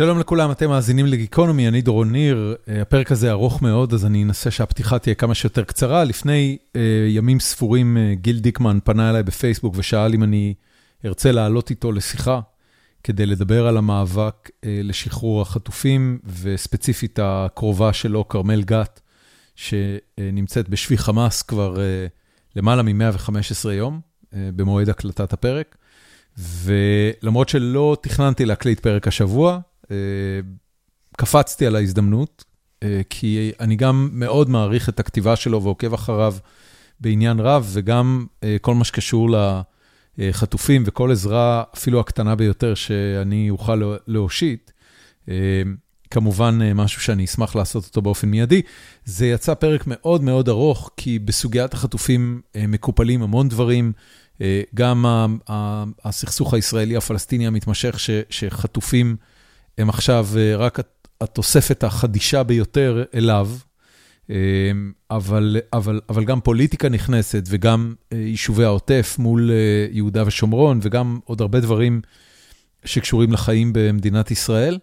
שלום לכולם, אתם מאזינים לגיקונומי, אני דורון ניר. הפרק הזה ארוך מאוד, אז אני אנסה שהפתיחה תהיה כמה שיותר קצרה. לפני uh, ימים ספורים, uh, גיל דיקמן פנה אליי בפייסבוק ושאל אם אני ארצה לעלות איתו לשיחה, כדי לדבר על המאבק uh, לשחרור החטופים, וספציפית הקרובה שלו, כרמל גת, שנמצאת בשבי חמאס כבר uh, למעלה מ-115 יום, uh, במועד הקלטת הפרק. ולמרות שלא תכננתי להקליט פרק השבוע, אה, קפצתי על ההזדמנות, אה, כי אני גם מאוד מעריך את הכתיבה שלו ועוקב אחריו בעניין רב, וגם אה, כל מה שקשור לחטופים וכל עזרה, אפילו הקטנה ביותר, שאני אוכל להושיט. כמובן משהו שאני אשמח לעשות אותו באופן מיידי. זה יצא פרק מאוד מאוד ארוך, כי בסוגיית החטופים מקופלים המון דברים, גם הסכסוך הישראלי-הפלסטיני המתמשך, שחטופים הם עכשיו אה, רק התוספת החדישה ביותר אליו, אה, אבל, אבל, אבל גם פוליטיקה נכנסת וגם אה, יישובי העוטף מול יהודה ושומרון וגם עוד הרבה דברים שקשורים לחיים במדינת ישראל,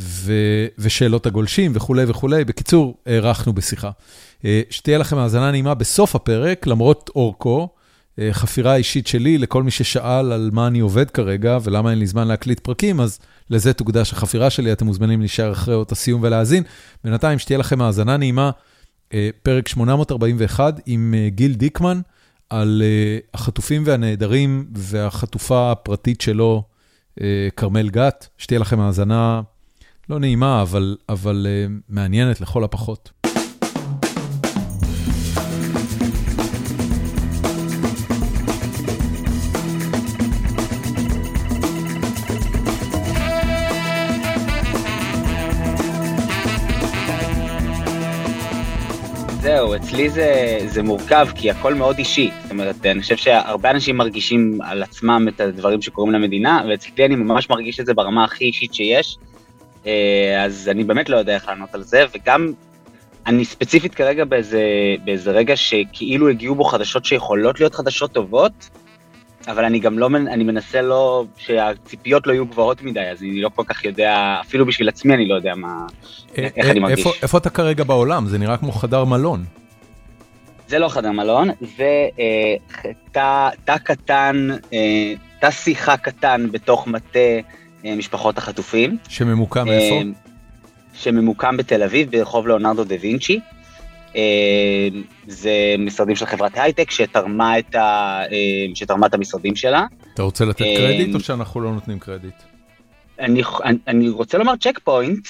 ו, ושאלות הגולשים וכולי וכולי. בקיצור, הארכנו בשיחה. שתהיה לכם האזנה נעימה בסוף הפרק, למרות אורכו. חפירה אישית שלי לכל מי ששאל על מה אני עובד כרגע ולמה אין לי זמן להקליט פרקים, אז לזה תוקדש החפירה שלי, אתם מוזמנים להישאר אחרי אות הסיום ולהאזין. בינתיים, שתהיה לכם האזנה נעימה, אה, פרק 841 עם אה, גיל דיקמן, על אה, החטופים והנעדרים והחטופה הפרטית שלו, כרמל גת. שתהיה לכם האזנה לא נעימה, אבל, אבל מעניינת לכל הפחות. זהו, אצלי זה, זה מורכב, כי הכל מאוד אישי. זאת אומרת, אני חושב שהרבה אנשים מרגישים על עצמם את הדברים שקורים למדינה, ואצלי אני ממש מרגיש את זה ברמה הכי אישית שיש. אה, אז אני באמת לא יודע איך לענות על זה, וגם אני ספציפית כרגע באיזה, באיזה רגע שכאילו הגיעו בו חדשות שיכולות להיות חדשות טובות, אבל אני גם לא, אני מנסה לא, שהציפיות לא יהיו גבוהות מדי, אז אני לא כל כך יודע, אפילו בשביל עצמי אני לא יודע מה, אה, איך אני אה, מרגיש. איפה, איפה אתה כרגע בעולם? זה נראה כמו חדר מלון. זה לא חדר מלון, זה אה, תא, תא קטן, תא שיחה קטן בתוך מטה משפחות החטופים. שממוקם איפה? שממוקם בתל אביב, ברחוב ליאונרדו דה וינצ'י. אה, זה משרדים של חברת הייטק שתרמה את, ה, אה, שתרמה את המשרדים שלה. אתה רוצה לתת אה, קרדיט או שאנחנו לא נותנים קרדיט? אני, אני רוצה לומר צ'ק פוינט,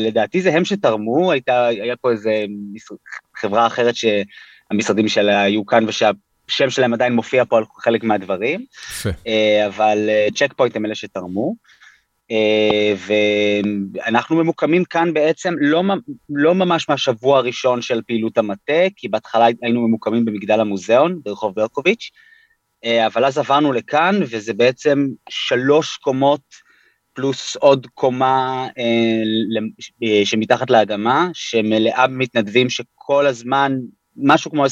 לדעתי זה הם שתרמו, הייתה, היה פה איזה חברה אחרת שהמשרדים שלה היו כאן ושהשם שלהם עדיין מופיע פה על חלק מהדברים, יפה. אבל צ'ק פוינט הם אלה שתרמו. אה, ואנחנו ממוקמים כאן בעצם לא, לא ממש מהשבוע הראשון של פעילות המטה, כי בהתחלה היינו ממוקמים במגדל המוזיאון ברחוב ברקוביץ', אה, אבל אז עברנו לכאן, וזה בעצם שלוש קומות פלוס עוד קומה אה, שמתחת לאדמה, שמלאה במתנדבים שכל הזמן, משהו כמו 24-7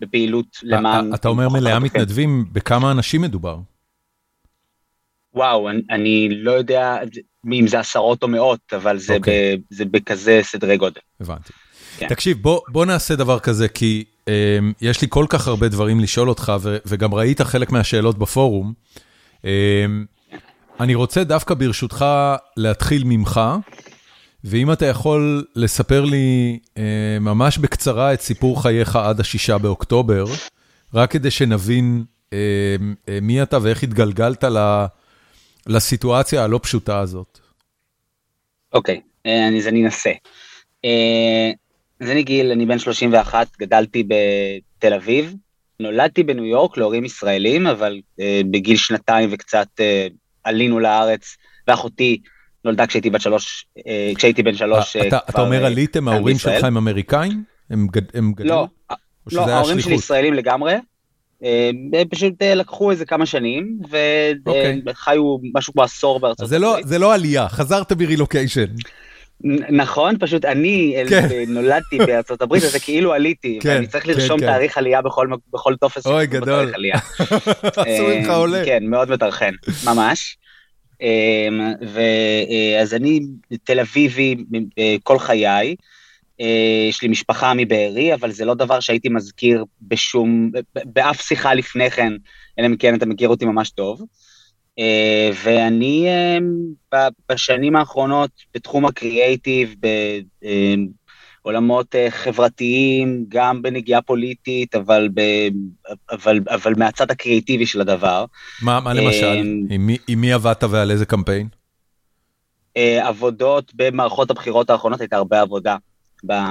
בפעילות למען... אתה אומר מלאה מתנדבים, בכמה אנשים מדובר? וואו, אני, אני לא יודע אם זה עשרות או מאות, אבל זה, okay. אוקיי. ב, זה בכזה סדרי גודל. הבנתי. כן. תקשיב, בוא, בוא נעשה דבר כזה, כי אה, יש לי כל כך הרבה דברים לשאול אותך, ו, וגם ראית חלק מהשאלות בפורום. אה, אני רוצה דווקא ברשותך להתחיל ממך, ואם אתה יכול לספר לי אה, ממש בקצרה את סיפור חייך עד השישה באוקטובר, רק כדי שנבין אה, אה, מי אתה ואיך התגלגלת ל... לסיטואציה הלא פשוטה הזאת? אוקיי, אה, אז אני אנסה. אה, אז אני גיל, אני בן 31, גדלתי בתל אביב, נולדתי בניו יורק להורים ישראלים, אבל אה, בגיל שנתיים וקצת עלינו לארץ, ואחותי נולדה כשהייתי בת שלוש, כשהייתי בן שלוש. אתה, אתה אומר עליתם, ההורים שלך הם אמריקאים? הם, גדלו? לא, לא ההורים שלי ישראלים לגמרי. אה, הם פשוט אה, לקחו איזה כמה שנים וחיו אוקיי. משהו כמו עשור בארצות לא- הברית. זה לא עלייה, חזרת ברילוקיישן. נכון, פשוט אני כן. נולדתי בארצות הברית, אז זה כאילו עליתי, כן, ואני צריך כן, לרשום תאריך עלייה בכל טופס. אוי, גדול. עשו ממך עולה. כן, מאוד מטרחן, ממש. אז אני תל אביבי כל חיי, יש לי משפחה מבארי, אבל זה לא דבר שהייתי מזכיר בשום, באף שיחה לפני כן, אלא אם כן אתה מכיר אותי ממש טוב. ואני בשנים האחרונות בתחום הקריאייטיב, בעולמות חברתיים, גם בנגיעה פוליטית, אבל, ב, אבל, אבל מהצד הקריאיטיבי של הדבר. מה, מה למשל? עם מי, עם מי עבדת ועל איזה קמפיין? עבודות במערכות הבחירות האחרונות הייתה הרבה עבודה.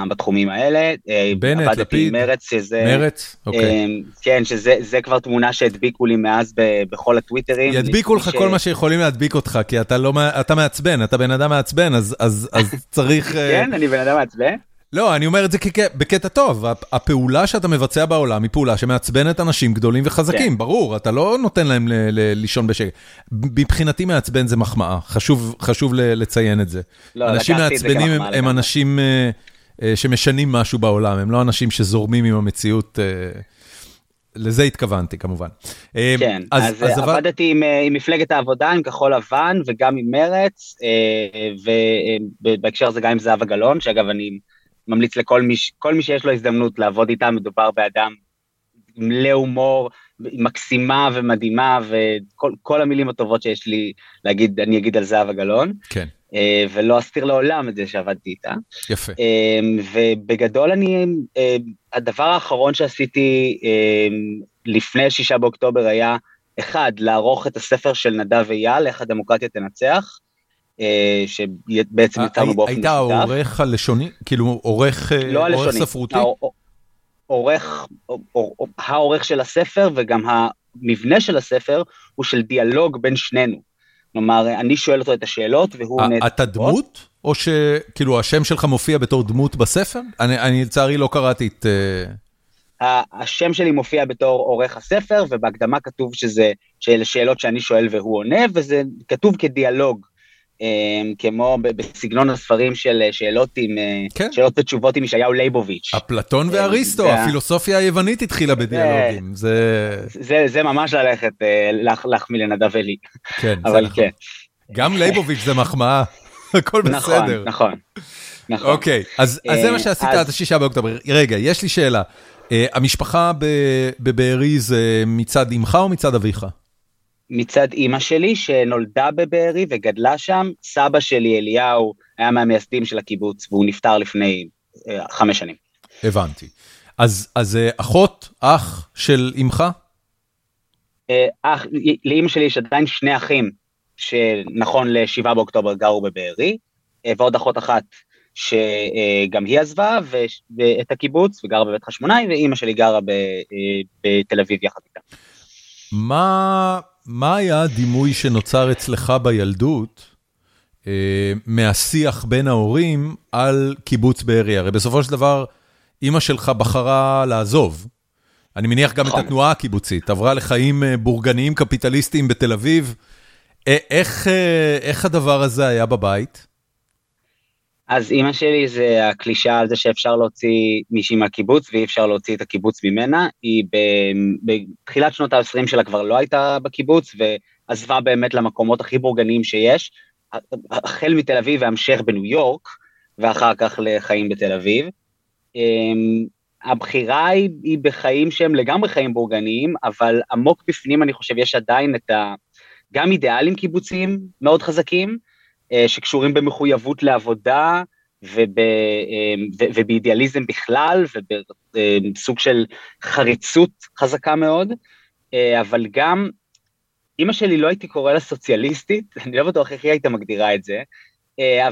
בתחומים האלה. בנט, לפיד, מרץ, שזה, מרץ, אוקיי. כן, שזה כבר תמונה שהדביקו לי מאז בכל הטוויטרים. ידביקו לך ש... כל מה שיכולים להדביק אותך, כי אתה לא, אתה מעצבן, אתה בן אדם מעצבן, אז, אז, אז צריך... כן, אני בן אדם מעצבן? לא, אני אומר את זה בקטע טוב, הפעולה שאתה מבצע בעולם היא פעולה שמעצבנת אנשים גדולים וחזקים, כן. ברור, אתה לא נותן להם לישון בשקט. מבחינתי מעצבן זה מחמאה, חשוב, חשוב לציין את זה. לא, אנשים מעצבנים הם, הם אנשים... אה, שמשנים משהו בעולם, הם לא אנשים שזורמים עם המציאות. אה, לזה התכוונתי כמובן. כן, אז, אז, אז עבדתי עם, עם מפלגת העבודה, עם כחול לבן וגם עם מרץ, ובהקשר הזה גם עם זהבה גלאון, שאגב אני ממליץ לכל מי, מי שיש לו הזדמנות לעבוד איתה, מדובר באדם מלא הומור, מקסימה ומדהימה, וכל המילים הטובות שיש לי להגיד, אני אגיד על זהבה גלאון. כן. אה, ולא אסתיר לעולם את זה שעבדתי איתה. יפה. אה, ובגדול אני, אה, הדבר האחרון שעשיתי לפני שישה באוקטובר היה, אחד, לערוך את הספר של נדב אייל, איך הדמוקרטיה תנצח, שבעצם יצרנו באופן משותף. היית העורך הלשוני? כאילו עורך, לא עורך הלשוני, ספרותי? העורך, העורך של הספר וגם המבנה של הספר הוא של דיאלוג בין שנינו. כלומר, אני שואל אותו את השאלות והוא עונה את התשובות. אתה דמות? או שכאילו השם שלך מופיע בתור דמות בספר? אני לצערי לא קראתי את... אה, השם שלי מופיע בתור עורך הספר, ובהקדמה כתוב שזה, שאלה שאלות שאני שואל והוא עונה, וזה כתוב כדיאלוג כמו בסגנון הספרים של אה, שאלות עם, אה, כן. שאלות ותשובות עם ישעיהו ליבוביץ'. אפלטון אה, ואריסטו, הפילוסופיה היוונית התחילה בדיאלוגים, זה... זה, זה ממש ללכת להחמיא לנדב אלי. כן, אבל נכון. כן. גם ליבוביץ' זה מחמאה, הכל נכון, בסדר. נכון, נכון. אוקיי, אז, אז זה מה שעשית עד השישה באוקטובר. רגע, יש לי שאלה. המשפחה בבארי זה מצד אמך או מצד אביך? מצד אימא שלי, שנולדה בבארי וגדלה שם. סבא שלי, אליהו, היה מהמייסדים של הקיבוץ, והוא נפטר לפני אה, חמש שנים. הבנתי. אז, אז אה, אחות, אח של אימך? אה, אח, לאימא שלי יש עדיין שני אחים, שנכון ל-7 באוקטובר גרו בבארי, אה, ועוד אחות אחת שגם היא עזבה את הקיבוץ וגרה בבית חשמונאי, ואימא שלי גרה ב, בתל אביב יחד איתה. מה, מה היה הדימוי שנוצר אצלך בילדות אה, מהשיח בין ההורים על קיבוץ בארי? הרי בסופו של דבר, אימא שלך בחרה לעזוב. אני מניח גם את נכון. התנועה הקיבוצית, עברה לחיים אה, בורגניים קפיטליסטיים בתל אביב. איך, אה, איך הדבר הזה היה בבית? אז אימא שלי זה הקלישה על זה שאפשר להוציא מישהי מהקיבוץ ואי אפשר להוציא את הקיבוץ ממנה. היא בתחילת שנות ה-20 שלה כבר לא הייתה בקיבוץ ועזבה באמת למקומות הכי בורגניים שיש, החל מתל אביב והמשך בניו יורק ואחר כך לחיים בתל אביב. אמ, הבחירה היא, היא בחיים שהם לגמרי חיים בורגניים, אבל עמוק בפנים אני חושב יש עדיין את ה... גם אידיאלים קיבוציים מאוד חזקים, שקשורים במחויבות לעבודה וב, אה, ובאידיאליזם בכלל ובסוג של חריצות חזקה מאוד, אה, אבל גם אימא שלי לא הייתי קורא לה סוציאליסטית, אני לא בטוח איך היא הייתה מגדירה את זה,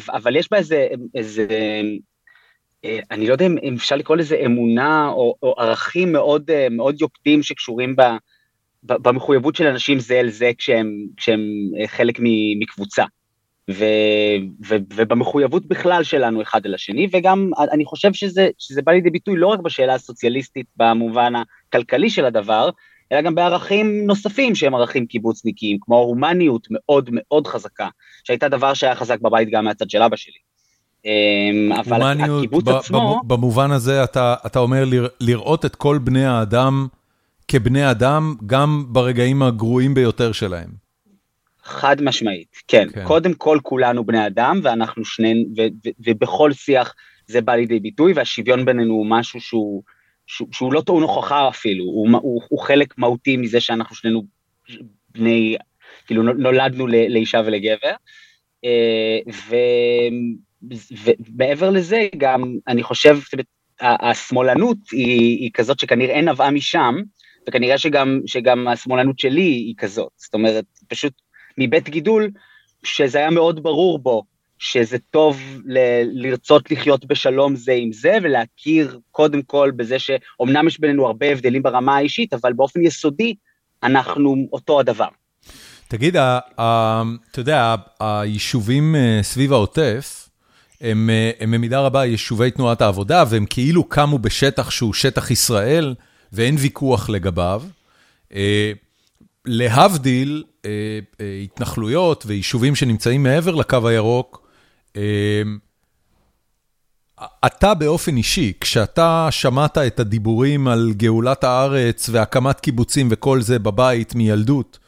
אבל יש בה איזה, איזה אני לא יודע אם אפשר לקרוא לזה אמונה או, או ערכים מאוד, מאוד יוקדים שקשורים ב, במחויבות של אנשים זה אל זה כשהם, כשהם חלק מקבוצה. ו, ו, ובמחויבות בכלל שלנו אחד אל השני, וגם אני חושב שזה, שזה בא לידי ביטוי לא רק בשאלה הסוציאליסטית במובן הכלכלי של הדבר, אלא גם בערכים נוספים שהם ערכים קיבוצניקיים, כמו הומניות מאוד מאוד חזקה, שהייתה דבר שהיה חזק בבית גם מהצד של אבא שלי. אמ, אבל הקיבוץ עצמו... במובן הזה אתה, אתה אומר לראות את כל בני האדם כבני אדם, גם ברגעים הגרועים ביותר שלהם. חד משמעית, כן. כן. קודם כל כולנו בני אדם, ואנחנו שנינו, ובכל שיח זה בא לידי ביטוי, והשוויון בינינו הוא משהו שהוא, שהוא, שהוא לא טעון הוכחה אפילו, הוא, הוא, הוא חלק מהותי מזה שאנחנו שנינו בני, כאילו נולדנו לאישה ולגבר. אה, ומעבר לזה, גם אני חושב, השמאלנות היא, היא כזאת שכנראה נבעה משם, וכנראה שגם, שגם השמאלנות שלי היא כזאת. זאת אומרת, פשוט מבית גידול, שזה היה מאוד ברור בו, שזה טוב ל- לרצות לחיות בשלום זה עם זה, ולהכיר קודם כל בזה שאומנם יש בינינו הרבה הבדלים ברמה האישית, אבל באופן יסודי אנחנו אותו הדבר. תגיד, אתה יודע, היישובים אה, סביב העוטף, הם, אה, הם במידה רבה יישובי תנועת העבודה, והם כאילו קמו בשטח שהוא שטח ישראל, ואין ויכוח לגביו. אה, להבדיל, התנחלויות ויישובים שנמצאים מעבר לקו הירוק, אתה באופן אישי, כשאתה שמעת את הדיבורים על גאולת הארץ והקמת קיבוצים וכל זה בבית מילדות,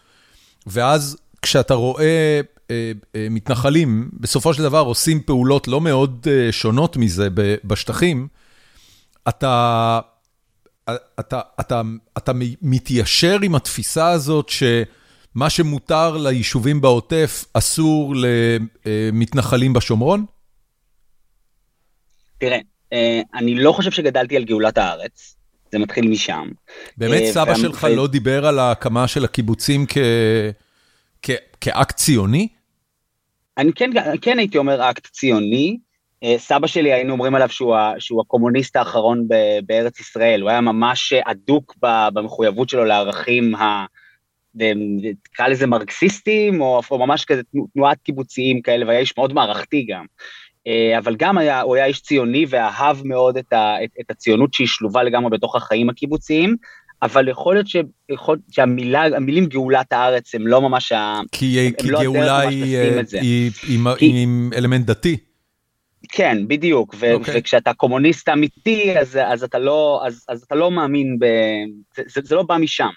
ואז כשאתה רואה אה, אה, מתנחלים, בסופו של דבר עושים פעולות לא מאוד אה, שונות מזה בשטחים, אתה, אתה, אתה, אתה מתיישר עם התפיסה הזאת שמה שמותר ליישובים בעוטף אסור למתנחלים בשומרון? תראה, אני לא חושב שגדלתי על גאולת הארץ. זה מתחיל משם. באמת אה, סבא שלך לא דיבר על ההקמה של הקיבוצים כאקט ציוני? אני כן, כן הייתי אומר אקט ציוני. אה, סבא שלי, היינו אומרים עליו שהוא, שהוא הקומוניסט האחרון בארץ ישראל, הוא היה ממש אדוק במחויבות שלו לערכים ה... נקרא לזה מרקסיסטים, או, או ממש כזה תנועת קיבוציים כאלה, והיה איש מאוד מערכתי גם. אה, אבל גם היה, הוא היה איש ציוני ואהב מאוד את, ה, את, את הציונות שהיא שלובה לגמרי בתוך החיים הקיבוציים, אבל יכול להיות, ש, יכול, שהמילים גאולת הארץ הם לא ממש, כי, הם, כי לא גאולה היא, היא, היא, כי, היא עם אלמנט דתי. כן, בדיוק, ו- okay. אוקיי. וכשאתה קומוניסט אמיתי, אז, אז, אתה לא, אז, אז אתה לא מאמין, ב, זה, זה, זה לא בא משם.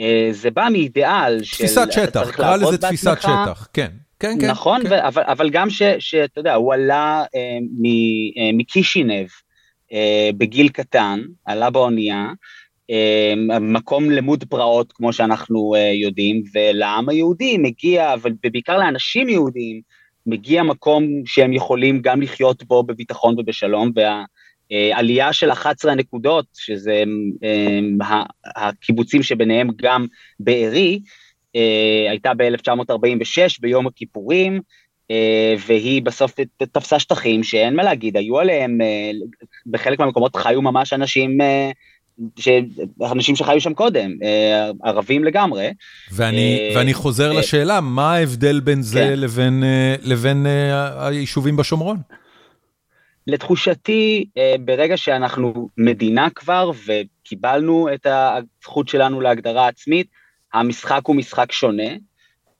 אה, זה בא מאידאל של... תפיסת שטח, קרא לזה תפיסת שטח, כן. כן, כן. נכון, כן. ו- אבל, אבל גם שאתה יודע, הוא עלה אה, מ- אה, מקישינב אה, בגיל קטן, עלה באונייה, אה, מקום לימוד פרעות, כמו שאנחנו אה, יודעים, ולעם היהודי מגיע, אבל בעיקר לאנשים יהודים, מגיע מקום שהם יכולים גם לחיות בו בביטחון ובשלום, והעלייה של 11 הנקודות, שזה אה, הקיבוצים שביניהם גם בארי, אה, הייתה ב-1946 ביום הכיפורים, אה, והיא בסוף תפסה שטחים שאין מה להגיד, היו עליהם, אה, בחלק מהמקומות חיו ממש אנשים, ש... אנשים שחיו שם קודם, ערבים לגמרי. ואני, ואני חוזר לשאלה, מה ההבדל בין זה כן. לבין, לבין היישובים בשומרון? לתחושתי, ברגע שאנחנו מדינה כבר וקיבלנו את הזכות שלנו להגדרה עצמית, המשחק הוא משחק שונה,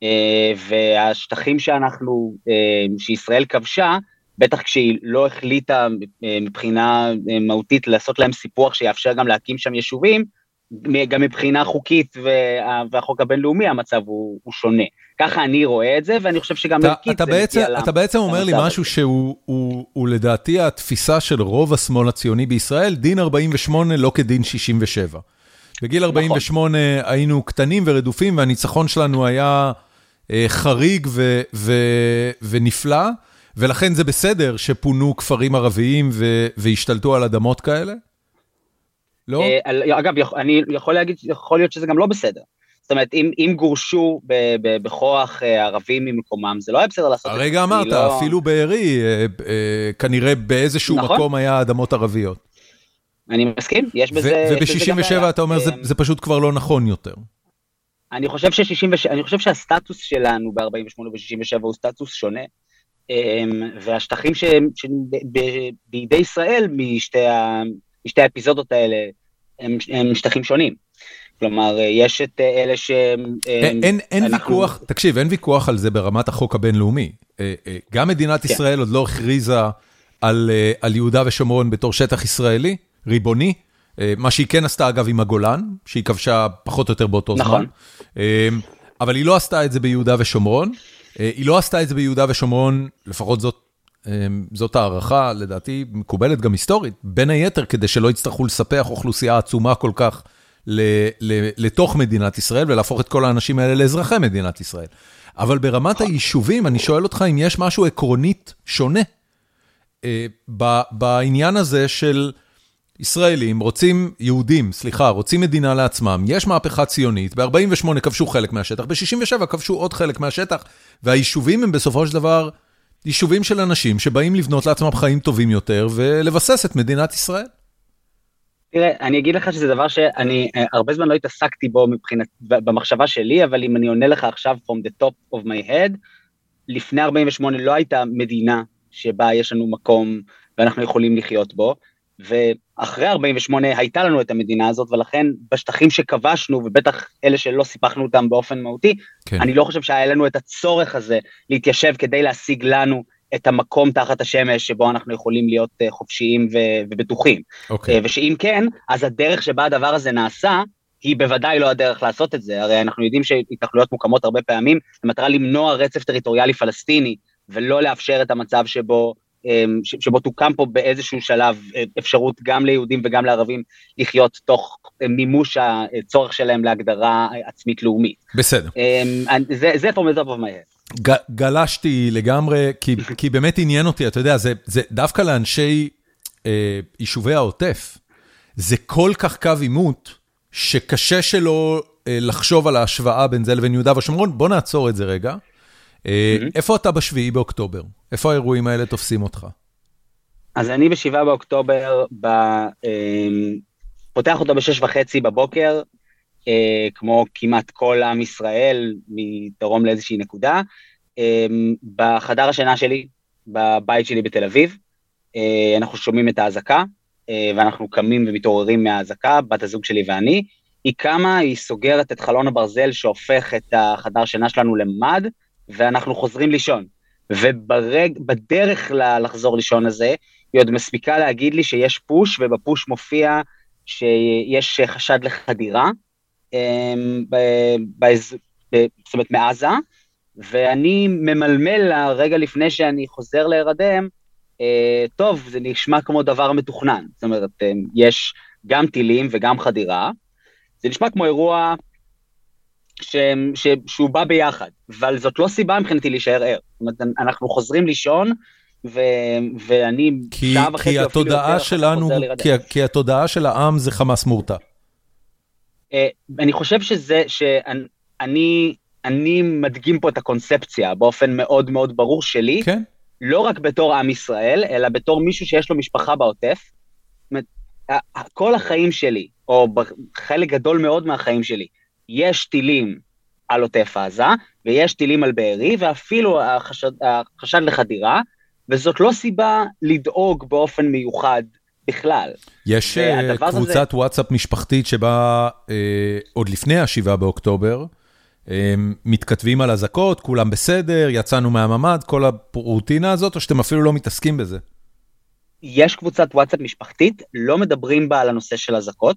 אה, והשטחים שאנחנו, אה, שישראל כבשה, בטח כשהיא לא החליטה אה, מבחינה מהותית לעשות להם סיפוח שיאפשר גם להקים שם יישובים, גם מבחינה חוקית והחוק הבינלאומי המצב הוא, הוא שונה. ככה אני רואה את זה, ואני חושב שגם ערכית זה בעצם, מגיע אתה בעצם אומר לי משהו שהוא הוא, הוא לדעתי התפיסה של רוב השמאל הציוני בישראל, דין 48 לא כדין 67. בגיל 48 נכון. היינו קטנים ורדופים, והניצחון שלנו היה אה, חריג ו, ו, ונפלא, ולכן זה בסדר שפונו כפרים ערביים ו, והשתלטו על אדמות כאלה? לא? אה, אגב, אני יכול להגיד, יכול להיות שזה גם לא בסדר. זאת אומרת, אם, אם גורשו ב, ב, בכוח אה, ערבים ממקומם, זה לא היה בסדר לעשות את זה. הרגע אמרת, לא... אפילו בארי, אה, אה, כנראה באיזשהו נכון. מקום היה אדמות ערביות. אני מסכים, יש בזה... וב-67 אתה אומר, זה, זה פשוט כבר לא נכון יותר. אני חושב, ש-67, אני חושב שהסטטוס שלנו ב-48 ו-67 הוא סטטוס שונה, והשטחים שהם בידי ישראל משתי, ה, משתי האפיזודות האלה הם, הם שטחים שונים. כלומר, יש את אלה ש... אין, אין, אין אנחנו... ויכוח, תקשיב, אין ויכוח על זה ברמת החוק הבינלאומי. גם מדינת כן. ישראל עוד לא הכריזה על, על יהודה ושומרון בתור שטח ישראלי, ריבוני, מה שהיא כן עשתה אגב עם הגולן, שהיא כבשה פחות או יותר באותו נכון. זמן. אה, אבל היא לא עשתה את זה ביהודה ושומרון. היא לא עשתה את זה ביהודה ושומרון, לפחות זאת זאת הערכה, לדעתי, מקובלת גם היסטורית, בין היתר כדי שלא יצטרכו לספח אוכלוסייה עצומה כל כך לתוך מדינת ישראל ולהפוך את כל האנשים האלה לאזרחי מדינת ישראל. אבל ברמת היישובים, אני שואל אותך אם יש משהו עקרונית שונה בעניין הזה של ישראלים רוצים, יהודים, סליחה, רוצים מדינה לעצמם, יש מהפכה ציונית, ב-48' כבשו חלק מהשטח, ב-67' כבשו עוד חלק מהשטח, והיישובים הם בסופו של דבר יישובים של אנשים שבאים לבנות לעצמם חיים טובים יותר ולבסס את מדינת ישראל. תראה, אני אגיד לך שזה דבר שאני uh, הרבה זמן לא התעסקתי בו מבחינת, במחשבה שלי, אבל אם אני עונה לך עכשיו from the top of my head, לפני 48' לא הייתה מדינה שבה יש לנו מקום ואנחנו יכולים לחיות בו, ואחרי 48' הייתה לנו את המדינה הזאת, ולכן בשטחים שכבשנו, ובטח אלה שלא סיפחנו אותם באופן מהותי, כן. אני לא חושב שהיה לנו את הצורך הזה להתיישב כדי להשיג לנו את המקום תחת השמש שבו אנחנו יכולים להיות אה, חופשיים ו- ובטוחים. אוקיי. אה, ושאם כן, אז הדרך שבה הדבר הזה נעשה, היא בוודאי לא הדרך לעשות את זה, הרי אנחנו יודעים שהתנחלויות מוקמות הרבה פעמים במטרה למנוע רצף טריטוריאלי פלסטיני, ולא לאפשר את המצב שבו, שבו תוקם פה באיזשהו שלב אה, אפשרות גם ליהודים וגם לערבים לחיות תוך מימוש הצורך שלהם להגדרה עצמית לאומית. בסדר. אמ, זה, זה from the top of my head. גלשתי לגמרי, כי, כי באמת עניין אותי, אתה יודע, זה, זה דווקא לאנשי אה, יישובי העוטף, זה כל כך קו עימות, שקשה שלא אה, לחשוב על ההשוואה בין זה לבין יהודה ושומרון. בוא נעצור את זה רגע. אה. איפה אתה בשביעי באוקטובר? איפה האירועים האלה תופסים אותך? אז אני בשבעה באוקטובר, ב, אה, פותח אותו בשש וחצי בבוקר, אה, כמו כמעט כל עם ישראל, מדרום לאיזושהי נקודה, אה, בחדר השינה שלי, בבית שלי בתל אביב, אה, אנחנו שומעים את האזעקה, ואנחנו קמים ומתעוררים מהאזעקה, בת הזוג שלי ואני. היא קמה, היא סוגרת את חלון הברזל שהופך את החדר שינה שלנו למד, ואנחנו חוזרים לישון. ובדרך לחזור לישון הזה, היא עוד מספיקה להגיד לי שיש פוש, ובפוש מופיע שיש חשד לחדירה, אמ, זאת אומרת מעזה, ואני ממלמל לה רגע לפני שאני חוזר להירדם, אה, טוב, זה נשמע כמו דבר מתוכנן. זאת אומרת, אמ, יש גם טילים וגם חדירה, זה נשמע כמו אירוע ש, ש, שהוא בא ביחד, אבל זאת לא סיבה מבחינתי להישאר ער. זאת אומרת, אנחנו חוזרים לישון, ו, ואני כי, שעה וחצי אפילו יותר שלנו, חוזר להירדם. כי, כי התודעה של העם זה חמאס מורתע. אה, אני חושב שזה, שאני אני מדגים פה את הקונספציה באופן מאוד מאוד ברור שלי, כן. לא רק בתור עם ישראל, אלא בתור מישהו שיש לו משפחה בעוטף. כל החיים שלי, או חלק גדול מאוד מהחיים שלי, יש טילים על עוטף עזה, ויש טילים על בארי, ואפילו החשד, החשד לחדירה, וזאת לא סיבה לדאוג באופן מיוחד בכלל. יש אה, קבוצת הזה... וואטסאפ משפחתית שבה אה, עוד לפני ה-7 באוקטובר, אה, מתכתבים על אזעקות, כולם בסדר, יצאנו מהממ"ד, כל הרוטינה הזאת, או שאתם אפילו לא מתעסקים בזה? יש קבוצת וואטסאפ משפחתית, לא מדברים בה על הנושא של אזעקות,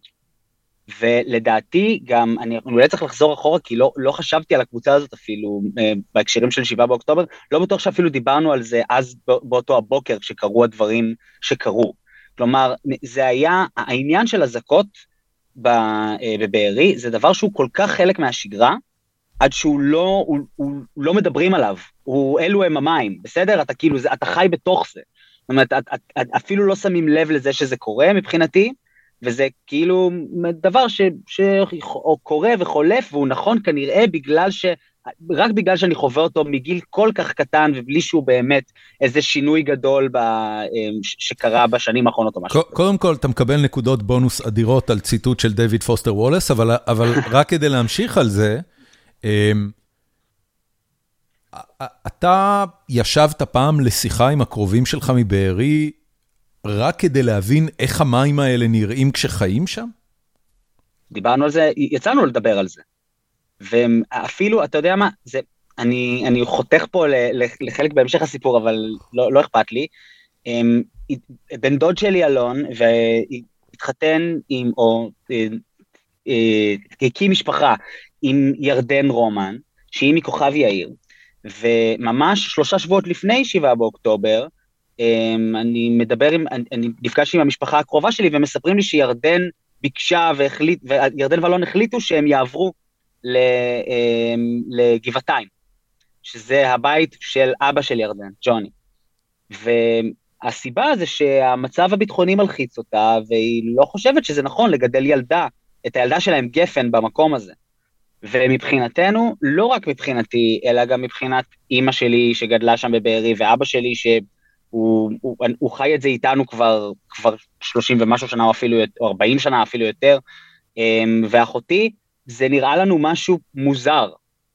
ולדעתי גם, אני אולי צריך לחזור אחורה, כי לא, לא חשבתי על הקבוצה הזאת אפילו אה, בהקשרים של 7 באוקטובר, לא בטוח שאפילו דיברנו על זה אז באותו הבוקר, כשקרו הדברים שקרו. כלומר, זה היה, העניין של אזעקות אה, בבארי, זה דבר שהוא כל כך חלק מהשגרה, עד שהוא לא, הוא, הוא, הוא לא מדברים עליו, הוא, אלו הם המים, בסדר? אתה כאילו, אתה חי בתוך זה. זאת אומרת, את, את, את, אפילו לא שמים לב לזה שזה קורה מבחינתי, וזה כאילו דבר שקורה וחולף, והוא נכון כנראה בגלל ש... רק בגלל שאני חווה אותו מגיל כל כך קטן, ובלי שהוא באמת איזה שינוי גדול ב, אמ, שקרה בשנים האחרונות או משהו. קודם כל, אתה מקבל נקודות בונוס אדירות על ציטוט של דויד פוסטר וולס, אבל, אבל רק כדי להמשיך על זה, אמ, אתה ישבת פעם לשיחה עם הקרובים שלך מבארי, רק כדי להבין איך המים האלה נראים כשחיים שם? דיברנו על זה, יצאנו לדבר על זה. ואפילו, אתה יודע מה, זה, אני, אני חותך פה לחלק בהמשך הסיפור, אבל לא, לא אכפת לי. בן דוד שלי אלון, והתחתן עם, או אה, אה, הקים משפחה עם ירדן רומן, שהיא מכוכב יאיר, וממש שלושה שבועות לפני 7 באוקטובר, אני מדבר עם, אני, נפגש עם המשפחה הקרובה שלי ומספרים לי שירדן ביקשה והחליט, וירדן ואלון החליטו שהם יעברו אמ, לגבעתיים, שזה הבית של אבא של ירדן, ג'וני. והסיבה זה שהמצב הביטחוני מלחיץ אותה, והיא לא חושבת שזה נכון לגדל ילדה, את הילדה שלהם גפן במקום הזה. ומבחינתנו, לא רק מבחינתי, אלא גם מבחינת אימא שלי שגדלה שם בבארי, ואבא שלי שהוא הוא, הוא חי את זה איתנו כבר, כבר 30 ומשהו שנה או אפילו, או 40 שנה אפילו יותר, אמ, ואחותי, זה נראה לנו משהו מוזר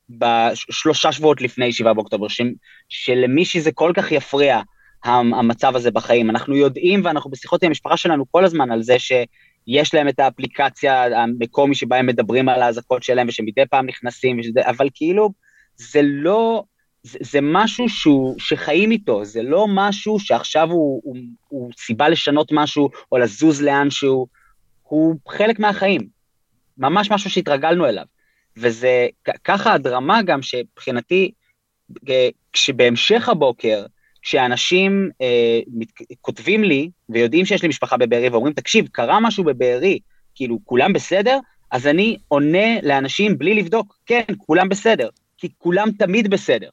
בשלושה שבועות לפני 7 באוקטובר, ש, שלמישהי זה כל כך יפריע, המצב הזה בחיים. אנחנו יודעים ואנחנו בשיחות עם המשפחה שלנו כל הזמן על זה שיש להם את האפליקציה המקומי שבה הם מדברים על האזעקות שלהם ושמדי פעם נכנסים, ושזה, אבל כאילו זה לא, זה, זה משהו שהוא, שחיים איתו, זה לא משהו שעכשיו הוא, הוא, הוא סיבה לשנות משהו או לזוז לאנשהו, הוא חלק מהחיים. ממש משהו שהתרגלנו אליו. וזה ככה הדרמה גם שמבחינתי, כשבהמשך הבוקר, כשאנשים אה, מת, כותבים לי ויודעים שיש לי משפחה בבארי ואומרים, תקשיב, קרה משהו בבארי, כאילו, כולם בסדר? אז אני עונה לאנשים בלי לבדוק, כן, כולם בסדר, כי כולם תמיד בסדר.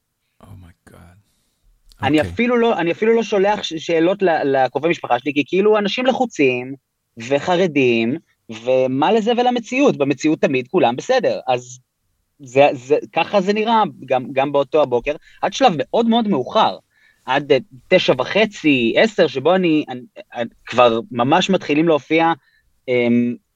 אני, okay. אפילו לא, אני אפילו לא שולח שאלות לקרובי משפחה שלי, כי כאילו אנשים לחוצים וחרדים, ומה לזה ולמציאות? במציאות תמיד כולם בסדר. אז זה, זה, ככה זה נראה גם, גם באותו הבוקר, עד שלב מאוד מאוד מאוחר, עד תשע וחצי, עשר, שבו אני, אני, אני כבר ממש מתחילים להופיע um,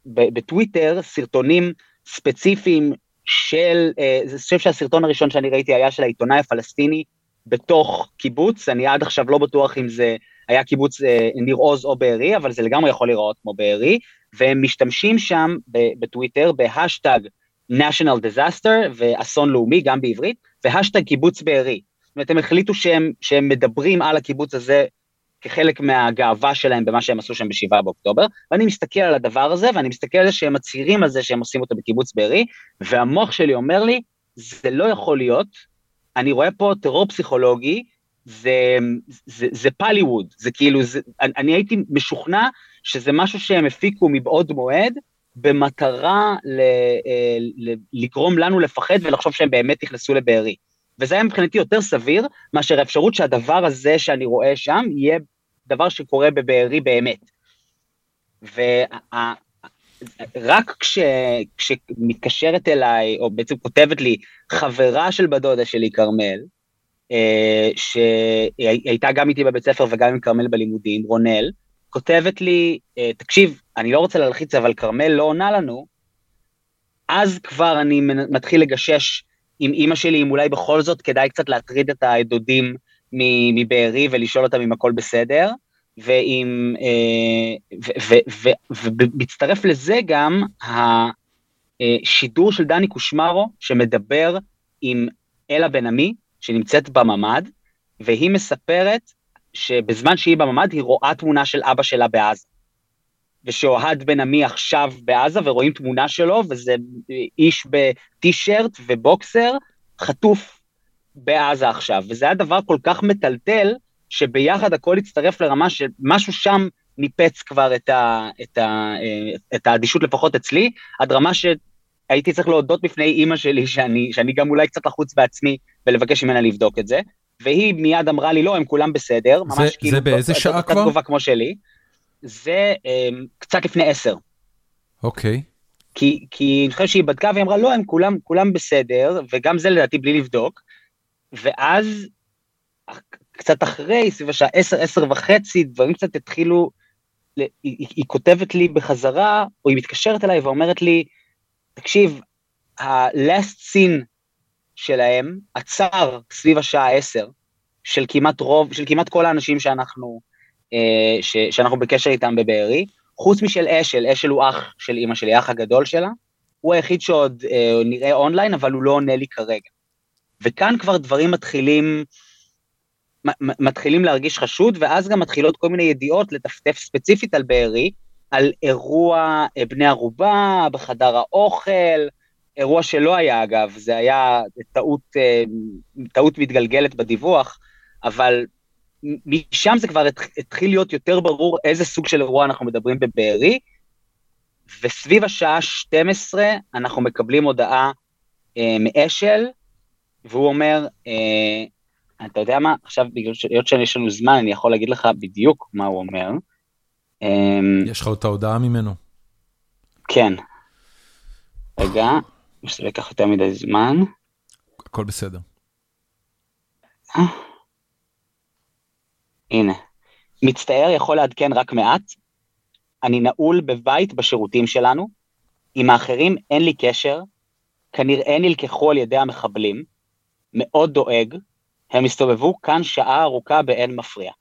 בטוויטר סרטונים ספציפיים של, uh, אני חושב שהסרטון הראשון שאני ראיתי היה של העיתונאי הפלסטיני בתוך קיבוץ, אני עד עכשיו לא בטוח אם זה היה קיבוץ uh, ניר עוז או בארי, אבל זה לגמרי יכול להיראות כמו בארי, והם משתמשים שם בטוויטר בהשטג national disaster ואסון לאומי, גם בעברית, והשטג קיבוץ בארי. זאת אומרת, הם החליטו שהם, שהם מדברים על הקיבוץ הזה כחלק מהגאווה שלהם במה שהם עשו שם ב-7 באוקטובר, ואני מסתכל על הדבר הזה, ואני מסתכל על זה שהם מצהירים על זה שהם עושים אותו בקיבוץ בארי, והמוח שלי אומר לי, זה לא יכול להיות, אני רואה פה טרור פסיכולוגי, זה, זה, זה פליווד, זה כאילו, זה, אני, אני הייתי משוכנע שזה משהו שהם הפיקו מבעוד מועד, במטרה ל, אה, ל, לגרום לנו לפחד ולחשוב שהם באמת נכנסו לבארי. וזה היה מבחינתי יותר סביר, מאשר האפשרות שהדבר הזה שאני רואה שם, יהיה דבר שקורה בבארי באמת. ורק כש, כשמתקשרת אליי, או בעצם כותבת לי, חברה של בדודה שלי, כרמל, אה, שהייתה גם איתי בבית ספר וגם עם כרמל בלימודים, רונל, כותבת לי, אה, תקשיב, אני לא רוצה להלחיץ, אבל כרמל לא עונה לנו, אז כבר אני מתחיל לגשש עם אימא שלי, אם אולי בכל זאת כדאי קצת להטריד את הדודים מבארי ולשאול אותם אם הכל בסדר, ועם, אה, ומצטרף לזה גם השידור של דני קושמרו, שמדבר עם אלה בן עמי, שנמצאת בממ"ד, והיא מספרת שבזמן שהיא בממ"ד היא רואה תמונה של אבא שלה בעזה. ושאוהד בן עמי עכשיו בעזה ורואים תמונה שלו, וזה איש בטישרט ובוקסר, חטוף בעזה עכשיו. וזה היה דבר כל כך מטלטל, שביחד הכל הצטרף לרמה שמשהו שם ניפץ כבר את, ה, את, ה, את האדישות לפחות אצלי, עד רמה שהייתי צריך להודות בפני אימא שלי שאני, שאני גם אולי קצת לחוץ בעצמי ולבקש ממנה לבדוק את זה. והיא מיד אמרה לי, לא, הם כולם בסדר, ממש זה, כאילו... זה באיזה שעה כבר? תגובה כמו שלי. זה um, קצת לפני עשר. אוקיי. Okay. כי, כי אני חושב שהיא בדקה והיא אמרה, לא, הם כולם, כולם בסדר, וגם זה לדעתי בלי לבדוק. ואז, קצת אחרי, סביב השעה עשר, עשר וחצי, דברים קצת התחילו, היא, היא, כותבת לי בחזרה, או היא מתקשרת אליי ואומרת לי, תקשיב, ה-last scene שלהם עצר סביב השעה 10, של כמעט רוב, של כמעט כל האנשים שאנחנו, אה, ש, שאנחנו בקשר איתם בבארי, חוץ משל אשל, אשל הוא אח של אימא שלי, אח הגדול שלה, הוא היחיד שעוד אה, נראה אונליין, אבל הוא לא עונה לי כרגע. וכאן כבר דברים מתחילים, מתחילים להרגיש חשוד, ואז גם מתחילות כל מיני ידיעות לטפטף ספציפית על בארי, על אירוע אה, בני ערובה בחדר האוכל, אירוע שלא היה אגב, זה היה טעות, אה, טעות מתגלגלת בדיווח, אבל משם זה כבר התחיל להיות יותר ברור איזה סוג של אירוע אנחנו מדברים בבארי, וסביב השעה 12 אנחנו מקבלים הודעה אה, מאשל, והוא אומר, אה, אתה יודע מה, עכשיו בגלל שהיות שיש לנו זמן, אני יכול להגיד לך בדיוק מה הוא אומר. אה, יש לך את ההודעה ממנו? כן. רגע, זה לקח יותר מדי זמן. הכל בסדר. אה? הנה. מצטער יכול לעדכן רק מעט. אני נעול בבית בשירותים שלנו. עם האחרים אין לי קשר. כנראה נלקחו על ידי המחבלים. מאוד דואג. הם הסתובבו כאן שעה ארוכה באין מפריע.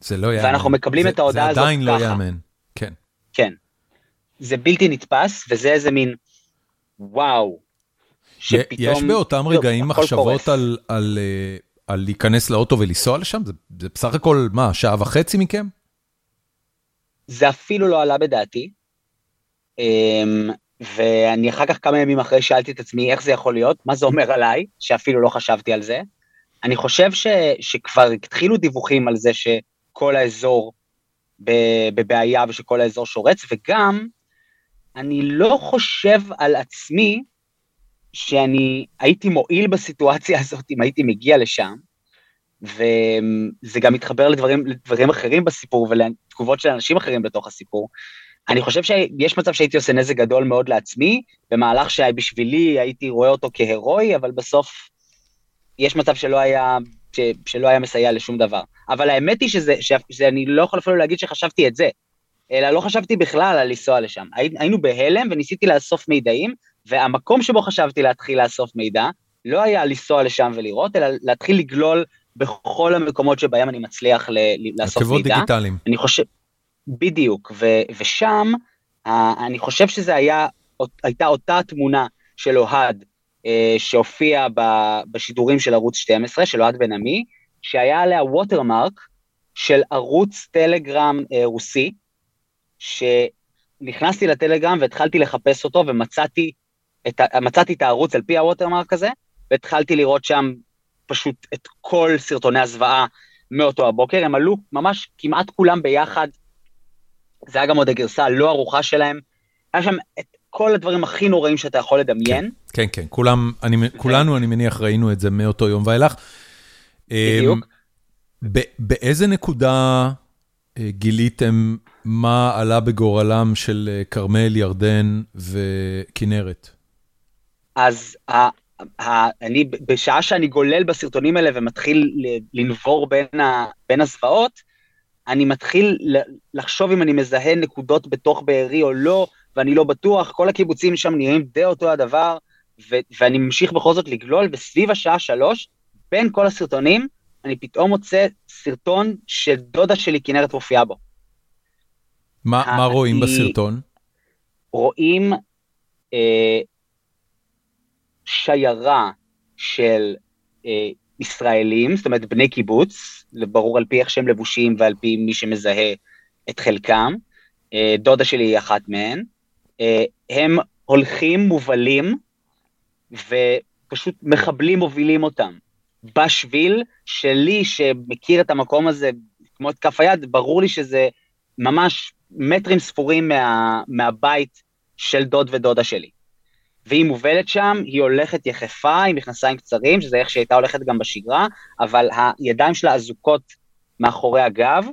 זה לא יאמן. ואנחנו מקבלים זה, את ההודעה הזאת ככה. זה עדיין לא יאמן, כן. כן. זה בלתי נתפס, וזה איזה מין וואו. שפתאום... יש באותם רגעים מחשבות על, על, אה, על להיכנס לאוטו ולנסוע לשם? זה, זה בסך הכל, מה, שעה וחצי מכם? זה אפילו לא עלה בדעתי. אמ, ואני אחר כך כמה ימים אחרי שאלתי את עצמי איך זה יכול להיות, מה זה אומר עליי, שאפילו לא חשבתי על זה. אני חושב ש, שכבר התחילו דיווחים על זה שכל האזור בבעיה ושכל האזור שורץ, וגם אני לא חושב על עצמי שאני הייתי מועיל בסיטואציה הזאת אם הייתי מגיע לשם, וזה גם מתחבר לדברים, לדברים אחרים בסיפור ולתגובות של אנשים אחרים בתוך הסיפור. אני חושב שיש מצב שהייתי עושה נזק גדול מאוד לעצמי, במהלך שבשבילי הייתי רואה אותו כהירואי, אבל בסוף יש מצב שלא היה, ש, שלא היה מסייע לשום דבר. אבל האמת היא שזה, שאני לא יכול אפילו להגיד שחשבתי את זה, אלא לא חשבתי בכלל על לנסוע לשם. היינו בהלם וניסיתי לאסוף מידעים, והמקום שבו חשבתי להתחיל לאסוף מידע, לא היה לנסוע לשם ולראות, אלא להתחיל לגלול בכל המקומות שבהם אני מצליח לאסוף מידע. עקבות דיגיטליים. אני חושב, בדיוק, ו- ושם אני חושב היה, הייתה אותה תמונה של אוהד אה, שהופיע בשידורים של ערוץ 12, של אוהד בן עמי, שהיה עליה ווטרמרק של ערוץ טלגרם אה, רוסי, שנכנסתי לטלגרם והתחלתי לחפש אותו ומצאתי את, מצאתי את הערוץ על פי הווטרמרק הזה, והתחלתי לראות שם פשוט את כל סרטוני הזוועה מאותו הבוקר, הם עלו ממש כמעט כולם ביחד, זה היה גם עוד הגרסה הלא ערוכה שלהם, היה שם את כל הדברים הכי נוראים שאתה יכול לדמיין. כן, כן, כן, כולם, אני, כולנו, אני מניח, ראינו את זה מאותו יום ואילך. בדיוק. אמ, באיזה נקודה אה, גיליתם מה עלה בגורלם של אה, כרמל, ירדן וכנרת? אז אני, בשעה שאני גולל בסרטונים האלה ומתחיל לנבור בין, ה, בין הזוועות, אני מתחיל לחשוב אם אני מזהה נקודות בתוך בארי או לא, ואני לא בטוח, כל הקיבוצים שם נראים די אותו הדבר, ו- ואני ממשיך בכל זאת לגלול, וסביב השעה שלוש, בין כל הסרטונים, אני פתאום מוצא סרטון שדודה שלי כנרת מופיעה בו. מה, מה רואים בסרטון? רואים אה, שיירה של אה, ישראלים, זאת אומרת בני קיבוץ, ברור על פי איך שהם לבושים ועל פי מי שמזהה את חלקם, אה, דודה שלי היא אחת מהן, אה, הם הולכים מובלים ופשוט מחבלים מובילים אותם. בשביל שלי, שמכיר את המקום הזה כמו את כף היד, ברור לי שזה ממש מטרים ספורים מה, מהבית של דוד ודודה שלי. והיא מובלת שם, היא הולכת יחפה עם מכנסיים קצרים, שזה איך שהיא הייתה הולכת גם בשגרה, אבל הידיים שלה אזוקות מאחורי הגב,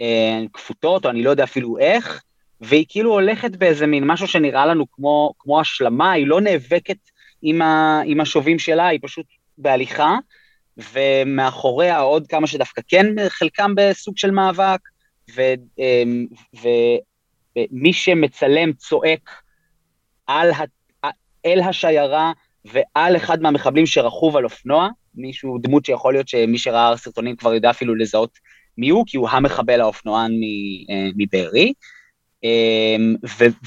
אה, כפותות, או אני לא יודע אפילו איך, והיא כאילו הולכת באיזה מין משהו שנראה לנו כמו, כמו השלמה, היא לא נאבקת עם, ה, עם השובים שלה, היא פשוט בהליכה, ומאחוריה עוד כמה שדווקא כן, חלקם בסוג של מאבק, ו, אמ, ומי שמצלם צועק על, אל השיירה ועל אחד מהמחבלים שרכוב על אופנוע, מישהו, דמות שיכול להיות שמי שראה סרטונים כבר יודע אפילו לזהות מי הוא, כי הוא המחבל האופנוען אה, מבארי. אמ,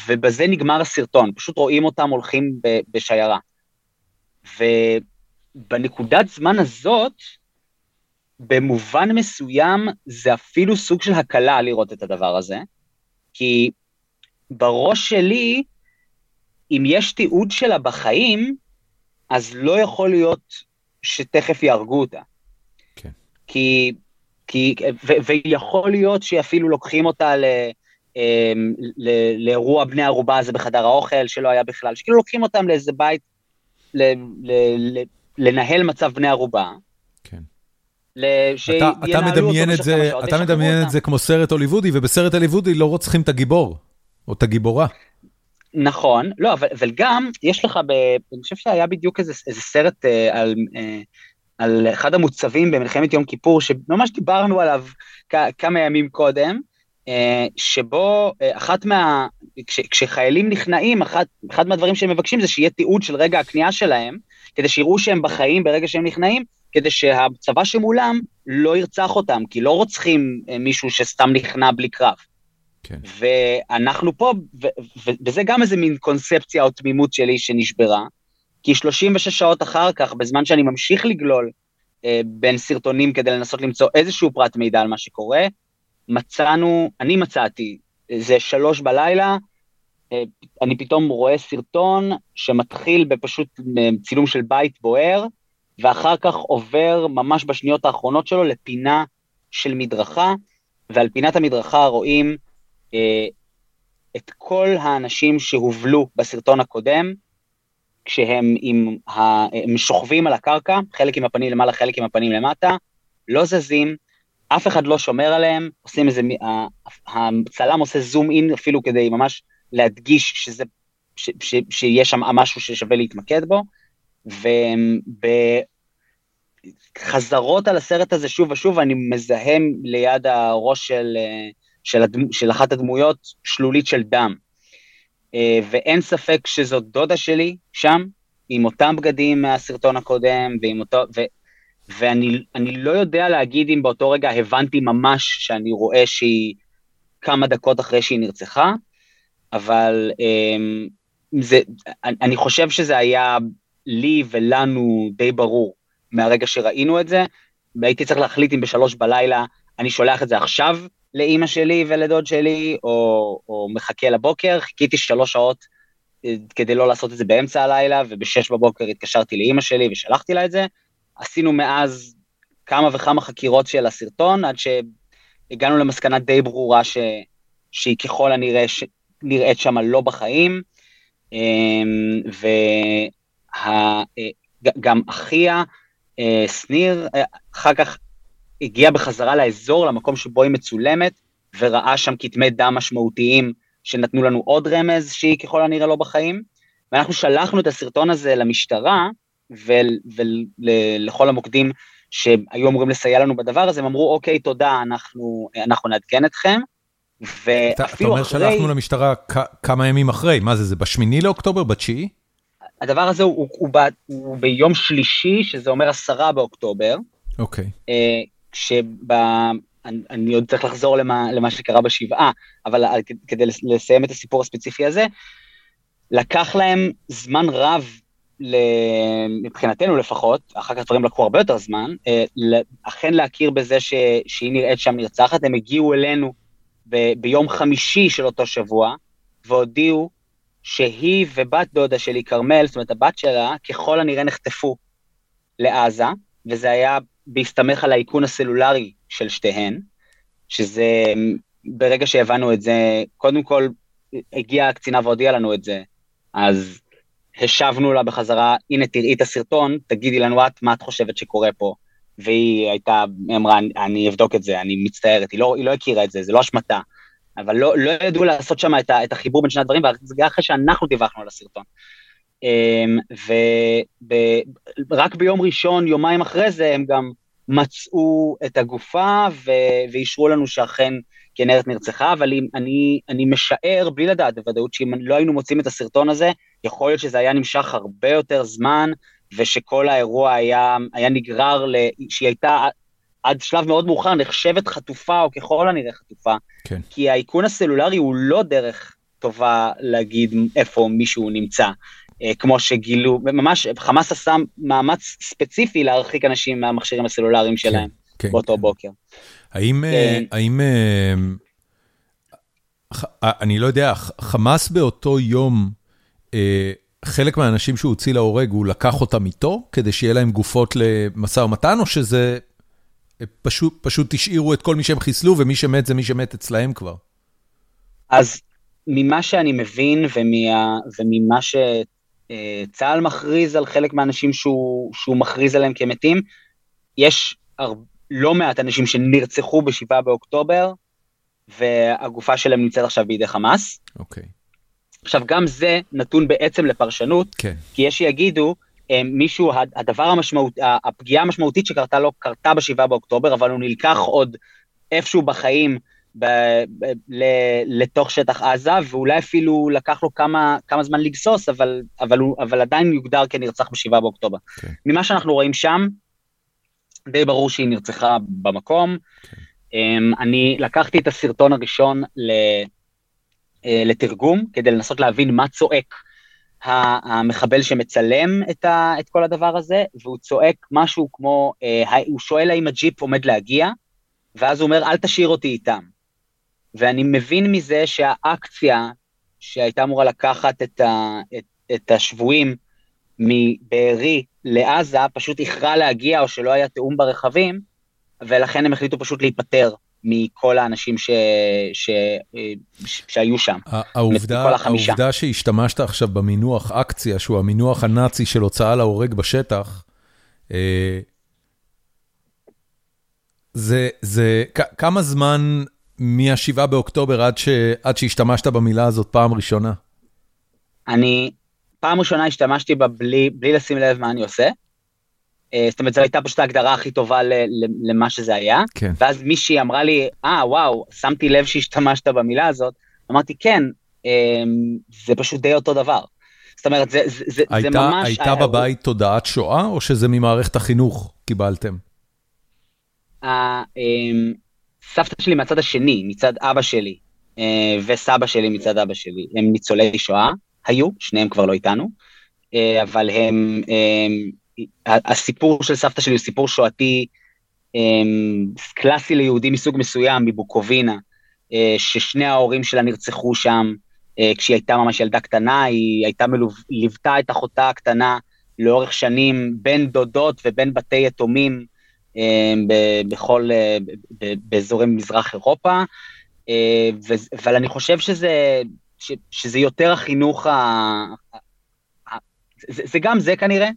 ובזה נגמר הסרטון, פשוט רואים אותם הולכים בשיירה. ובנקודת זמן הזאת, במובן מסוים זה אפילו סוג של הקלה לראות את הדבר הזה, כי בראש שלי אם יש תיעוד שלה בחיים, אז לא יכול להיות שתכף יהרגו אותה. כן. כי, כי ו, ויכול להיות שאפילו לוקחים אותה ל, אמ, ל, לאירוע בני ערובה הזה בחדר האוכל, שלא היה בכלל, שכאילו לוקחים אותם לאיזה בית, ל, ל, ל, לנהל מצב בני ערובה. כן. לש... אתה, אתה מדמיין את זה, אתה מדמיין את זה כמו סרט הוליוודי, ובסרט הוליוודי לא רוצחים את הגיבור, או את הגיבורה. נכון, לא, אבל, אבל גם, יש לך, ב, אני חושב שהיה בדיוק איזה, איזה סרט אה, על, אה, על אחד המוצבים במלחמת יום כיפור, שממש דיברנו עליו כ, כמה ימים קודם, אה, שבו אה, אחת מה... כש, כשחיילים נכנעים, אחת, אחד מהדברים שהם מבקשים זה שיהיה תיעוד של רגע הכניעה שלהם, כדי שיראו שהם בחיים ברגע שהם נכנעים, כדי שהצבא שמולם לא ירצח אותם, כי לא רוצחים אה, מישהו שסתם נכנע בלי קרב. כן. ואנחנו פה, וזה גם איזה מין קונספציה או תמימות שלי שנשברה, כי 36 שעות אחר כך, בזמן שאני ממשיך לגלול אה, בין סרטונים כדי לנסות למצוא איזשהו פרט מידע על מה שקורה, מצאנו, אני מצאתי, זה שלוש בלילה, אה, אני פתאום רואה סרטון שמתחיל בפשוט אה, צילום של בית בוער, ואחר כך עובר ממש בשניות האחרונות שלו לפינה של מדרכה, ועל פינת המדרכה רואים את כל האנשים שהובלו בסרטון הקודם, כשהם עם ה... הם שוכבים על הקרקע, חלק עם הפנים למעלה, חלק עם הפנים למטה, לא זזים, אף אחד לא שומר עליהם, עושים איזה, הצלם עושה זום אין אפילו כדי ממש להדגיש שזה, ש, ש, שיש שם משהו ששווה להתמקד בו, ובחזרות על הסרט הזה שוב ושוב אני מזהם ליד הראש של, של, הדמו, של אחת הדמויות שלולית של דם. ואין ספק שזאת דודה שלי שם, עם אותם בגדים מהסרטון הקודם, ועם אותו, ו, ואני לא יודע להגיד אם באותו רגע הבנתי ממש שאני רואה שהיא כמה דקות אחרי שהיא נרצחה, אבל um, זה, אני חושב שזה היה לי ולנו די ברור מהרגע שראינו את זה, והייתי צריך להחליט אם בשלוש בלילה אני שולח את זה עכשיו לאימא שלי ולדוד שלי, או, או מחכה לבוקר, חיכיתי שלוש שעות אה, כדי לא לעשות את זה באמצע הלילה, ובשש בבוקר התקשרתי לאימא שלי ושלחתי לה את זה. עשינו מאז כמה וכמה חקירות של הסרטון, עד שהגענו למסקנה די ברורה ש, שהיא ככל הנראה ש, נראית שם לא בחיים, אמ, וגם אחיה, אה, שניר, אה, אחר כך הגיע בחזרה לאזור, למקום שבו היא מצולמת, וראה שם כתמי דם משמעותיים שנתנו לנו עוד רמז שהיא ככל הנראה לא בחיים. ואנחנו שלחנו את הסרטון הזה למשטרה ולכל המוקדים שהיו אמורים לסייע לנו בדבר הזה, הם אמרו, אוקיי, תודה, אנחנו, אנחנו נעדכן אתכם. ואפילו אתה, אתה אומר אחרי... שלחנו למשטרה כמה ימים אחרי, מה זה, זה בשמיני לאוקטובר, בתשיעי? הדבר הזה הוא, הוא, הוא, הוא ביום שלישי, שזה אומר עשרה באוקטובר. אוקיי. Okay. אה, כשב... אני, אני עוד צריך לחזור למה, למה שקרה בשבעה, אבל כדי לסיים את הסיפור הספציפי הזה, לקח להם זמן רב, מבחינתנו לפחות, אחר כך דברים לקחו הרבה יותר זמן, אה, אכן להכיר בזה ש, שהיא נראית שם נרצחת, הם הגיעו אלינו ב, ביום חמישי של אותו שבוע, והודיעו שהיא ובת דודה שלי, כרמל, זאת אומרת הבת שלה, ככל הנראה נחטפו לעזה, וזה היה בהסתמך על האיכון הסלולרי של שתיהן, שזה, ברגע שהבנו את זה, קודם כל הגיעה הקצינה והודיעה לנו את זה, אז השבנו לה בחזרה, הנה תראי את הסרטון, תגידי לנו את מה את חושבת שקורה פה. והיא הייתה, אמרה, אני אבדוק את זה, אני מצטערת, היא לא, היא לא הכירה את זה, זה לא אשמתה. אבל לא, לא ידעו לעשות שם את, את החיבור בין שני הדברים, וזה אחרי שאנחנו דיווחנו על הסרטון. אמ, ורק ביום ראשון, יומיים אחרי זה, הם גם מצאו את הגופה ואישרו לנו שאכן כנרת נרצחה, אבל אם, אני, אני משער, בלי לדעת בוודאות, שאם לא היינו מוצאים את הסרטון הזה, יכול להיות שזה היה נמשך הרבה יותר זמן, ושכל האירוע היה, היה נגרר, ל, שהיא הייתה עד שלב מאוד מאוחר נחשבת חטופה, או ככל הנראה חטופה, כן. כי האיכון הסלולרי הוא לא דרך טובה להגיד איפה מישהו נמצא. אה, כמו שגילו, ממש חמאס עשה מאמץ ספציפי להרחיק אנשים מהמכשירים הסלולריים כן, שלהם כן, באותו כן. בוקר. האם, אה, האם, אה, אני לא יודע, חמאס באותו יום חלק מהאנשים שהוא הוציא להורג, הוא לקח אותם איתו, כדי שיהיה להם גופות למשא ומתן, או שזה פשוט, פשוט השאירו את כל מי שהם חיסלו, ומי שמת זה מי שמת אצלהם כבר? אז ממה שאני מבין, ומה, וממה שצה"ל מכריז על חלק מהאנשים שהוא, שהוא מכריז עליהם כמתים, יש הרבה, לא מעט אנשים שנרצחו ב-7 באוקטובר, והגופה שלהם נמצאת עכשיו בידי חמאס. אוקיי. Okay. עכשיו, גם זה נתון בעצם לפרשנות, כן. כי יש שיגידו, אה, מישהו, הדבר המשמעות, הפגיעה המשמעותית שקרתה לו, קרתה ב-7 באוקטובר, אבל הוא נלקח עוד איפשהו בחיים ב, ב, ל, לתוך שטח עזה, ואולי אפילו לקח לו כמה, כמה זמן לגסוס, אבל, אבל, הוא, אבל עדיין יוגדר כנרצח ב-7 באוקטובר. כן. ממה שאנחנו רואים שם, די ברור שהיא נרצחה במקום. כן. אמ, אני לקחתי את הסרטון הראשון ל... אה, לתרגום, כדי לנסות להבין מה צועק המחבל שמצלם את, ה, את כל הדבר הזה, והוא צועק משהו כמו, אה, הוא שואל האם הג'יפ עומד להגיע, ואז הוא אומר, אל תשאיר אותי איתם. ואני מבין מזה שהאקציה שהייתה אמורה לקחת את, ה, את, את השבויים מבארי לעזה, פשוט איחרה להגיע או שלא היה תיאום ברכבים, ולכן הם החליטו פשוט להיפטר מכל האנשים ש, ש, ש, שהיו שם. העובדה, העובדה שהשתמשת עכשיו במינוח אקציה, שהוא המינוח הנאצי של הוצאה להורג בשטח, אה, זה, זה, כמה זמן מ-7 באוקטובר עד, ש, עד שהשתמשת במילה הזאת פעם ראשונה? אני, פעם ראשונה השתמשתי בה בלי, בלי לשים לב מה אני עושה. אה, זאת אומרת, זו הייתה פשוט ההגדרה הכי טובה למה שזה היה. כן. ואז מישהי אמרה לי, אה, ah, וואו, שמתי לב שהשתמשת במילה הזאת. אמרתי, כן, אמ, זה פשוט די אותו דבר. זאת אומרת, זה, זה, הייתה, זה ממש... הייתה היה... בבית תודעת שואה, או שזה ממערכת החינוך קיבלתם? סבתא שלי מהצד השני, מצד אבא שלי, אה, וסבא שלי מצד אבא שלי, הם ניצולי שואה, היו, שניהם כבר לא איתנו, אה, אבל הם, הם הסיפור של סבתא שלי הוא סיפור שואתי אמ, קלאסי ליהודי מסוג מסוים, מבוקובינה, אה, ששני ההורים שלה נרצחו שם אה, כשהיא הייתה ממש ילדה קטנה, היא הייתה מלו... ליוותה את אחותה הקטנה לאורך שנים בין דודות ובין בתי יתומים. אה, בכל, באזורי מזרח אירופה, אבל אני חושב שזה, שזה יותר החינוך, ה... זה, זה גם זה כנראה,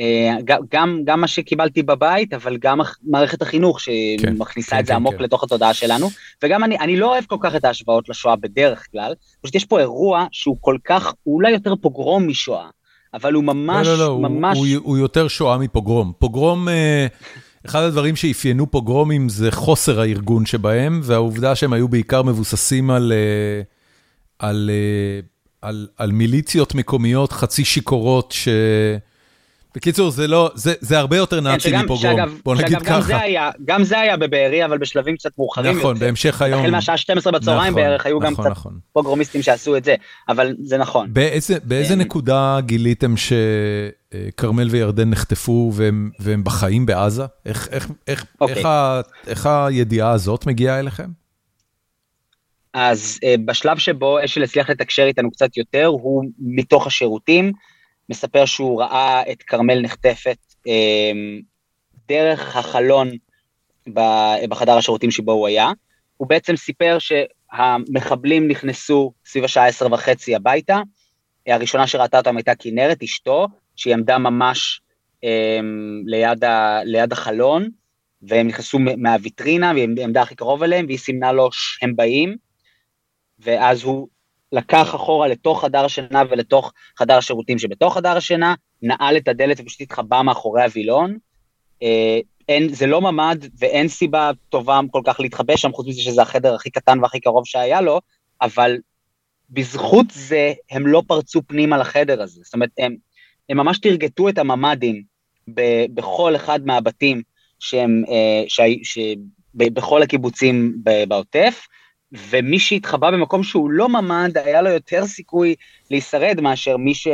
אה, גם, גם מה שקיבלתי בבית, אבל גם מערכת החינוך שמכניסה כן, את זה כן, עמוק כן. לתוך התודעה שלנו, וגם אני, אני לא אוהב כל כך את ההשוואות לשואה בדרך כלל, פשוט יש פה אירוע שהוא כל כך, אולי יותר פוגרום משואה, אבל הוא ממש, לא, לא, לא, ממש... הוא, הוא, הוא יותר שואה מפוגרום. פוגרום, אה, אחד הדברים שאפיינו פוגרומים זה חוסר הארגון שבהם, והעובדה שהם היו בעיקר מבוססים על... אה, על, על, על מיליציות מקומיות חצי שיכורות ש... בקיצור, זה לא, זה, זה הרבה יותר כן, נאצי מפוגרום, שאגב, בוא נגיד שאגב, ככה. גם זה, היה, גם זה היה בבארי, אבל בשלבים קצת מאוחרים נכון, יותר. נכון, בהמשך היום. החל מהשעה 12 בצהריים נכון, בערך, היו נכון, גם קצת נכון. פוגרומיסטים שעשו את זה, אבל זה נכון. באיזה, באיזה נקודה גיליתם שכרמל וירדן נחטפו והם, והם בחיים בעזה? איך, איך, איך, אוקיי. איך, ה, איך הידיעה הזאת מגיעה אליכם? אז uh, בשלב שבו אשל הצליח לתקשר איתנו קצת יותר, הוא מתוך השירותים. מספר שהוא ראה את כרמל נחטפת אה, דרך החלון בחדר השירותים שבו הוא היה. הוא בעצם סיפר שהמחבלים נכנסו סביב השעה עשר וחצי הביתה. הראשונה שראתה אותם הייתה כנרת, אשתו, שהיא עמדה ממש אה, ליד, ה, ליד החלון, והם נכנסו מהוויטרינה, והיא עמדה הכי קרוב אליהם, והיא סימנה לו שהם באים, ואז הוא לקח אחורה לתוך חדר השינה ולתוך חדר השירותים שבתוך חדר השינה, נעל את הדלת ופשוט התחבא מאחורי הווילון. אה, אין, זה לא ממ"ד ואין סיבה טובה כל כך להתחבא שם, חוץ מזה שזה החדר הכי קטן והכי קרוב שהיה לו, אבל בזכות זה הם לא פרצו פנימה לחדר הזה. זאת אומרת, הם, הם ממש תרגטו את הממ"דים בכל אחד מהבתים שהם, אה, ש, ש, בכל הקיבוצים בעוטף, ומי שהתחבא במקום שהוא לא ממ"ד, היה לו יותר סיכוי להישרד מאשר מי, ש...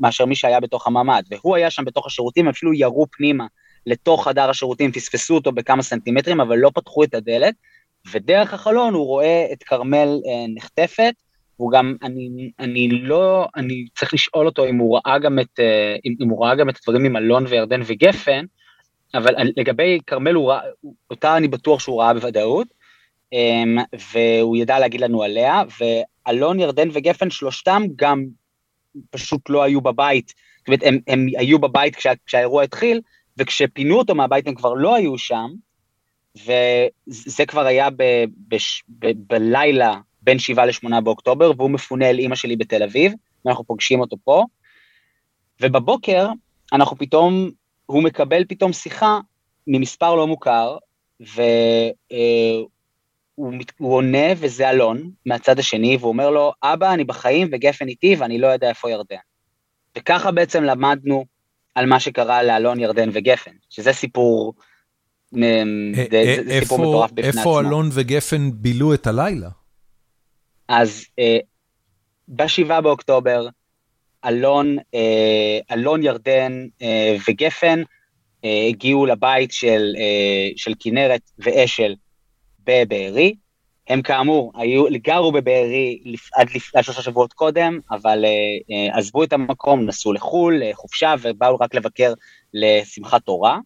מאשר מי שהיה בתוך הממ"ד. והוא היה שם בתוך השירותים, אפילו ירו פנימה לתוך חדר השירותים, פספסו אותו בכמה סנטימטרים, אבל לא פתחו את הדלת, ודרך החלון הוא רואה את כרמל אה, נחטפת, הוא גם, אני, אני לא, אני צריך לשאול אותו אם הוא ראה גם את, אה, אם, הוא ראה גם את הדברים עם אלון וירדן וגפן, אבל לגבי כרמל, אותה אני בטוח שהוא ראה בוודאות, והוא ידע להגיד לנו עליה, ואלון, ירדן וגפן, שלושתם גם פשוט לא היו בבית, זאת אומרת, הם, הם היו בבית כשה, כשהאירוע התחיל, וכשפינו אותו מהבית הם כבר לא היו שם, וזה כבר היה ב, ב, ב, בלילה בין 7 ל-8 באוקטובר, והוא מפונה אל אימא שלי בתל אביב, ואנחנו פוגשים אותו פה, ובבוקר אנחנו פתאום, הוא מקבל פתאום שיחה ממספר לא מוכר, והוא הוא עונה וזה אלון מהצד השני, והוא אומר לו, אבא, אני בחיים וגפן איתי ואני לא יודע איפה ירדן. וככה בעצם למדנו על מה שקרה לאלון, ירדן וגפן, שזה סיפור, אה, זה, זה סיפור מטורף בפני עצמו. איפה אלון וגפן בילו את הלילה? אז אה, ב-7 באוקטובר, אלון, אה, אלון ירדן אה, וגפן אה, הגיעו לבית של, אה, של כנרת ואשל בבארי. הם כאמור, היו, גרו בבארי עד, לפ, שלושה שבועות קודם, אבל אה, אה, עזבו את המקום, נסעו לחו"ל, אה, חופשה, ובאו רק לבקר לשמחת תורה.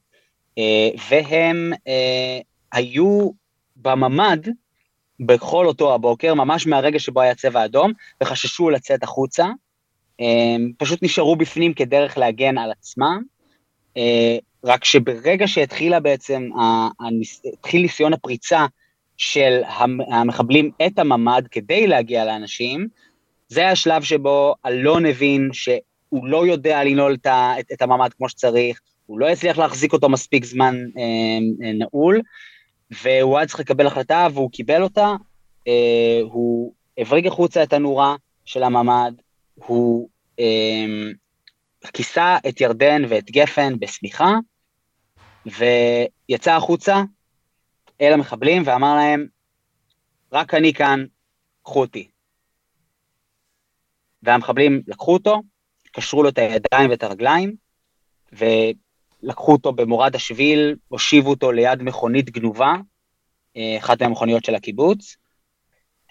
אה, והם אה, היו בממ"ד בכל אותו הבוקר, ממש מהרגע שבו היה צבע אדום, וחששו לצאת החוצה. הם פשוט נשארו בפנים כדרך להגן על עצמם. אה, רק שברגע שהתחילה בעצם, התחיל ניסיון הפריצה של המחבלים את הממ"ד כדי להגיע לאנשים, זה השלב שבו אלון הבין שהוא לא יודע לנעול את הממ"ד כמו שצריך, הוא לא הצליח להחזיק אותו מספיק זמן אה, אה, נעול, והוא היה צריך לקבל החלטה והוא קיבל אותה, אה, הוא הבריג החוצה את הנורה של הממ"ד, הוא אה, כיסה את ירדן ואת גפן בשמיכה, ויצא החוצה אל המחבלים ואמר להם, רק אני כאן, קחו אותי. והמחבלים לקחו אותו, קשרו לו את הידיים ואת הרגליים, ולקחו אותו במורד השביל, הושיבו אותו ליד מכונית גנובה, אה, אחת מהמכוניות של הקיבוץ,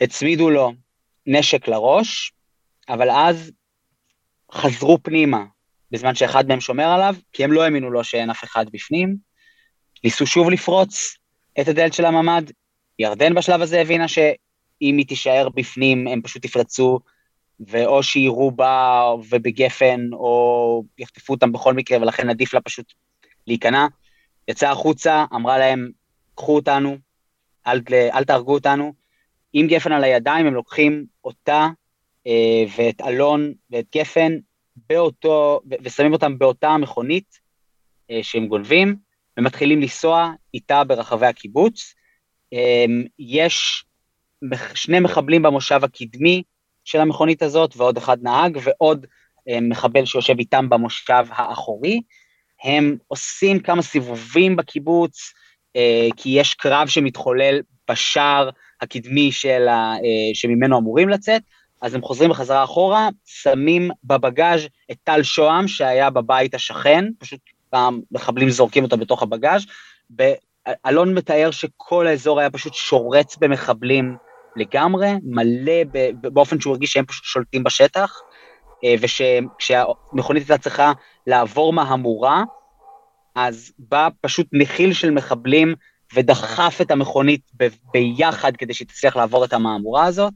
הצמידו לו נשק לראש, אבל אז חזרו פנימה, בזמן שאחד מהם שומר עליו, כי הם לא האמינו לו שאין אף אחד בפנים. ניסו שוב לפרוץ את הדלת של הממ"ד. ירדן בשלב הזה הבינה שאם היא תישאר בפנים, הם פשוט יפרצו, ואו שיירו בה ובגפן, או יחטפו אותם בכל מקרה, ולכן עדיף לה פשוט להיכנע. יצאה החוצה, אמרה להם, קחו אותנו, אל, אל תהרגו אותנו. עם גפן על הידיים, הם לוקחים אותה אה, ואת אלון ואת גפן באותו, ושמים אותם באותה המכונית אה, שהם גונבים, ומתחילים לנסוע איתה ברחבי הקיבוץ. אה, יש שני מחבלים במושב הקדמי של המכונית הזאת, ועוד אחד נהג, ועוד אה, מחבל שיושב איתם במושב האחורי. הם עושים כמה סיבובים בקיבוץ, כי יש קרב שמתחולל בשער הקדמי של ה, שממנו אמורים לצאת, אז הם חוזרים בחזרה אחורה, שמים בבגאז' את טל שוהם שהיה בבית השכן, פשוט המחבלים זורקים אותו בתוך הבגאז', ואלון מתאר שכל האזור היה פשוט שורץ במחבלים לגמרי, מלא באופן שהוא הרגיש שהם פשוט שולטים בשטח, אה, וכשהמכונית הייתה צריכה לעבור מהמורה, אז בא פשוט נחיל של מחבלים ודחף את המכונית ביחד כדי שהיא תצליח לעבור את המהמורה הזאת.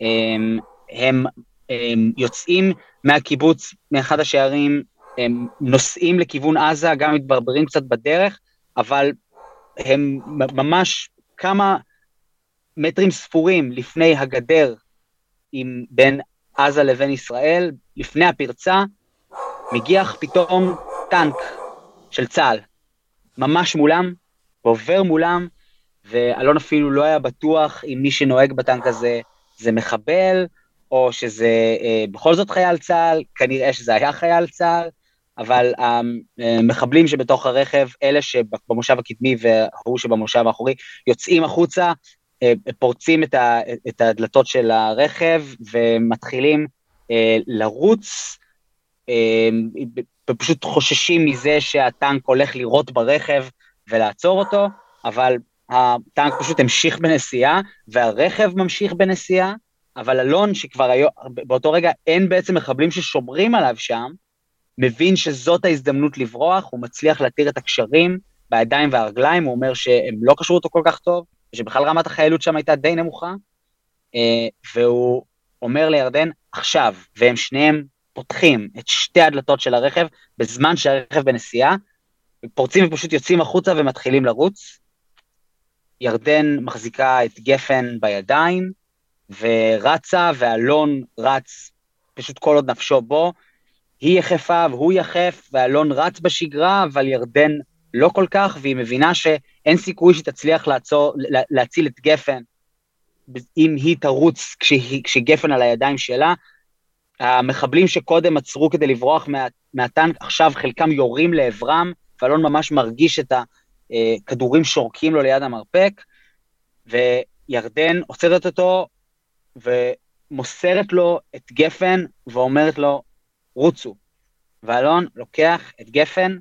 הם, הם, הם יוצאים מהקיבוץ, מאחד השערים, הם נוסעים לכיוון עזה, גם מתברברים קצת בדרך, אבל הם ממש כמה מטרים ספורים לפני הגדר עם בין עזה לבין ישראל, לפני הפרצה, מגיח פתאום טנק של צה"ל, ממש מולם, עובר מולם, ואלון אפילו לא היה בטוח אם מי שנוהג בטנק הזה זה מחבל, או שזה אה, בכל זאת חייל צה"ל, כנראה שזה היה חייל צה"ל, אבל המחבלים שבתוך הרכב, אלה שבמושב הקדמי וההוא שבמושב האחורי, יוצאים החוצה, אה, פורצים את, ה, את הדלתות של הרכב ומתחילים אה, לרוץ, אה, ופשוט חוששים מזה שהטנק הולך לירות ברכב ולעצור אותו, אבל הטנק פשוט המשיך בנסיעה, והרכב ממשיך בנסיעה, אבל אלון, שכבר היום, באותו רגע אין בעצם מחבלים ששומרים עליו שם, מבין שזאת ההזדמנות לברוח, הוא מצליח להתיר את הקשרים בידיים והרגליים, הוא אומר שהם לא קשרו אותו כל כך טוב, ושבכלל רמת החיילות שם הייתה די נמוכה, אה, והוא אומר לירדן, עכשיו, והם שניהם פותחים את שתי הדלתות של הרכב, בזמן שהרכב בנסיעה, פורצים ופשוט יוצאים החוצה ומתחילים לרוץ. ירדן מחזיקה את גפן בידיים, ורצה, ואלון רץ פשוט כל עוד נפשו בו. היא יחפה והוא יחף, ואלון רץ בשגרה, אבל ירדן לא כל כך, והיא מבינה שאין סיכוי שתצליח לעצור, להציל את גפן אם היא תרוץ כשהיא, כשגפן על הידיים שלה. המחבלים שקודם עצרו כדי לברוח מה, מהטנק, עכשיו חלקם יורים לעברם, ואלון ממש מרגיש את הכדורים שורקים לו ליד המרפק, וירדן עוצרת אותו ומוסרת לו את גפן ואומרת לו, רוצו. ואלון לוקח את גפן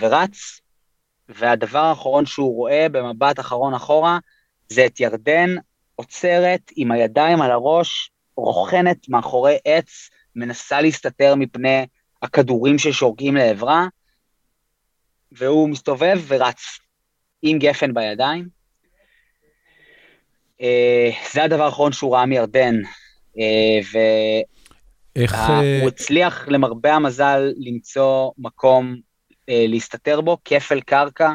ורץ, והדבר האחרון שהוא רואה במבט אחרון אחורה, זה את ירדן עוצרת עם הידיים על הראש, רוכנת מאחורי עץ, מנסה להסתתר מפני הכדורים ששורקים לעברה, והוא מסתובב ורץ עם גפן בידיים. אה, זה הדבר האחרון שהוא ראה מירדן, אה, והוא אה, הצליח למרבה המזל למצוא מקום להסתתר בו, כפל קרקע,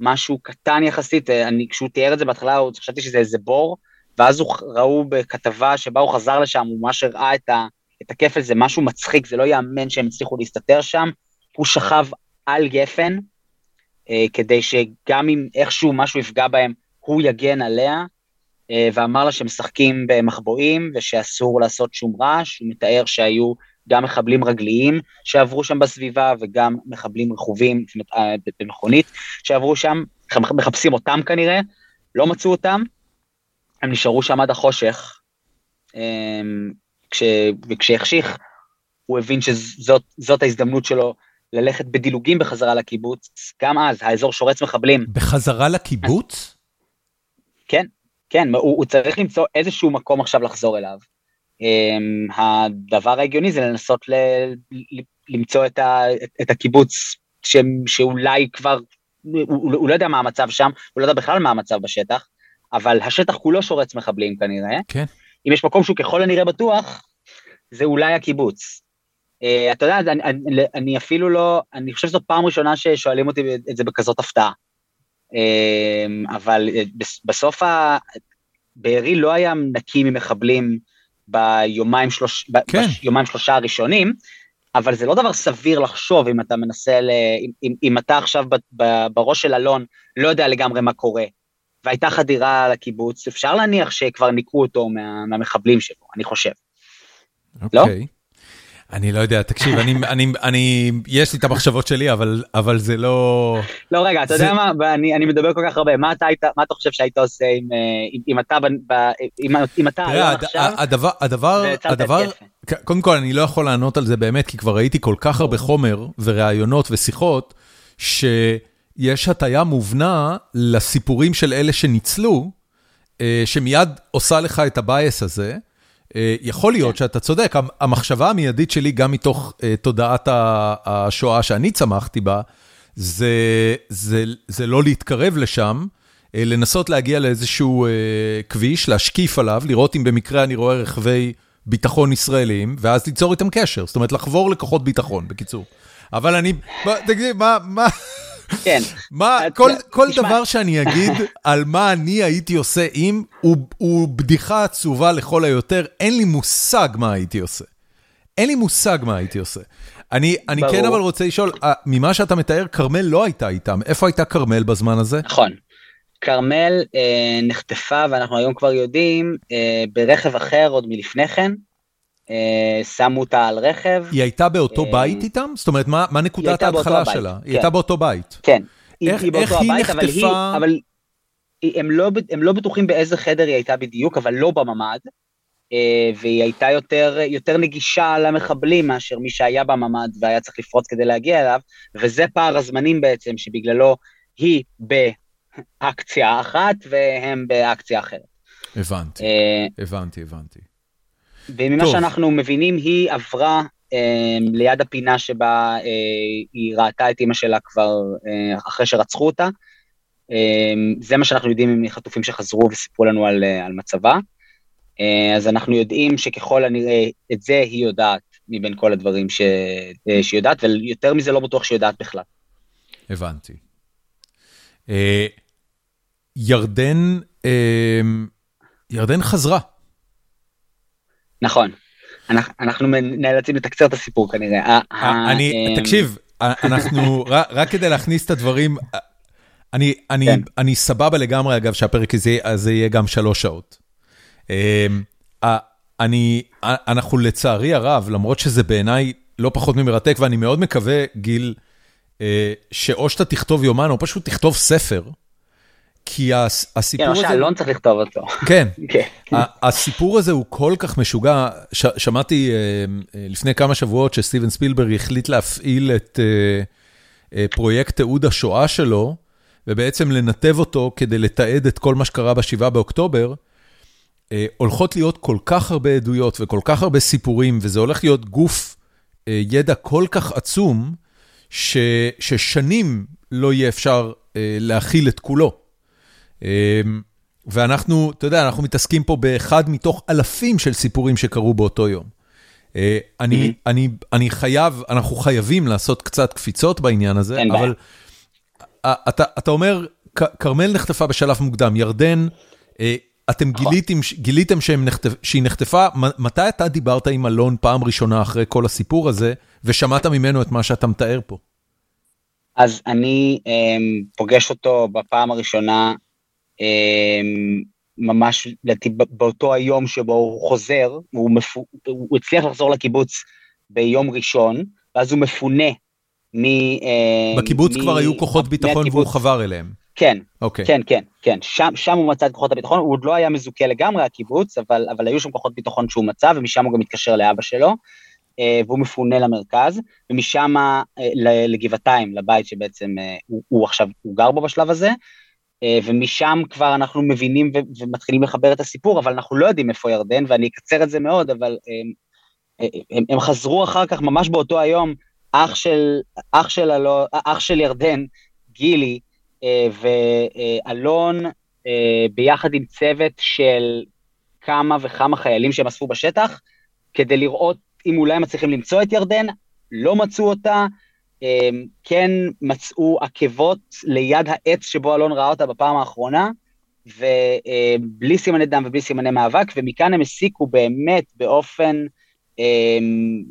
משהו קטן יחסית, אני, כשהוא תיאר את זה בהתחלה, חשבתי שזה איזה בור, ואז הוא, ראו בכתבה שבה הוא חזר לשם, הוא ממש הראה את, ה, את הכפל, זה משהו מצחיק, זה לא ייאמן שהם הצליחו להסתתר שם, הוא שכב על גפן, אה, כדי שגם אם איכשהו משהו יפגע בהם, הוא יגן עליה, אה, ואמר לה שמשחקים במחבואים ושאסור לעשות שום רעש, הוא מתאר שהיו גם מחבלים רגליים שעברו שם בסביבה וגם מחבלים רכובים אה, במכונית שעברו שם, מחפשים אותם כנראה, לא מצאו אותם, הם נשארו שם עד החושך, אמ, כש, וכשהחשיך, הוא הבין שזאת ההזדמנות שלו ללכת בדילוגים בחזרה לקיבוץ, גם אז, האזור שורץ מחבלים. בחזרה לקיבוץ? כן, כן, הוא, הוא צריך למצוא איזשהו מקום עכשיו לחזור אליו. Um, הדבר ההגיוני זה לנסות ל, ל, למצוא את, ה, את, את הקיבוץ ש, שאולי כבר, הוא, הוא, הוא לא יודע מה המצב שם, הוא לא יודע בכלל מה המצב בשטח, אבל השטח כולו שורץ מחבלים כנראה. כן. אם יש מקום שהוא ככל הנראה בטוח, זה אולי הקיבוץ. Uh, אתה יודע, אני, אני, אני אפילו לא, אני חושב שזאת פעם ראשונה ששואלים אותי את זה בכזאת הפתעה. Uh, אבל uh, בסוף. בארי לא היה נקי ממחבלים ביומיים, שלוש, כן. ביומיים שלושה הראשונים, אבל זה לא דבר סביר לחשוב אם אתה מנסה, ל... אם, אם, אם אתה עכשיו ב, ב, בראש של אלון לא יודע לגמרי מה קורה, והייתה חדירה לקיבוץ, אפשר להניח שכבר ניקו אותו מה, מהמחבלים שלו, אני חושב. Okay. לא? אני לא יודע, תקשיב, אני, אני, אני, יש לי את המחשבות שלי, אבל, אבל זה לא... לא, רגע, אתה זה... יודע מה, אני, אני מדבר כל כך הרבה, מה אתה, היית, מה אתה חושב שהיית עושה אם, אה, אם, אם אתה, ב, אם, אם אתה תראה, הד, עכשיו, הדבר, הדבר, הדבר, קודם כל, אני לא יכול לענות על זה באמת, כי כבר ראיתי כל כך הרבה חומר וראיונות ושיחות, שיש הטיה מובנה לסיפורים של אלה שניצלו, אה, שמיד עושה לך את הבייס הזה. אה, יכול להיות כן. שאתה צודק, המחשבה המיידית שלי, גם מתוך uh, תודעת השואה שאני צמחתי בה, זה, זה, זה לא להתקרב לשם, uh, לנסות להגיע לאיזשהו כביש, להשקיף עליו, לראות אם במקרה אני רואה רכבי ביטחון ישראלים, ואז ליצור איתם קשר, זאת אומרת, לחבור לכוחות ביטחון, בקיצור. אבל אני, תגיד, מה, מה... כן. מה, כל, כל דבר שאני אגיד על מה אני הייתי עושה אם, הוא, הוא בדיחה עצובה לכל היותר, אין לי מושג מה הייתי עושה. אין לי מושג מה הייתי עושה. אני, אני כן אבל רוצה לשאול, אה, ממה שאתה מתאר, כרמל לא הייתה איתם, איפה הייתה כרמל בזמן הזה? נכון. כרמל אה, נחטפה, ואנחנו היום כבר יודעים, אה, ברכב אחר עוד מלפני כן, שמו אותה על רכב. היא הייתה באותו אה, בית איתם? זאת אומרת, מה נקודת ההתחלה שלה? היא הייתה באותו בית. כן. איך היא נחטפה? אבל לא הם לא בטוחים באיזה חדר היא הייתה בדיוק, אבל לא בממ"ד. אה, והיא הייתה יותר, יותר נגישה למחבלים מאשר מי שהיה בממ"ד והיה צריך לפרוץ כדי להגיע אליו, וזה פער הזמנים בעצם שבגללו היא באקציה אחת והם באקציה אחרת. הבנתי, הבנתי, הבנתי. וממה שאנחנו מבינים, היא עברה אה, ליד הפינה שבה אה, היא ראתה את אימא שלה כבר אה, אחרי שרצחו אותה. אה, זה מה שאנחנו יודעים מחטופים שחזרו וסיפרו לנו על, אה, על מצבה. אה, אז אנחנו יודעים שככל הנראה, את זה היא יודעת מבין כל הדברים ש, אה, שהיא יודעת, ויותר מזה לא בטוח שהיא יודעת בכלל. הבנתי. אה, ירדן, אה, ירדן חזרה. נכון. אנחנו נאלצים לתקצר את הסיפור כנראה. אני, תקשיב, אנחנו, רק כדי להכניס את הדברים, אני, אני, כן. אני סבבה לגמרי, אגב, שהפרק הזה, הזה יהיה גם שלוש שעות. אני, אנחנו לצערי הרב, למרות שזה בעיניי לא פחות ממרתק, ואני מאוד מקווה, גיל, שאו שאתה תכתוב יומן, או פשוט תכתוב ספר. כי הסיפור הזה... כן, אלון צריך לכתוב אותו. כן, הסיפור הזה הוא כל כך משוגע. שמעתי לפני כמה שבועות שסטיבן ספילברג החליט להפעיל את פרויקט תיעוד השואה שלו, ובעצם לנתב אותו כדי לתעד את כל מה שקרה ב-7 באוקטובר. הולכות להיות כל כך הרבה עדויות וכל כך הרבה סיפורים, וזה הולך להיות גוף ידע כל כך עצום, ששנים לא יהיה אפשר להכיל את כולו. ואנחנו, אתה יודע, אנחנו מתעסקים פה באחד מתוך אלפים של סיפורים שקרו באותו יום. אני, אני, אני חייב, אנחנו חייבים לעשות קצת קפיצות בעניין הזה, אבל אתה, אתה אומר, כרמל נחטפה בשלב מוקדם, ירדן, אתם נכון. גיליתם, גיליתם שהיא נחטפה, מתי אתה דיברת עם אלון פעם ראשונה אחרי כל הסיפור הזה, ושמעת ממנו את מה שאתה מתאר פה? אז אני פוגש אותו בפעם הראשונה אמ, ממש לדעתי באותו היום שבו הוא חוזר, הוא, מפו, הוא הצליח לחזור לקיבוץ ביום ראשון, ואז הוא מפונה מ... אמ, בקיבוץ מ, כבר היו כוחות ביטחון מהקיבוץ. והוא חבר אליהם. כן, okay. אוקיי. כן, כן, כן, שם, שם הוא מצא את כוחות הביטחון, הוא עוד לא היה מזוכה לגמרי הקיבוץ, אבל, אבל היו שם כוחות ביטחון שהוא מצא, ומשם הוא גם התקשר לאבא שלו, אה, והוא מפונה למרכז, ומשם אה, לגבעתיים, לבית שבעצם אה, הוא, הוא עכשיו, הוא גר בו בשלב הזה, ומשם כבר אנחנו מבינים ומתחילים לחבר את הסיפור, אבל אנחנו לא יודעים איפה ירדן, ואני אקצר את זה מאוד, אבל הם, אה, הם, הם חזרו אחר כך, ממש באותו היום, אח של, אח של, אלו, אח של ירדן, גילי, אה, ואלון, ביחד עם צוות של כמה וכמה חיילים שהם אספו בשטח, כדי לראות אם אולי מצליחים למצוא את ירדן, לא מצאו אותה, כן מצאו עקבות ליד העץ שבו אלון ראה אותה בפעם האחרונה, ובלי סימני דם ובלי סימני מאבק, ומכאן הם הסיקו באמת באופן, אמ,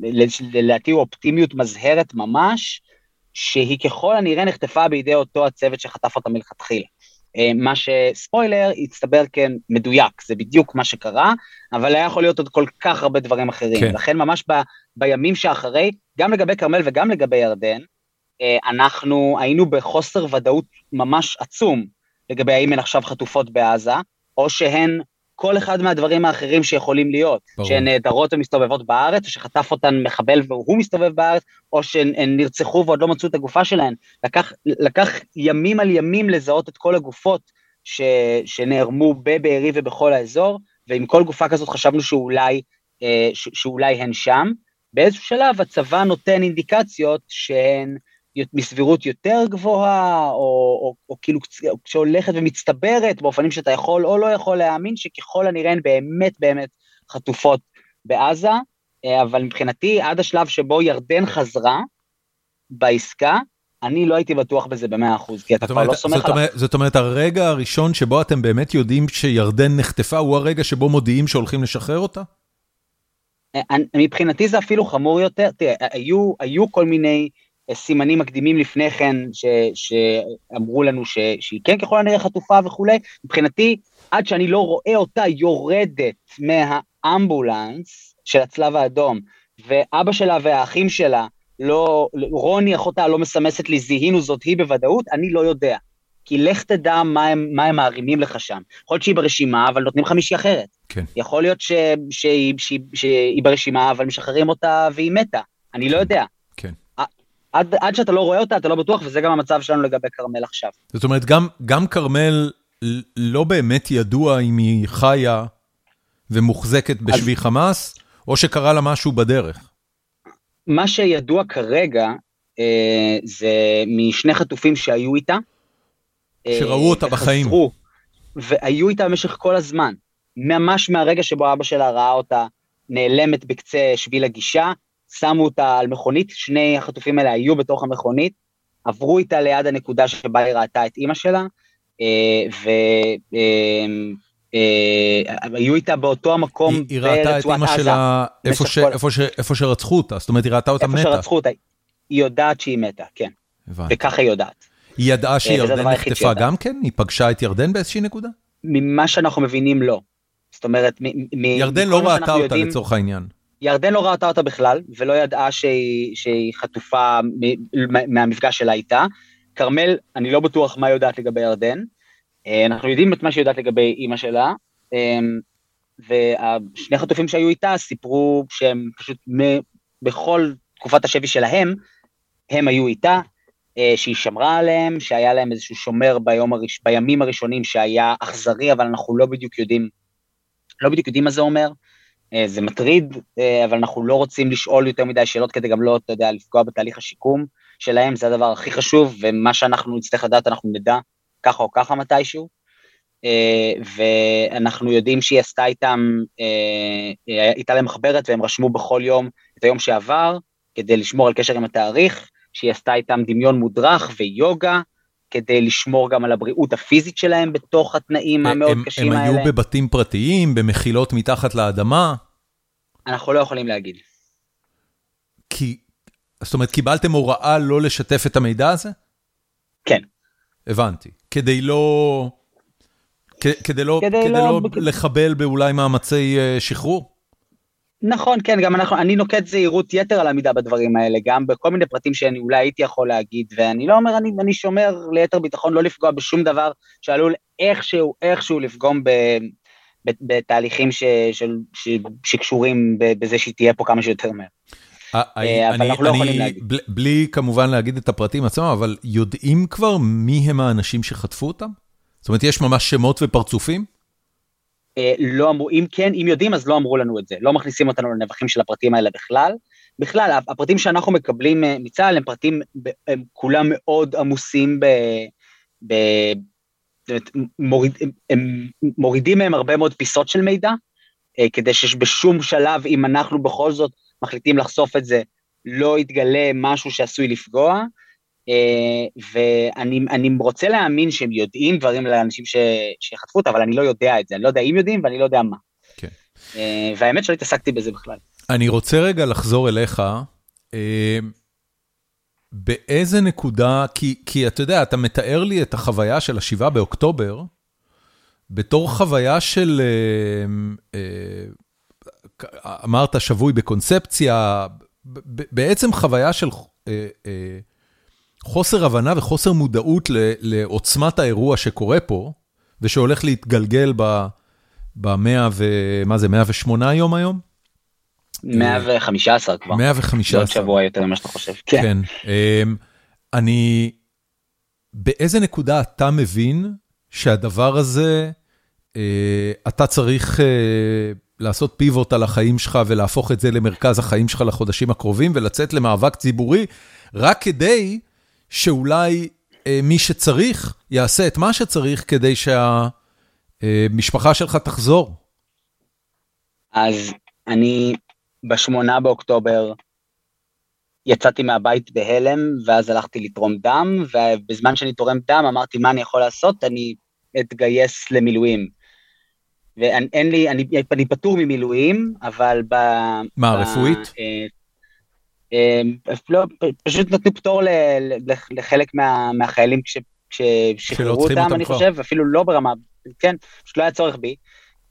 לדעתי הוא אופטימיות מזהרת ממש, שהיא ככל הנראה נחטפה בידי אותו הצוות שחטף אותה מלכתחילה. אמ, מה שספוילר הצטבר כן מדויק, זה בדיוק מה שקרה, אבל היה יכול להיות עוד כל כך הרבה דברים אחרים. כן. לכן ממש ב, בימים שאחרי, גם לגבי כרמל וגם לגבי ירדן, אה, אנחנו היינו בחוסר ודאות ממש עצום לגבי האם הן עכשיו חטופות בעזה, או שהן כל אחד מהדברים האחרים שיכולים להיות, ברור. שהן נעדרות ומסתובבות בארץ, או שחטף אותן מחבל והוא מסתובב בארץ, או שהן נרצחו ועוד לא מצאו את הגופה שלהן. לקח, לקח ימים על ימים לזהות את כל הגופות ש, שנערמו בבארי ובכל האזור, ועם כל גופה כזאת חשבנו שאולי, אה, ש, שאולי הן שם. באיזשהו שלב הצבא נותן אינדיקציות שהן מסבירות יותר גבוהה, או, או, או כאילו שהולכת ומצטברת באופנים שאתה יכול או לא יכול להאמין, שככל הנראה הן באמת באמת חטופות בעזה, אה, אבל מבחינתי עד השלב שבו ירדן חזרה בעסקה, אני לא הייתי בטוח בזה במאה אחוז, כי אתה כבר לא סומך עליו. זאת אומרת, הרגע הראשון שבו אתם באמת יודעים שירדן נחטפה, הוא הרגע שבו מודיעים שהולכים לשחרר אותה? מבחינתי זה אפילו חמור יותר, תראה, היו, היו כל מיני אה, סימנים מקדימים לפני כן ש, שאמרו לנו ש, שהיא כן ככל הנראה חטופה וכולי, מבחינתי, עד שאני לא רואה אותה יורדת מהאמבולנס של הצלב האדום, ואבא שלה והאחים שלה, לא, רוני אחותה לא מסמסת לי זיהינו זאת היא בוודאות, אני לא יודע. כי לך תדע מה הם, מה הם מערימים לך שם. יכול להיות שהיא ברשימה, אבל נותנים לך מישהי אחרת. כן. יכול להיות ש, שהיא, שהיא, שהיא ברשימה, אבל משחררים אותה והיא מתה. אני לא יודע. עד, עד שאתה לא רואה אותה, אתה לא בטוח, וזה גם המצב שלנו לגבי כרמל עכשיו. זאת אומרת, גם, גם כרמל לא באמת ידוע אם היא חיה ומוחזקת בשבי אז... חמאס, או שקרה לה משהו בדרך? מה שידוע כרגע אה, זה משני חטופים שהיו איתה. אה, שראו אותה בחיים. וחזרו, והיו איתה במשך כל הזמן. ממש מהרגע שבו אבא שלה ראה אותה נעלמת בקצה שביל הגישה, שמו אותה על מכונית, שני החטופים האלה היו בתוך המכונית, עברו איתה ליד הנקודה שבה היא ראתה את אימא שלה, אה, והיו אה, איתה באותו המקום ברצועת עזה. היא ראתה את אימא שלה איפה שרצחו אותה, זאת אומרת היא ראתה אותה מתה. איפה שרצחו אותה, היא יודעת שהיא מתה, כן. וככה היא יודעת. היא ידעה אה, שירדן נחטפה גם כן? היא פגשה את ירדן באיזושהי נקודה? ממה שאנחנו מבינים לא. זאת אומרת, ירדן לא ראתה אותה לצורך העניין. ירדן לא ראתה אותה בכלל, ולא ידעה שהיא, שהיא חטופה מהמפגש שלה איתה. כרמל, אני לא בטוח מה יודעת לגבי ירדן. אה, אנחנו יודעים את מה שהיא יודעת לגבי אימא שלה, אה, ושני חטופים שהיו איתה סיפרו שהם פשוט בכל תקופת השבי שלהם, הם היו איתה, אה, שהיא שמרה עליהם, שהיה להם איזשהו שומר ביום הראש, בימים הראשונים שהיה אכזרי, אבל אנחנו לא בדיוק יודעים, לא בדיוק יודעים מה זה אומר. אה, זה מטריד, אה, אבל אנחנו לא רוצים לשאול יותר מדי שאלות כדי גם לא, אתה יודע, לפגוע בתהליך השיקום שלהם, זה הדבר הכי חשוב, ומה שאנחנו נצטרך לדעת אנחנו נדע ככה או ככה מתישהו. אה, ואנחנו יודעים שהיא עשתה איתם, הייתה להם מחברת והם רשמו בכל יום את היום שעבר, כדי לשמור על קשר עם התאריך, שהיא עשתה איתם דמיון מודרך ויוגה, כדי לשמור גם על הבריאות הפיזית שלהם בתוך התנאים המאוד קשים האלה. הם היו בבתים פרטיים, במחילות מתחת לאדמה? אנחנו לא יכולים להגיד. כי, זאת אומרת, קיבלתם הוראה לא לשתף את המידע הזה? כן. הבנתי. כדי לא... כדי לא, כדי כדי לא, לא לחבל באולי מאמצי אה, שחרור? נכון, כן, גם אנחנו, אני נוקט זהירות יתר על עמידה בדברים האלה, גם בכל מיני פרטים שאני אולי הייתי יכול להגיד, ואני לא אומר, אני, אני שומר ליתר ביטחון לא לפגוע בשום דבר שעלול איכשהו, איכשהו לפגום ב, בתהליכים ש, של, ש, שקשורים בזה שהיא תהיה פה כמה שיותר מהר. אה, אבל אנחנו לא יכולים להגיד. בלי כמובן להגיד את הפרטים עצמם, אבל יודעים כבר מי הם האנשים שחטפו אותם? זאת אומרת, יש ממש שמות ופרצופים? אה, לא אמרו, אם כן, אם יודעים אז לא אמרו לנו את זה, לא מכניסים אותנו לנבחים של הפרטים האלה בכלל. בכלל, הפרטים שאנחנו מקבלים אה, מצה"ל הם פרטים, הם כולם מאוד עמוסים ב... ב מוריד, הם מורידים מהם הרבה מאוד פיסות של מידע, אה, כדי שבשום שלב, אם אנחנו בכל זאת מחליטים לחשוף את זה, לא יתגלה משהו שעשוי לפגוע. אה, ואני רוצה להאמין שהם יודעים דברים לאנשים שחטפו אותה, אבל אני לא יודע את זה, אני לא יודע אם יודעים ואני לא יודע מה. כן. אה, והאמת שלא התעסקתי בזה בכלל. אני רוצה רגע לחזור אליך. אה, באיזה נקודה, כי, כי אתה יודע, אתה מתאר לי את החוויה של השבעה באוקטובר, בתור חוויה של, אמרת שבוי בקונספציה, בעצם חוויה של חוסר הבנה וחוסר מודעות לעוצמת האירוע שקורה פה, ושהולך להתגלגל במאה ו... מה זה, 108 יום היום? 115 כבר. 115. עוד שבוע יותר ממה שאתה חושב. כן. כן. אמ, אני... באיזה נקודה אתה מבין שהדבר הזה, אה, אתה צריך אה, לעשות פיבוט על החיים שלך ולהפוך את זה למרכז החיים שלך לחודשים הקרובים ולצאת למאבק ציבורי, רק כדי שאולי אה, מי שצריך יעשה את מה שצריך כדי שהמשפחה שלך תחזור? אז אני בשמונה באוקטובר יצאתי מהבית בהלם, ואז הלכתי לתרום דם, ובזמן שאני תורם דם אמרתי, מה אני יכול לעשות? אני אתגייס למילואים. ואין לי, אני, אני פטור ממילואים, אבל ב... מה, ב, רפואית? אה, אמ, לא, פשוט נתנו פטור לחלק מה, מהחיילים כששחררו אותם, אני חושב, אפילו לא ברמה, כן, פשוט לא היה צורך בי.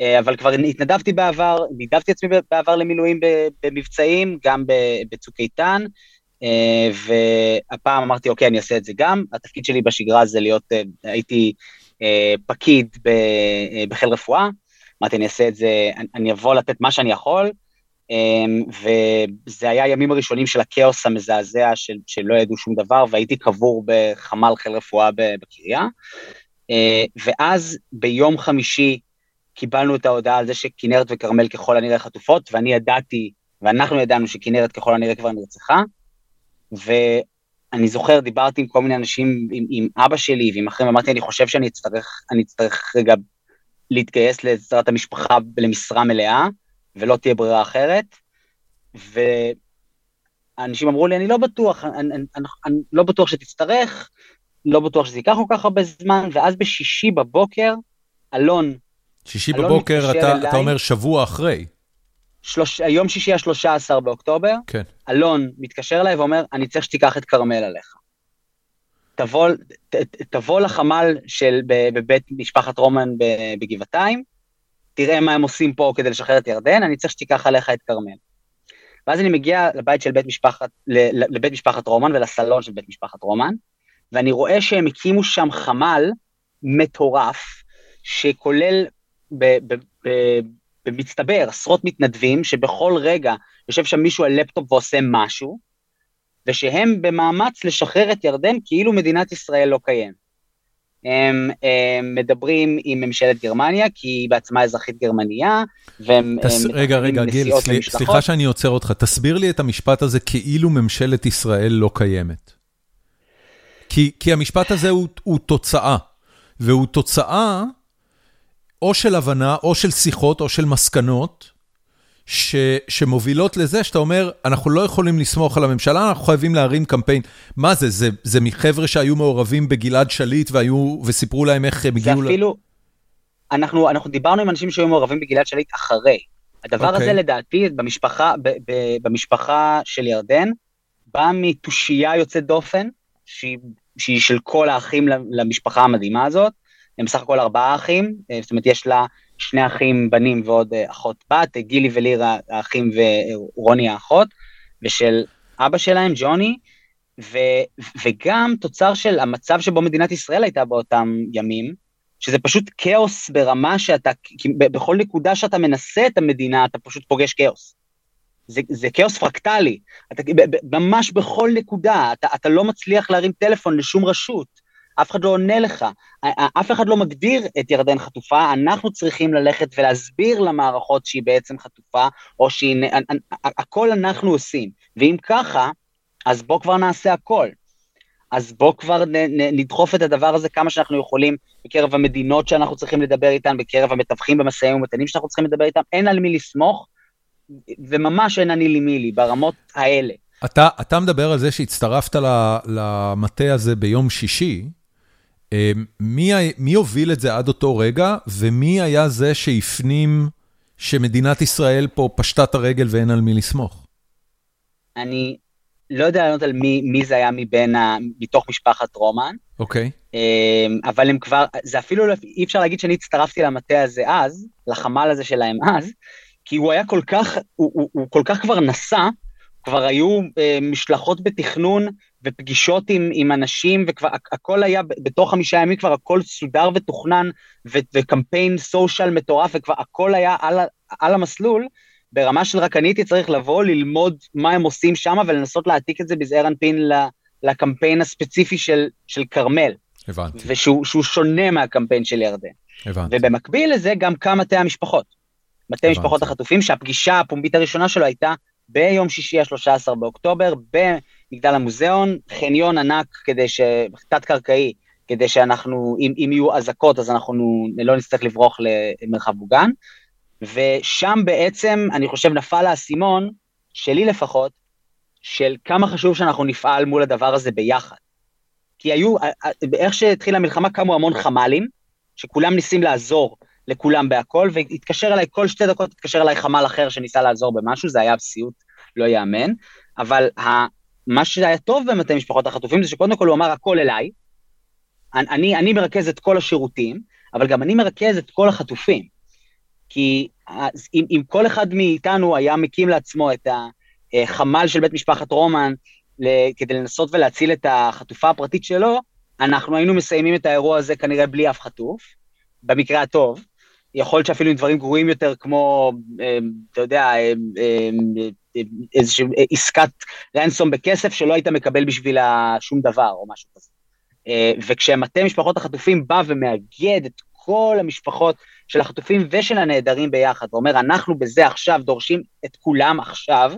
אה, אבל כבר התנדבתי בעבר, נידבתי עצמי בעבר למילואים במבצעים, גם בצוק איתן, אה, והפעם אמרתי, אוקיי, אני אעשה את זה גם. התפקיד שלי בשגרה זה להיות, אה, הייתי פקיד בחיל רפואה, אמרתי, אני אעשה את זה, אני אבוא לתת מה שאני יכול, וזה היה הימים הראשונים של הכאוס המזעזע של, שלא ידעו שום דבר, והייתי קבור בחמ"ל חיל רפואה בקריה. ואז ביום חמישי קיבלנו את ההודעה על זה שכנרת וכרמל ככל הנראה חטופות, ואני ידעתי, ואנחנו ידענו שכנרת ככל הנראה כבר נרצחה, ואני זוכר, דיברתי עם כל מיני אנשים, עם, עם אבא שלי ועם אחרים, אמרתי, אני חושב שאני אצטרך, אני אצטרך רגע להתגייס לעזרת המשפחה למשרה מלאה, ולא תהיה ברירה אחרת, ואנשים אמרו לי, אני לא בטוח, אני, אני, אני, אני לא בטוח שתצטרך, לא בטוח שזה ייקח כל כך הרבה זמן, ואז בשישי בבוקר, אלון, שישי בבוקר, אתה, אתה אומר שבוע אחרי. שלוש, יום שישי ה-13 באוקטובר, כן. אלון מתקשר אליי ואומר, אני צריך שתיקח את כרמל עליך. תבוא, ת, תבוא לחמ"ל של, בבית משפחת רומן בגבעתיים, תראה מה הם עושים פה כדי לשחרר את ירדן, אני צריך שתיקח עליך את כרמל. ואז אני מגיע לבית של בית משפחת, לבית משפחת רומן ולסלון של בית משפחת רומן, ואני רואה שהם הקימו שם חמ"ל מטורף, שכולל במצטבר עשרות מתנדבים, שבכל רגע יושב שם מישהו על לפטופ ועושה משהו, ושהם במאמץ לשחרר את ירדן כאילו מדינת ישראל לא קיים. הם, הם מדברים עם ממשלת גרמניה, כי היא בעצמה אזרחית גרמניה, והם... תס... רגע, רגע, גיל, סל... סליחה שאני עוצר אותך, תסביר לי את המשפט הזה כאילו ממשלת ישראל לא קיימת. כי, כי המשפט הזה הוא, הוא תוצאה, והוא תוצאה או של הבנה, או של שיחות, או של מסקנות, ש, שמובילות לזה שאתה אומר, אנחנו לא יכולים לסמוך על הממשלה, אנחנו חייבים להרים קמפיין. מה זה, זה, זה מחבר'ה שהיו מעורבים בגלעד שליט והיו, וסיפרו להם איך הם הגיעו... זה אפילו, ל... אנחנו, אנחנו דיברנו עם אנשים שהיו מעורבים בגלעד שליט אחרי. הדבר okay. הזה אוקיי. לדעתי, במשפחה, ב, ב, במשפחה של ירדן, בא מתושייה יוצאת דופן, שהיא, שהיא של כל האחים למשפחה המדהימה הזאת, הם בסך הכל ארבעה אחים, אה, זאת אומרת, יש לה שני אחים בנים ועוד אה, אחות בת, גילי ולירה האחים ורוני האחות, ושל אבא שלהם, ג'וני, ו, וגם תוצר של המצב שבו מדינת ישראל הייתה באותם ימים, שזה פשוט כאוס ברמה שאתה, בכל נקודה שאתה מנסה את המדינה, אתה פשוט פוגש כאוס. זה, זה כאוס פרקטלי, אתה, ממש בכל נקודה, אתה, אתה לא מצליח להרים טלפון לשום רשות. אף אחד לא עונה לך, אף אחד לא מגדיר את ירדן חטופה, אנחנו צריכים ללכת ולהסביר למערכות שהיא בעצם חטופה, או שהיא... הכל אנחנו עושים. ואם ככה, אז בוא כבר נעשה הכל. אז בוא כבר נדחוף את הדבר הזה כמה שאנחנו יכולים בקרב המדינות שאנחנו צריכים לדבר איתן, בקרב המתווכים במשאים ומתנים שאנחנו צריכים לדבר איתן, אין על מי לסמוך, וממש אין אני לי מי לי, ברמות האלה. אתה, אתה מדבר על זה שהצטרפת למטה הזה ביום שישי, מי, מי הוביל את זה עד אותו רגע, ומי היה זה שהפנים שמדינת ישראל פה פשטה את הרגל ואין על מי לסמוך? אני לא יודע לענות על מי, מי זה היה מבין, ה, מתוך משפחת רומן. אוקיי. Okay. אמ, אבל הם כבר, זה אפילו, לא, אי אפשר להגיד שאני הצטרפתי למטה הזה אז, לחמ"ל הזה שלהם אז, כי הוא היה כל כך, הוא, הוא, הוא כל כך כבר נסע, כבר היו אה, משלחות בתכנון ופגישות עם, עם אנשים, וכבר הכל היה, בתוך חמישה ימים כבר הכל סודר ותוכנן, ו, וקמפיין סושיאל מטורף, וכבר הכל היה על, על המסלול, ברמה של רק אני הייתי צריך לבוא, ללמוד מה הם עושים שם, ולנסות להעתיק את זה בזעיר אנפין לקמפיין הספציפי של, של כרמל. הבנתי. ושהוא שונה מהקמפיין של ירדן. הבנתי. ובמקביל לזה גם קם מטה המשפחות. מטה משפחות החטופים, שהפגישה הפומבית הראשונה שלו הייתה ביום שישי ה-13 באוקטובר, במגדל המוזיאון, חניון ענק כדי ש... תת-קרקעי, כדי שאנחנו, אם, אם יהיו אזעקות אז אנחנו לא נצטרך לברוח למרחב מוגן, ושם בעצם, אני חושב, נפל האסימון, שלי לפחות, של כמה חשוב שאנחנו נפעל מול הדבר הזה ביחד. כי היו, איך שהתחילה המלחמה קמו המון חמ"לים, שכולם ניסים לעזור לכולם בהכל, והתקשר אליי כל שתי דקות, התקשר אליי חמ"ל אחר שניסה לעזור במשהו, זה היה סיוט לא ייאמן, אבל ה, מה שהיה טוב במטה משפחות החטופים זה שקודם כל הוא אמר הכל אליי, אני, אני מרכז את כל השירותים, אבל גם אני מרכז את כל החטופים. כי אם, אם כל אחד מאיתנו היה מקים לעצמו את החמ"ל של בית משפחת רומן כדי לנסות ולהציל את החטופה הפרטית שלו, אנחנו היינו מסיימים את האירוע הזה כנראה בלי אף חטוף, במקרה הטוב. יכול להיות שאפילו עם דברים גרועים יותר, כמו, אמ, אתה יודע, אמ, איזושהי עסקת רנסום בכסף שלא היית מקבל בשבילה שום דבר או משהו כזה. אה, וכשמטה משפחות החטופים בא ומאגד את כל המשפחות של החטופים ושל הנעדרים ביחד, ואומר, אנחנו בזה עכשיו דורשים את כולם עכשיו,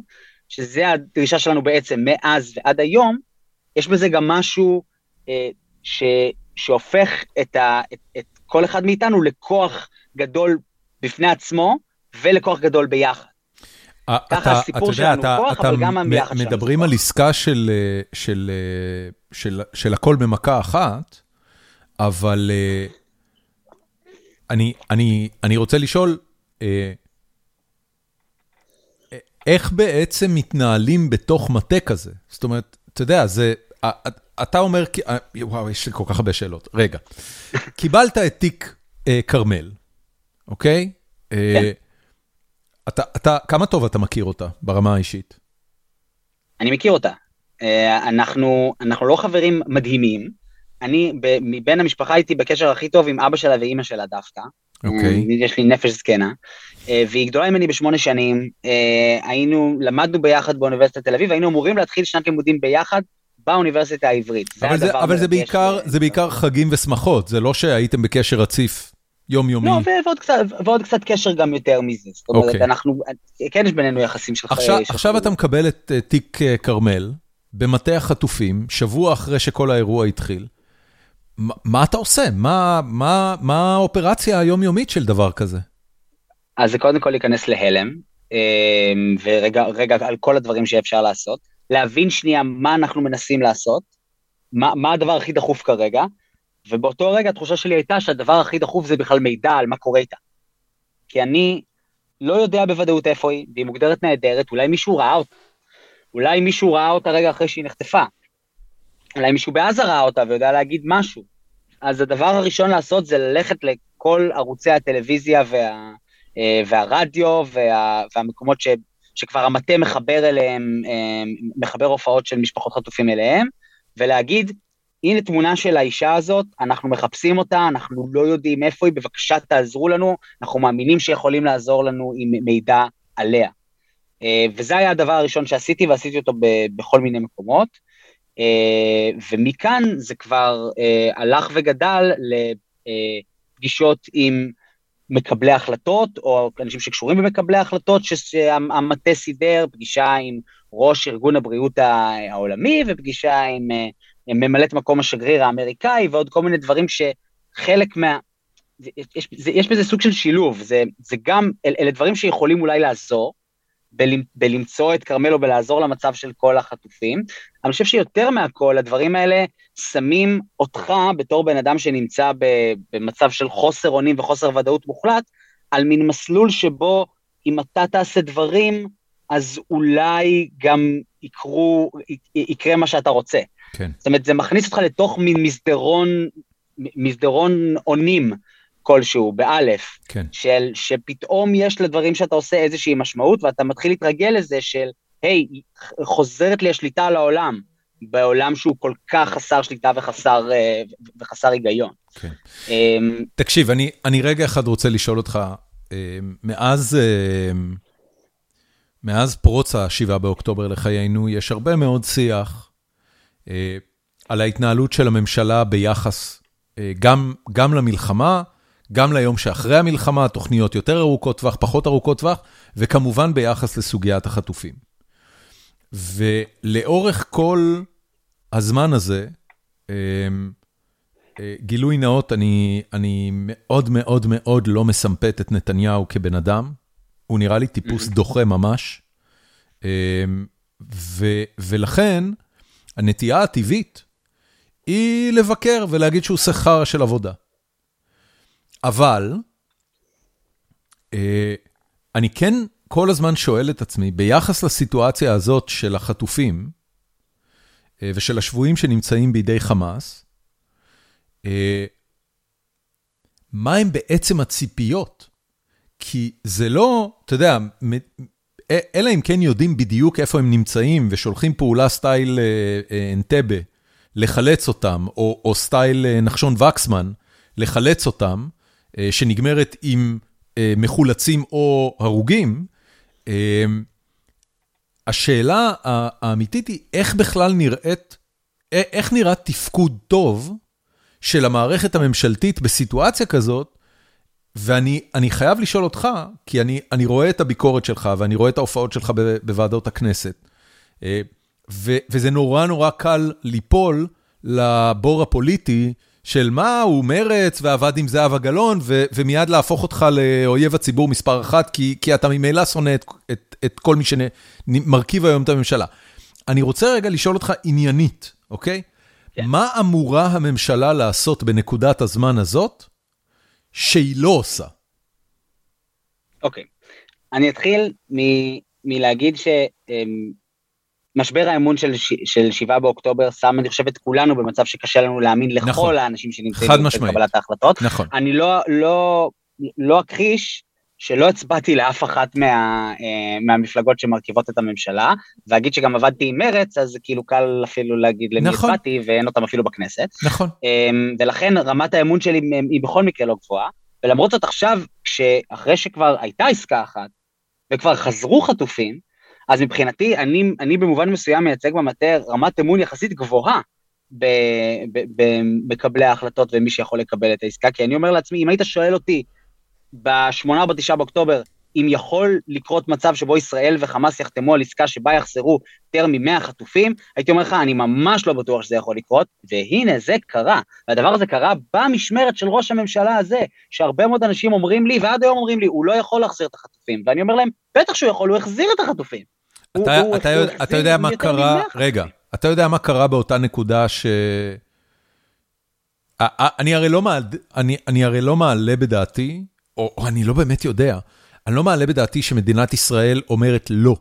שזה הדרישה שלנו בעצם מאז ועד היום, יש בזה גם משהו אה, ש, שהופך את, ה, את, את כל אחד מאיתנו לכוח גדול בפני עצמו ולכוח גדול ביחד. ככה הסיפור שלנו כוח, אבל גם הביחד שלנו. מדברים על עסקה של, של, של, של הכל במכה אחת, אבל אה, אני, אני, אני רוצה לשאול, אה, איך בעצם מתנהלים בתוך מטה כזה? זאת אומרת, אתה יודע, זה, אתה אומר, וואו, יש לי כל כך הרבה שאלות. רגע, קיבלת את תיק כרמל, אוקיי? כן. אתה, אתה, כמה טוב אתה מכיר אותה ברמה האישית? אני מכיר אותה. אנחנו, אנחנו לא חברים מדהימים. אני, ב, מבין המשפחה הייתי בקשר הכי טוב עם אבא שלה ואימא שלה דווקא. אוקיי. Okay. יש לי נפש זקנה. והיא גדולה ממני בשמונה שנים. היינו, למדנו ביחד באוניברסיטת תל אביב, היינו אמורים להתחיל שנת לימודים ביחד באוניברסיטה העברית. אבל זה, אבל זה בעיקר, זה בעיקר חגים ושמחות, זה לא שהייתם בקשר רציף יומיומי. לא, ועוד קצת, ועוד קצת קשר גם יותר מזה. זאת אומרת, okay. אוקיי. אנחנו, כן יש בינינו יחסים של עכשיו, של עכשיו אתה מקבל את uh, תיק uh, כרמל במטה החטופים, שבוע אחרי שכל האירוע התחיל. ما, מה אתה עושה? מה, מה, מה האופרציה היומיומית של דבר כזה? אז זה קודם כל להיכנס להלם, ורגע על כל הדברים שאפשר לעשות. להבין שנייה מה אנחנו מנסים לעשות, מה, מה הדבר הכי דחוף כרגע, ובאותו רגע התחושה שלי הייתה שהדבר הכי דחוף זה בכלל מידע על מה קורה איתה. כי אני לא יודע בוודאות איפה היא, והיא מוגדרת נהדרת, אולי מישהו ראה אותה. אולי מישהו ראה אותה רגע אחרי שהיא נחטפה. אולי מישהו בעזה ראה אותה ויודע להגיד משהו. אז הדבר הראשון לעשות זה ללכת לכל ערוצי הטלוויזיה וה, אה, והרדיו וה, והמקומות ש, שכבר המטה מחבר אליהם, אה, מחבר הופעות של משפחות חטופים אליהם, ולהגיד, הנה תמונה של האישה הזאת, אנחנו מחפשים אותה, אנחנו לא יודעים איפה היא, בבקשה תעזרו לנו, אנחנו מאמינים שיכולים לעזור לנו עם מידע עליה. אה, וזה היה הדבר הראשון שעשיתי, ועשיתי אותו בכל מיני מקומות. ומכאן זה כבר הלך וגדל לפגישות עם מקבלי החלטות, או אנשים שקשורים במקבלי החלטות, שהמטה סידר, פגישה עם ראש ארגון הבריאות העולמי, ופגישה עם ממלאת מקום השגריר האמריקאי, ועוד כל מיני דברים שחלק מה... יש, יש בזה סוג של שילוב, זה, זה גם, אלה דברים שיכולים אולי לעזור, בלמצוא את כרמלו ולעזור למצב של כל החטופים. אני חושב שיותר מהכל, הדברים האלה שמים אותך, בתור בן אדם שנמצא במצב של חוסר אונים וחוסר ודאות מוחלט, על מין מסלול שבו אם אתה תעשה דברים, אז אולי גם יקרו, יקרה מה שאתה רוצה. כן. זאת אומרת, זה מכניס אותך לתוך מין מסדרון, מסדרון אונים. כלשהו, באלף, כן. של שפתאום יש לדברים שאתה עושה איזושהי משמעות, ואתה מתחיל להתרגל לזה של, היי, חוזרת לי השליטה על העולם, בעולם שהוא כל כך חסר שליטה וחסר, אה, וחסר היגיון. כן. Um, תקשיב, אני, אני רגע אחד רוצה לשאול אותך, אה, מאז, אה, מאז פרוץ ה-7 באוקטובר לחיינו, יש הרבה מאוד שיח על ההתנהלות של הממשלה ביחס גם, גם למלחמה, גם ליום שאחרי המלחמה, תוכניות יותר ארוכות טווח, פחות ארוכות טווח, וכמובן ביחס לסוגיית החטופים. ולאורך כל הזמן הזה, אה, גילוי נאות, אני, אני מאוד מאוד מאוד לא מסמפת את נתניהו כבן אדם. הוא נראה לי טיפוס mm-hmm. דוחה ממש. ו, ולכן, הנטייה הטבעית היא לבקר ולהגיד שהוא חרא של עבודה. אבל, אה, אני כן כל הזמן שואל את עצמי, ביחס לסיטואציה הזאת של החטופים אה, ושל השבויים שנמצאים בידי חמאס, אה, מה הם בעצם הציפיות? כי זה לא, אתה יודע, אלא אם כן יודעים בדיוק איפה הם נמצאים ושולחים פעולה סטייל אנטבה לחלץ אותם, או, או סטייל נחשון וקסמן לחלץ אותם, אה, שנגמרת עם אה, מחולצים או הרוגים, אה, השאלה האמיתית היא איך בכלל נראית, איך נראה תפקוד טוב של המערכת הממשלתית בסיטואציה כזאת, ואני חייב לשאול אותך, כי אני אני רואה את הביקורת שלך ואני רואה את ההופעות שלך בוועדות הכנסת, ו, וזה נורא נורא קל ליפול לבור הפוליטי של מה, הוא מרץ ועבד עם זהבה גלאון, ומיד להפוך אותך לאויב הציבור מספר אחת, כי, כי אתה ממילא שונא את, את, את כל מי שמרכיב היום את הממשלה. אני רוצה רגע לשאול אותך עניינית, אוקיי? כן. מה אמורה הממשלה לעשות בנקודת הזמן הזאת, שהיא לא עושה? אוקיי, אני אתחיל מ- מלהגיד שמשבר האמון של, של 7 באוקטובר שם, אני חושב, את כולנו במצב שקשה לנו להאמין לכל נכון. האנשים שנמצאים בקבלת ההחלטות. נכון. אני לא, לא, לא אכחיש שלא הצבעתי לאף אחת מה, אה, מהמפלגות שמרכיבות את הממשלה, ואגיד שגם עבדתי עם מרץ, אז כאילו קל אפילו להגיד למי נכון. הצבעתי, ואין אותם אפילו בכנסת. נכון. אה, ולכן רמת האמון שלי היא בכל מקרה לא גבוהה, ולמרות זאת עכשיו, אחרי שכבר הייתה עסקה אחת, וכבר חזרו חטופים, אז מבחינתי, אני, אני במובן מסוים מייצג במטה רמת אמון יחסית גבוהה במקבלי ההחלטות ומי שיכול לקבל את העסקה, כי אני אומר לעצמי, אם היית שואל אותי, ב-8 או ב-9 באוקטובר, אם יכול לקרות מצב שבו ישראל וחמאס יחתמו על עסקה שבה יחזרו יותר מ-100 חטופים, הייתי אומר לך, אני ממש לא בטוח שזה יכול לקרות, והנה, זה קרה. והדבר הזה קרה במשמרת של ראש הממשלה הזה, שהרבה מאוד אנשים אומרים לי, ועד היום אומרים לי, הוא לא יכול להחזיר את החטופים. ואני אומר להם, בטח שהוא יכול, הוא החזיר את החטופים. אתה, הוא, אתה, הוא, יודע, אתה יודע מה קרה, רגע, אתה יודע מה קרה באותה נקודה ש... אני הרי לא מעלה, אני, אני הרי לא מעלה בדעתי או או אני לא באמת יודע, אני לא מעלה בדעתי שמדינת ישראל אומרת לא.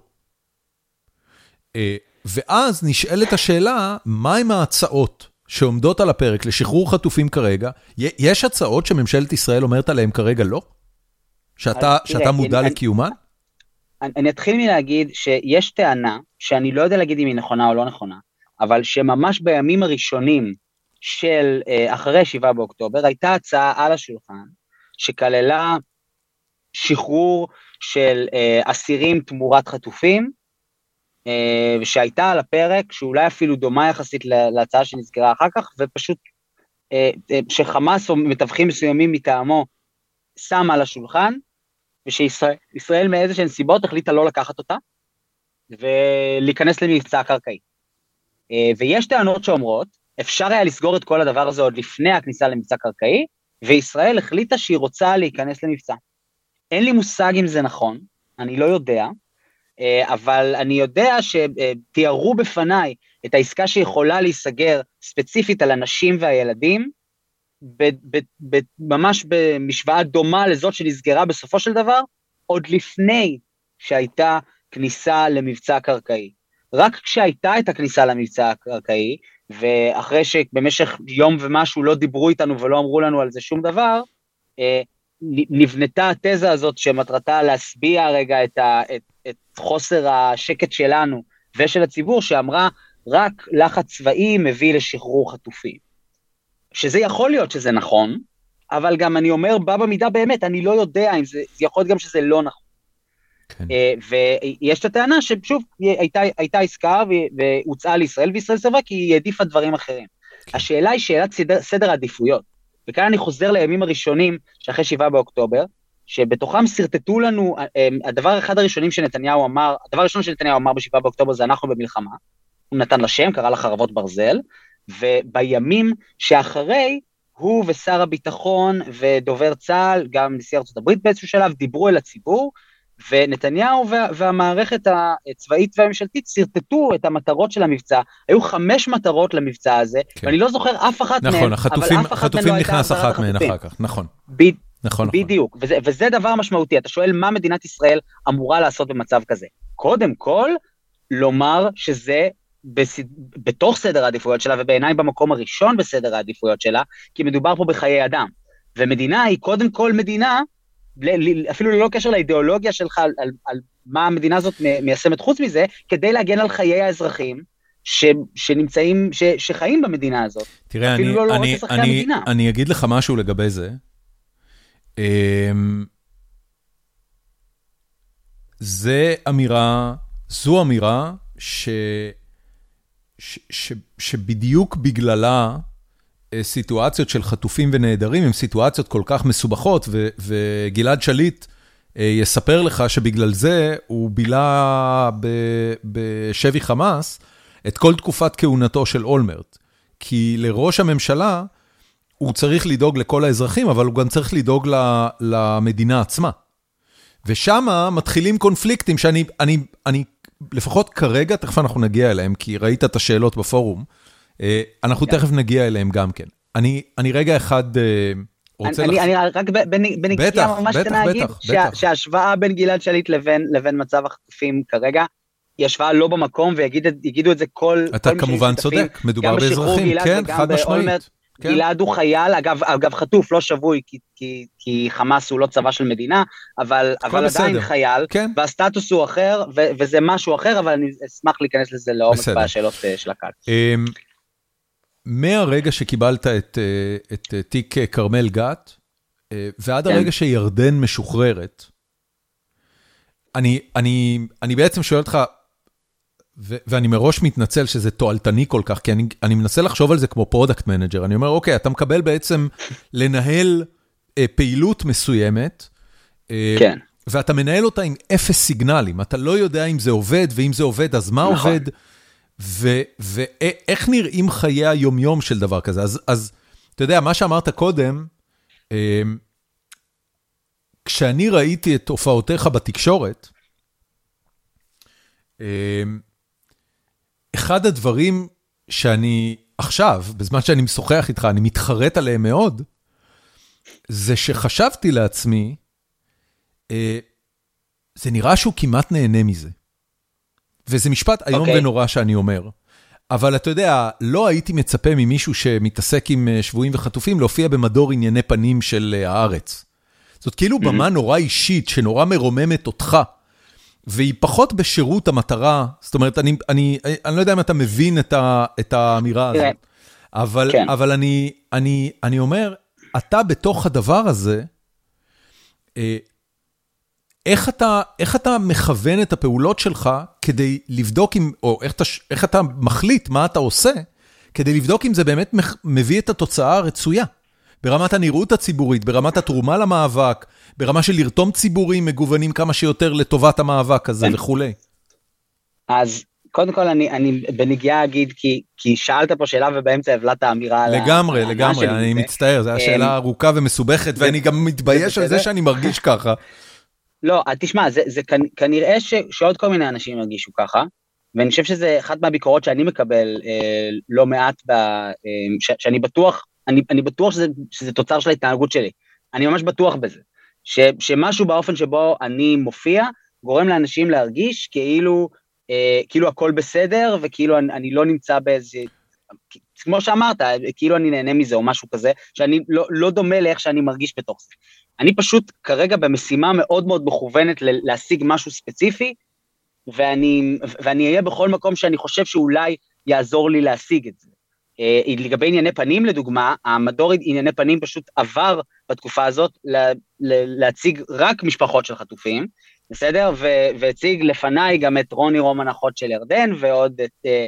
אה, ואז נשאלת השאלה, מהם ההצעות שעומדות על הפרק לשחרור חטופים כרגע? יש הצעות שממשלת ישראל אומרת עליהן כרגע לא? שאתה שאתה מודע אני, לקיומן? אני, אני אתחיל מלהגיד שיש טענה, שאני לא יודע להגיד אם היא נכונה או לא נכונה, אבל שממש בימים הראשונים של אה, אחרי 7 באוקטובר הייתה הצעה על השולחן, שכללה שחרור של אה, אסירים תמורת חטופים, אה, שהייתה על הפרק, שאולי אפילו דומה יחסית להצעה שנזכרה אחר כך, ופשוט אה, אה, שחמאס או מתווכים מסוימים מטעמו שם על השולחן, ושישראל מאיזה שהן סיבות החליטה לא לקחת אותה, ולהיכנס למבצע קרקעי. אה, ויש טענות שאומרות, אפשר היה לסגור את כל הדבר הזה עוד לפני הכניסה למבצע קרקעי, וישראל החליטה שהיא רוצה להיכנס למבצע. אין לי מושג אם זה נכון, אני לא יודע, אה, אבל אני יודע שתיארו בפניי את העסקה שיכולה להיסגר ספציפית על הנשים והילדים, ב- ב- ב- ממש במשוואה דומה לזאת שנסגרה בסופו של דבר, עוד לפני שהייתה כניסה למבצע קרקעי. רק כשהייתה את הכניסה למבצע הקרקעי, ואחרי שבמשך יום ומשהו לא דיברו איתנו ולא אמרו לנו על זה שום דבר, אה, נבנתה התזה הזאת שמטרתה להשביע רגע את, ה, את, את חוסר השקט שלנו ושל הציבור, שאמרה, רק לחץ צבאי מביא לשחרור חטופים. שזה יכול להיות שזה נכון, אבל גם אני אומר, בא במידה באמת, אני לא יודע אם זה, זה יכול להיות גם שזה לא נכון. כן. אה, ויש את הטענה ששוב, הייתה, הייתה עסקה והוצעה לישראל, וישראל סבבה כי היא העדיפה דברים אחרים. כן. השאלה היא שאלת סדר, סדר העדיפויות. וכאן אני חוזר לימים הראשונים שאחרי 7 באוקטובר, שבתוכם שרטטו לנו, אה, הדבר אחד הראשונים שנתניהו אמר, הדבר הראשון שנתניהו אמר ב-7 באוקטובר זה אנחנו במלחמה. הוא נתן לה שם, קרא לה חרבות ברזל, ובימים שאחרי, הוא ושר הביטחון ודובר צה"ל, גם נשיא ארצות הברית באיזשהו שלב, דיברו אל הציבור, ונתניהו וה, והמערכת הצבאית והממשלתית שרטטו את המטרות של המבצע. היו חמש מטרות למבצע הזה, כן. ואני לא זוכר אף אחת נכון, מהן, החטופים, אבל אף אחת מהן לא הייתה החטופים. נכנס אחת מהן אחר כך, נכון. ב, נכון, בדיוק, נכון. וזה, וזה דבר משמעותי. אתה שואל מה מדינת ישראל אמורה לעשות במצב כזה. קודם כל, לומר שזה בסד... בתוך סדר העדיפויות שלה, ובעיניי במקום הראשון בסדר העדיפויות שלה, כי מדובר פה בחיי אדם. ומדינה היא קודם כל מדינה אפילו ללא קשר לאידיאולוגיה שלך על, על, על מה המדינה הזאת מיישמת חוץ מזה, כדי להגן על חיי האזרחים ש, שנמצאים, ש, שחיים במדינה הזאת. תראה, אני, לא, לא אני, אני, אני אגיד לך משהו לגבי זה. אמ, זה אמירה, זו אמירה ש, ש, ש, שבדיוק בגללה סיטואציות של חטופים ונעדרים הן סיטואציות כל כך מסובכות, וגלעד שליט יספר לך שבגלל זה הוא בילה בשבי חמאס את כל תקופת כהונתו של אולמרט. כי לראש הממשלה, הוא צריך לדאוג לכל האזרחים, אבל הוא גם צריך לדאוג למדינה עצמה. ושם מתחילים קונפליקטים שאני, אני, אני, לפחות כרגע, תכף אנחנו נגיע אליהם, כי ראית את השאלות בפורום, אה, אנחנו תכף נגיע אליהם גם כן. אני, אני רגע אחד אה, רוצה... אני, לח... אני רק בנקודה ממש קטנה אגיד, שההשוואה בין גלעד שליט לבין, מצב החטופים כרגע, היא השוואה לא במקום, ויגידו את זה כל... אתה כמובן צודק, מדובר באזרחים, כן, חד משמעית. כן. גלעד הוא חייל, אגב, אגב חטוף, לא שבוי, כי, כי, כי חמאס הוא לא צבא של מדינה, אבל, אבל עדיין חייל, כן. והסטטוס הוא אחר, ו, וזה משהו אחר, אבל אני אשמח להיכנס לזה לעומק בשאלות uh, של הקהל. מהרגע שקיבלת את, uh, את uh, תיק כרמל גת, ועד כן. הרגע שירדן משוחררת, אני, אני, אני בעצם שואל אותך, ואני מראש מתנצל שזה תועלתני כל כך, כי אני אני מנסה לחשוב על זה כמו product manager. אני אומר, אוקיי, אתה מקבל בעצם לנהל אה, פעילות מסוימת, אה, כן. ואתה מנהל אותה עם אפס signals. אתה לא יודע אם זה עובד, ואם זה עובד, אז מה נכון. עובד, ואיך נראים חיי היומיום של דבר כזה. אז אז אתה יודע, מה שאמרת קודם, אה, כשאני ראיתי את הופעותיך בתקשורת, אה, אחד הדברים שאני עכשיו, בזמן שאני משוחח איתך, אני מתחרט עליהם מאוד, זה שחשבתי לעצמי, אה, זה נראה שהוא כמעט נהנה מזה. וזה משפט איום okay. אוקיי. ונורא שאני אומר. אבל אתה יודע, לא הייתי מצפה ממישהו שמתעסק עם אה, שבויים וחטופים להופיע במדור ענייני פנים של אה, הארץ. זאת כאילו mm-hmm. במה נורא אישית, שנורא מרוממת אותך. והיא פחות בשירות המטרה, זאת אומרת, אני אני, אני לא יודע אם אתה מבין את ה, את האמירה הזאת, אבל כן. אבל אני אני, אני אומר, אתה בתוך הדבר הזה, אה, איך אתה איך אתה מכוון את הפעולות שלך כדי לבדוק אם, או איך אתה איך אתה מחליט מה אתה עושה, כדי לבדוק אם זה באמת מביא את התוצאה הרצויה. ברמת הנראות הציבורית, ברמת התרומה למאבק, ברמה של לרתום ציבורים מגוונים כמה שיותר לטובת המאבק הזה כן. וכולי. אז קודם כל אני, אני בנגיעה אגיד, כי, כי שאלת פה שאלה ובאמצע הבלעת האמירה לגמרי, על לגמרי, אני זה. מצטער, זו הייתה שאלה ארוכה ומסובכת, ואני גם מתבייש על זה שאני מרגיש ככה. לא, תשמע, זה, זה כנראה ש, שעוד כל מיני אנשים ירגישו ככה, ואני חושב שזה אחת מהביקורות שאני מקבל אה, לא מעט, ב, אה, ש, שאני בטוח אני, אני בטוח שזה, שזה תוצר של ההתנהגות שלי. אני ממש בטוח בזה. ש, שמשהו באופן שבו אני מופיע, גורם לאנשים להרגיש כאילו, אה, כאילו הכל בסדר, וכאילו אני, אני לא נמצא באיזה... כמו שאמרת, כאילו אני נהנה מזה או משהו כזה, שאני לא, לא דומה לאיך שאני מרגיש בתוך זה. אני פשוט כרגע במשימה מאוד מאוד מכוונת להשיג משהו ספציפי, ואני, ואני אהיה בכל מקום שאני חושב שאולי יעזור לי להשיג את זה. אה, לגבי ענייני פנים לדוגמה, המדור ענייני פנים פשוט עבר בתקופה הזאת להציג רק משפחות של חטופים, בסדר? והציג לפניי גם את רוני רומן אחות של ירדן ועוד, את, אה,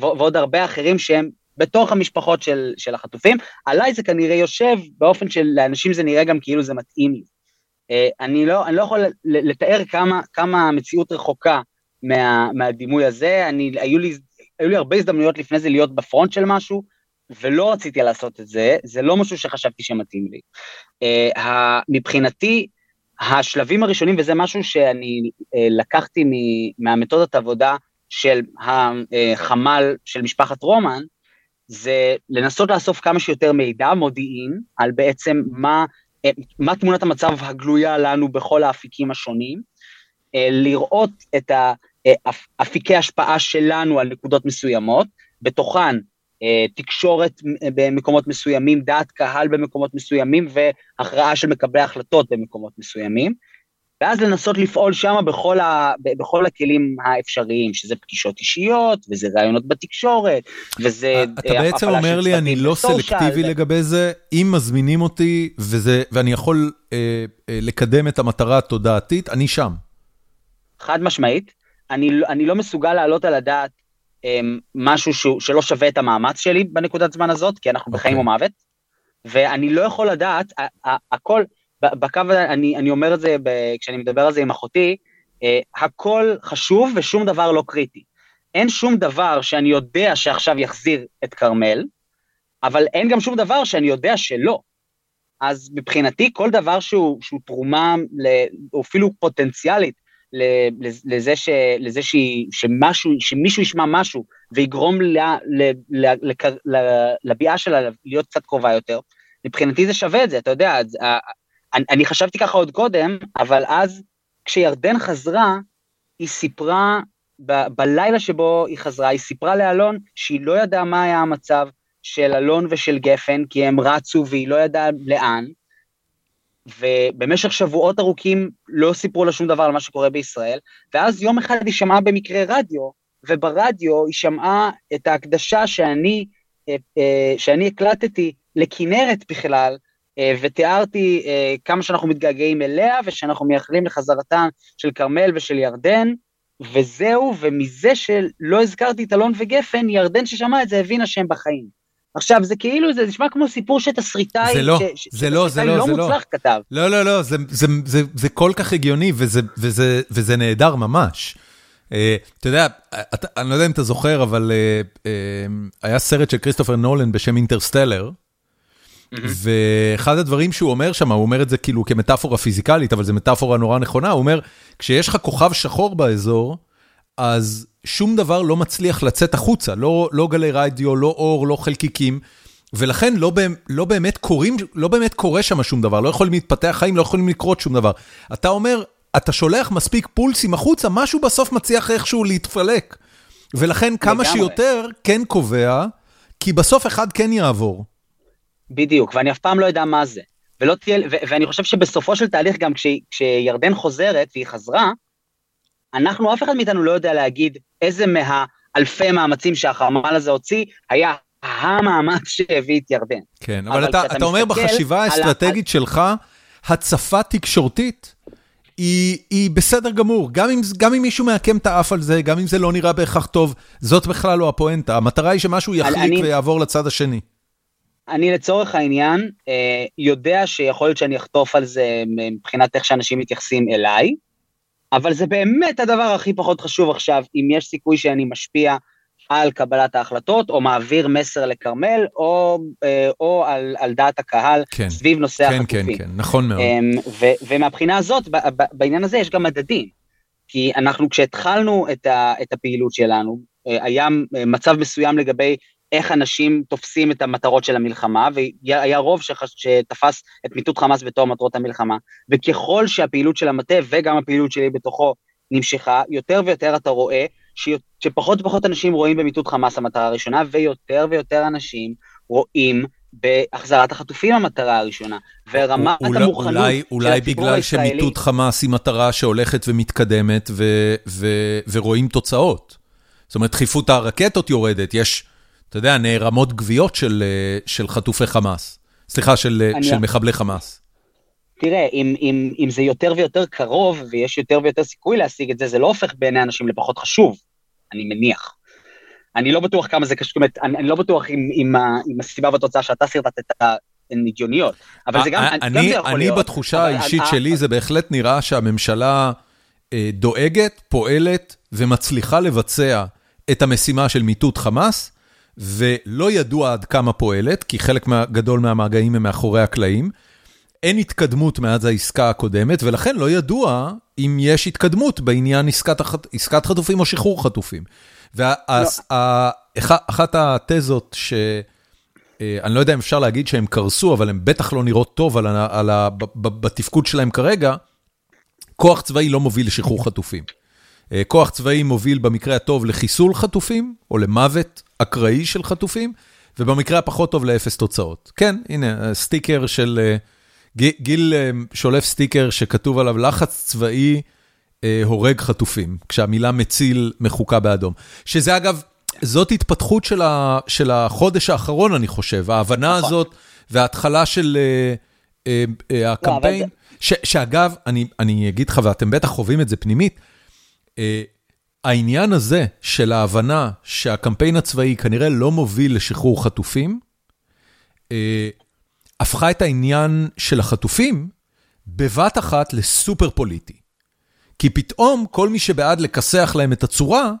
ועוד הרבה אחרים שהם בתוך המשפחות של, של החטופים. עליי זה כנראה יושב באופן שלאנשים זה נראה גם כאילו זה מתאים לי. אה, אני לא, אני לא יכול לתאר כמה, כמה המציאות רחוקה מה, מהדימוי הזה, אני, היו לי היו לי הרבה הזדמנויות לפני זה להיות בפרונט של משהו, ולא רציתי לעשות את זה, זה לא משהו שחשבתי שמתאים לי. Uh, מבחינתי, השלבים הראשונים, וזה משהו שאני uh, לקחתי מהמתודת עבודה של החמ"ל של משפחת רומן, זה לנסות לאסוף כמה שיותר מידע, מודיעין, על בעצם מה, uh, מה תמונת המצב הגלויה לנו בכל האפיקים השונים, לראות את. אה, אפיקי השפעה שלנו על נקודות מסוימות, בתוכן אה, תקשורת אה, במקומות מסוימים, דעת קהל במקומות מסוימים והכרעה של מקבלי החלטות במקומות מסוימים, ואז לנסות לפעול שם בכל, ה, בכל הכלים האפשריים, שזה פגישות אישיות, וזה ראיונות בתקשורת, וזה... אתה בעצם אומר לי, אני לא סלקטיבי ו... לגבי זה, אם מזמינים אותי וזה, ואני יכול אה, אה, לקדם את המטרה התודעתית, אני שם. חד משמעית. אני, לא, אני לא מסוגל להעלות על הדעת משהו שלא שווה את המאמץ שלי בנקודת זמן הזאת, כי אנחנו בחיים okay. אוקיי. או מוות, ואני לא יכול לדעת, הכל, בקו, אני, אני אומר את זה כשאני מדבר על זה עם אחותי, הכל חשוב ושום דבר לא קריטי. אין שום דבר שאני יודע שעכשיו יחזיר את כרמל, אבל אין גם שום דבר שאני יודע שלא. אז מבחינתי כל דבר שהוא, שהוא תרומה, או אפילו פוטנציאלית, לזה, ש, לזה ש, שמשהו, שמישהו ישמע משהו ויגרום לביאה שלה להיות קצת קרובה יותר, מבחינתי זה שווה את זה, אתה יודע, אני, אני חשבתי ככה עוד קודם, אבל אז כשירדן חזרה, היא סיפרה, ב, בלילה שבו היא חזרה, היא סיפרה לאלון שהיא לא ידעה מה היה המצב של אלון ושל גפן, כי הם רצו והיא לא ידעה לאן, ובמשך שבועות ארוכים לא סיפרו לה שום דבר על מה שקורה בישראל, ואז יום אחד היא שמעה במקרה רדיו, וברדיו היא שמעה את ההקדשה שאני, אה, אה, שאני הקלטתי לכנרת בכלל, ותיארתי כמה שאנחנו מתגעגעים אליה, ושאנחנו מייחלים לחזרתן של כרמל ושל ירדן, וזהו, ומזה שלא הזכרתי את אלון וגפן, ירדן ששמעה את זה הבינה שהם בחיים. עכשיו, זה כאילו, זה נשמע כמו סיפור שתסריטאי, זה לא, ש, זה לא, זה לא, לא זה לא. מוצלח כתב. לא, לא, לא, זה, זה, זה, זה כל כך הגיוני וזה, וזה, וזה נהדר ממש. Uh, אתה יודע, אתה, אני לא יודע אם אתה זוכר, אבל uh, uh, היה סרט של כריסטופר נולן בשם אינטרסטלר, ואחד הדברים שהוא אומר שם, הוא אומר את זה כאילו כמטאפורה פיזיקלית, אבל זו מטאפורה נורא נכונה, הוא אומר, כשיש לך כוכב שחור באזור, אז שום דבר לא מצליח לצאת החוצה, לא, לא גלי רדיו, לא אור, לא חלקיקים, ולכן לא, לא, באמת קורים, לא באמת קורה שם שום דבר, לא יכולים להתפתח חיים, לא יכולים לקרות שום דבר. אתה אומר, אתה שולח מספיק פולסים החוצה, משהו בסוף מצליח איכשהו להתפלק. ולכן כמה לגמרי. שיותר כן קובע, כי בסוף אחד כן יעבור. בדיוק, ואני אף פעם לא יודע מה זה. ולא תהיה, ו- ואני חושב שבסופו של תהליך, גם כש- כשירדן חוזרת, והיא חזרה, אנחנו, אף אחד מאיתנו לא יודע להגיד איזה מהאלפי מאמצים שהחמ"ל הזה הוציא, היה המאמץ שהביא את ירדן. כן, אבל, אבל אתה, אתה אומר בחשיבה האסטרטגית על... שלך, הצפה תקשורתית היא, היא בסדר גמור, גם אם, גם אם מישהו מעקם את האף על זה, גם אם זה לא נראה בהכרח טוב, זאת בכלל לא הפואנטה, המטרה היא שמשהו יחליק אני, ויעבור לצד השני. אני לצורך העניין אה, יודע שיכול להיות שאני אחטוף על זה מבחינת איך שאנשים מתייחסים אליי, אבל זה באמת הדבר הכי פחות חשוב עכשיו, אם יש סיכוי שאני משפיע על קבלת ההחלטות, או מעביר מסר לכרמל, או, אה, או על, על דעת הקהל כן, סביב נושא כן, החטופים. כן, כן, כן, נכון מאוד. אמ, ו, ומהבחינה הזאת, בעניין הזה יש גם מדדים. כי אנחנו, כשהתחלנו את, ה, את הפעילות שלנו, אה, היה מצב מסוים לגבי איך אנשים תופסים את המטרות של המלחמה, והיה רוב שחש... שתפס את מיטוט חמאס בתור מטרות המלחמה, וככל שהפעילות של המטה וגם הפעילות שלי בתוכו נמשכה, יותר ויותר אתה רואה ש... שפחות ופחות אנשים רואים במיטוט חמאס המטרה הראשונה, ויותר ויותר אנשים רואים בהחזרת החטופים המטרה הראשונה, ורמת אולי, המוכנות אולי, אולי של הציבור הישראלי... אולי בגלל שמיטוט חמאס היא מטרה שהולכת ומתקדמת ו... ו... ורואים תוצאות. זאת אומרת, דחיפות הרקטות יורדת, יש... אתה יודע, נערמות גוויות של, אה, של חטופי חמאס. סליחה, של, אה, של מחבלי חמאס. תראה, אם, אם, אם זה יותר ויותר קרוב ויש יותר ויותר סיכוי להשיג את זה, זה לא הופך בעיני אנשים לפחות חשוב, אני מניח. אני לא בטוח כמה זה קשור, זאת אומרת, אני, אני לא בטוח אם, אם, אם הסיבה והתוצאה שאתה סרטטת הן הגיוניות, אבל זה גם, אני, גם זה יכול אני להיות. אני בתחושה האישית אני, שלי, זה בהחלט נראה שהממשלה אה, דואגת, פועלת ומצליחה לבצע את המשימה של מיטוט חמאס, ולא ידוע עד כמה פועלת, כי חלק גדול מהמגעים הם מאחורי הקלעים. אין התקדמות מאז העסקה הקודמת, ולכן לא ידוע אם יש התקדמות בעניין עסקת, הח... עסקת חטופים או שחרור חטופים. ואחת לא. התזות ש... אה, אני לא יודע אם אפשר להגיד שהם קרסו, אבל הם בטח לא נראות טוב על ה... על ה... בתפקוד שלהם כרגע, כוח צבאי לא מוביל לשחרור חטופים. אה, כוח צבאי מוביל במקרה הטוב לחיסול חטופים, או למוות אקראי של חטופים, ובמקרה הפחות טוב לאפס תוצאות. כן, הנה, סטיקר של... אה, גיל אה, שולף סטיקר שכתוב עליו לחץ צבאי הורג חטופים, כשהמילה מציל מחוקה באדום. שזה אגב, זאת התפתחות של, ה, של החודש האחרון, אני חושב, ההבנה נכון. הזאת וההתחלה של uh, uh, uh, הקמפיין, לא, ש, שאגב, אני, אני אגיד לך, ואתם בטח חווים את זה פנימית, אה, העניין הזה של ההבנה שהקמפיין הצבאי כנראה לא מוביל לשחרור חטופים, אה, הפכה את העניין של החטופים בבת אחת לסופר פוליטי. כי פתאום כל מי שבעד לכסח להם את הצורה,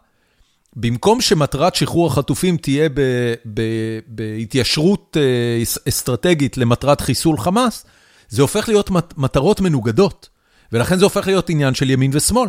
במקום שמטרת שחרור החטופים תהיה בהתיישרות אה, אסטרטגית למטרת חיסול חמאס, זה הופך להיות מטרות מנוגדות, ולכן זה הופך להיות עניין של ימין ושמאל.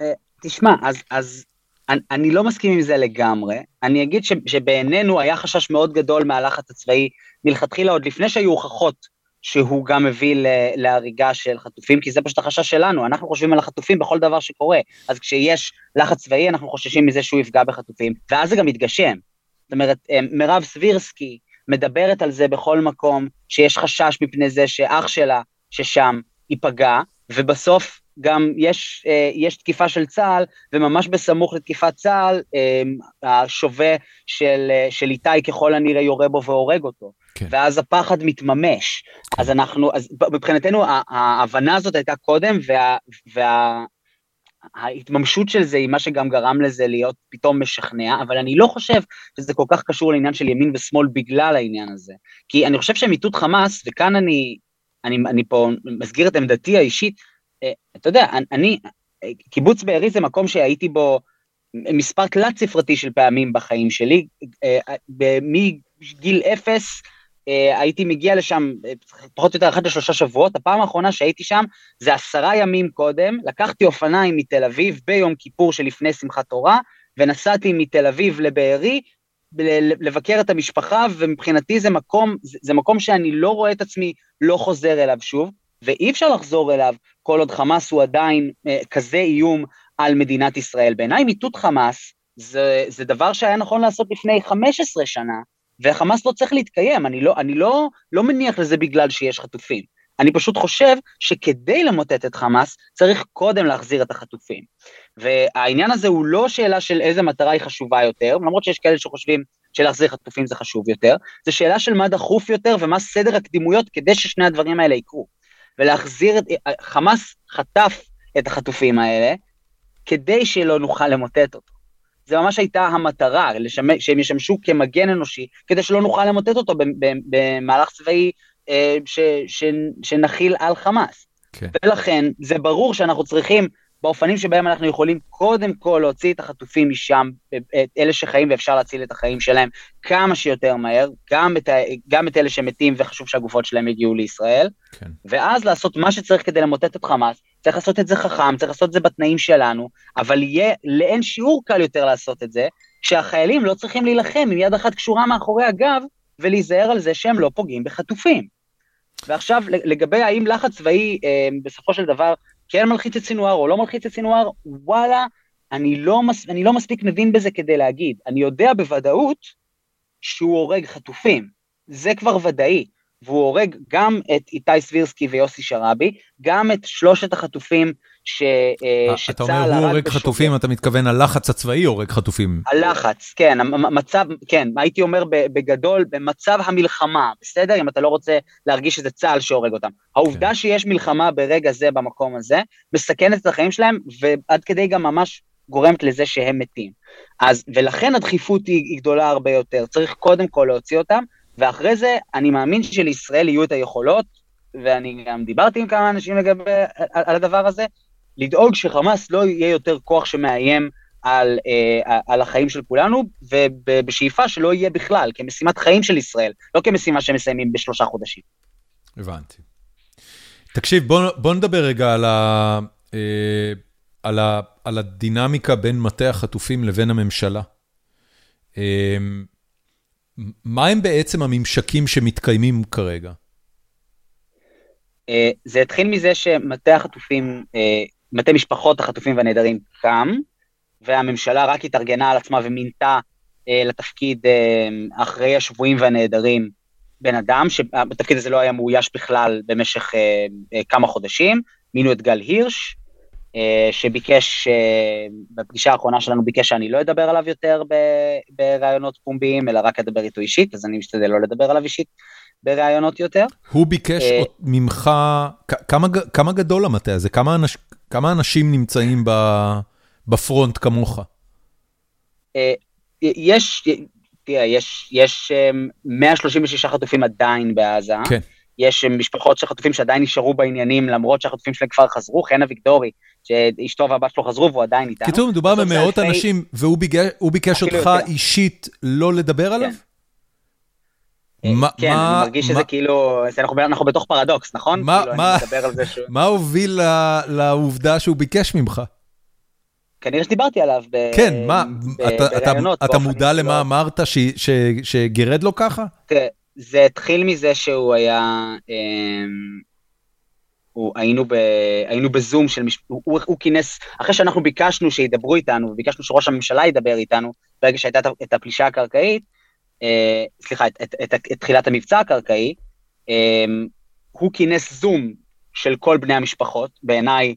אה, תשמע, אז, אז אני, אני לא מסכים עם זה לגמרי. אני אגיד ש, שבעינינו היה חשש מאוד גדול מהלחץ הצבאי מלכתחילה, עוד לפני שהיו הוכחות שהוא גם מביא להריגה של חטופים, כי זה פשוט החשש שלנו, אנחנו חושבים על החטופים בכל דבר שקורה, אז כשיש לחץ צבאי אנחנו חוששים מזה שהוא יפגע בחטופים, ואז זה גם מתגשם. זאת אומרת, אה, מירב סבירסקי מדברת על זה בכל מקום, שיש חשש מפני זה שאח שלה, ששם, ייפגע, ובסוף גם יש, אה, יש תקיפה של צה"ל, וממש בסמוך לתקיפת צה"ל, אה, השווה של, של איתי ככל הנראה יורה בו והורג אותו. כן. ואז הפחד מתממש. כן. אז אנחנו, אז מבחינתנו ההבנה הזאת הייתה קודם, וה... וה ההתממשות של זה היא מה שגם גרם לזה להיות פתאום משכנע, אבל אני לא חושב שזה כל כך קשור לעניין של ימין ושמאל בגלל העניין הזה. כי אני חושב שמיטוט חמאס, וכאן אני, אני, אני פה מסגיר את עמדתי האישית, אה, אתה יודע, אני, קיבוץ בארי זה מקום שהייתי בו מספר תלת ספרתי של פעמים בחיים שלי, אה, מגיל אפס אה, הייתי מגיע לשם אה, פחות או יותר אחת לשלושה שבועות, הפעם האחרונה שהייתי שם זה עשרה ימים קודם, לקחתי אופניים מתל אביב ביום כיפור שלפני שמחת תורה, ונסעתי מתל אביב לבארי, לבקר את המשפחה, ומבחינתי זה מקום, זה מקום שאני לא רואה את עצמי לא חוזר אליו שוב, ואי אפשר לחזור אליו כל עוד חמאס הוא עדיין אה, כזה איום על מדינת ישראל. בעיניי מיטוט חמאס זה, זה דבר שהיה נכון לעשות לפני 15 שנה, והחמאס לא צריך להתקיים, אני לא, אני לא, לא מניח לזה בגלל שיש חטופים. אני פשוט חושב שכדי למוטט את חמאס, צריך קודם להחזיר את החטופים. והעניין הזה הוא לא שאלה של איזה מטרה היא חשובה יותר, למרות שיש כאלה שחושבים שלהחזיר חטופים זה חשוב יותר, זה שאלה של מה דחוף יותר ומה סדר הקדימויות כדי ששני הדברים האלה יקרו. ולהחזיר את, חמאס חטף את החטופים האלה, כדי שלא נוכל למוטט אותו. זה ממש הייתה המטרה, לשמש, שהם ישמשו כמגן אנושי, כדי שלא נוכל למוטט אותו במהלך צבאי אה, ש, ש, שנכיל על חמאס. כן. ולכן זה ברור שאנחנו צריכים, באופנים שבהם אנחנו יכולים קודם כל להוציא את החטופים משם, את אלה שחיים ואפשר להציל את החיים שלהם כמה שיותר מהר, גם את, גם את אלה שמתים וחשוב שהגופות שלהם יגיעו לישראל, כן. ואז לעשות מה שצריך כדי למוטט את חמאס, צריך לעשות את זה חכם, צריך לעשות את זה בתנאים שלנו, אבל יהיה לאין שיעור קל יותר לעשות את זה, כשהחיילים לא צריכים להילחם עם יד אחת קשורה מאחורי הגב, ולהיזהר על זה שהם לא פוגעים בחטופים. ועכשיו, לגבי האם לחץ צבאי אה, בסופו של דבר כן מלחיץ את סינואר או לא מלחיץ את סינואר, וואלה, אני לא, מס, אני לא מספיק מבין בזה כדי להגיד. אני יודע בוודאות שהוא הורג חטופים, זה כבר ודאי. והוא הורג גם את איתי סבירסקי ויוסי שרעבי, גם את שלושת החטופים שצה"ל הרג... אתה אומר הוא הורג חטופים, אתה מתכוון הלחץ הצבאי הורג חטופים. הלחץ, כן, המצב, כן, הייתי אומר בגדול, במצב המלחמה, בסדר? אם אתה לא רוצה להרגיש שזה צה"ל שהורג אותם. העובדה כן. שיש מלחמה ברגע זה במקום הזה, מסכנת את החיים שלהם, ועד כדי גם ממש גורמת לזה שהם מתים. אז, ולכן הדחיפות היא, היא גדולה הרבה יותר, צריך קודם כל להוציא אותם, ואחרי זה אני מאמין שלישראל יהיו את היכולות, ואני גם דיברתי עם כמה אנשים לגבי, על, על הדבר הזה, לדאוג שחמאס לא יהיה יותר כוח שמאיים על, אה, על החיים של כולנו, ובשאיפה שלא יהיה בכלל, כמשימת חיים של ישראל, לא כמשימה שמסיימים בשלושה חודשים. הבנתי. תקשיב, בוא, בוא נדבר רגע על, ה, אה, על, ה, על הדינמיקה בין מטה החטופים לבין הממשלה. אה, מה הם בעצם הממשקים שמתקיימים כרגע? אה, זה התחיל מזה שמטה החטופים, אה, מטה משפחות החטופים והנעדרים קם, והממשלה רק התארגנה על עצמה ומינתה אה, לתפקיד אחרי השבויים והנעדרים בן אדם, שהתפקיד הזה לא היה מאויש בכלל במשך כמה חודשים, מינו את גל הירש, אה, שביקש, אה, בפגישה האחרונה שלנו ביקש שאני לא אדבר עליו יותר בראיונות פומביים, אלא רק אדבר איתו אישית, אז אני משתדל לא לדבר עליו אישית בראיונות יותר. הוא ביקש אה, ממך, כמה, כמה גדול המטה הזה? כמה, אנש, כמה אנשים נמצאים ב, בפרונט כמוך? יש, תראה, יש, יש 136 חטופים עדיין בעזה. כן. יש משפחות של חטופים שעדיין נשארו בעניינים, למרות שהחטופים שלהם כבר חזרו, חן אביגדורי, שאשתו והבת שלו חזרו והוא עדיין איתנו. קיצור, מדובר במאות אנשים, והוא ביקש אותך אישית לא לדבר עליו? כן, אני מרגיש שזה כאילו, אנחנו בתוך פרדוקס, נכון? מה הוביל לעובדה שהוא ביקש ממך? כנראה שדיברתי עליו כן, מה, אתה מודע למה לא- אמרת שגירד לו ככה? זה התחיל מזה שהוא היה, אמ, הוא, היינו, ב, היינו בזום של, מש, הוא, הוא כינס, אחרי שאנחנו ביקשנו שידברו איתנו, וביקשנו שראש הממשלה ידבר איתנו, ברגע שהייתה את הפלישה הקרקעית, אה, סליחה, את, את, את, את תחילת המבצע הקרקעי, אה, הוא כינס זום של כל בני המשפחות, בעיניי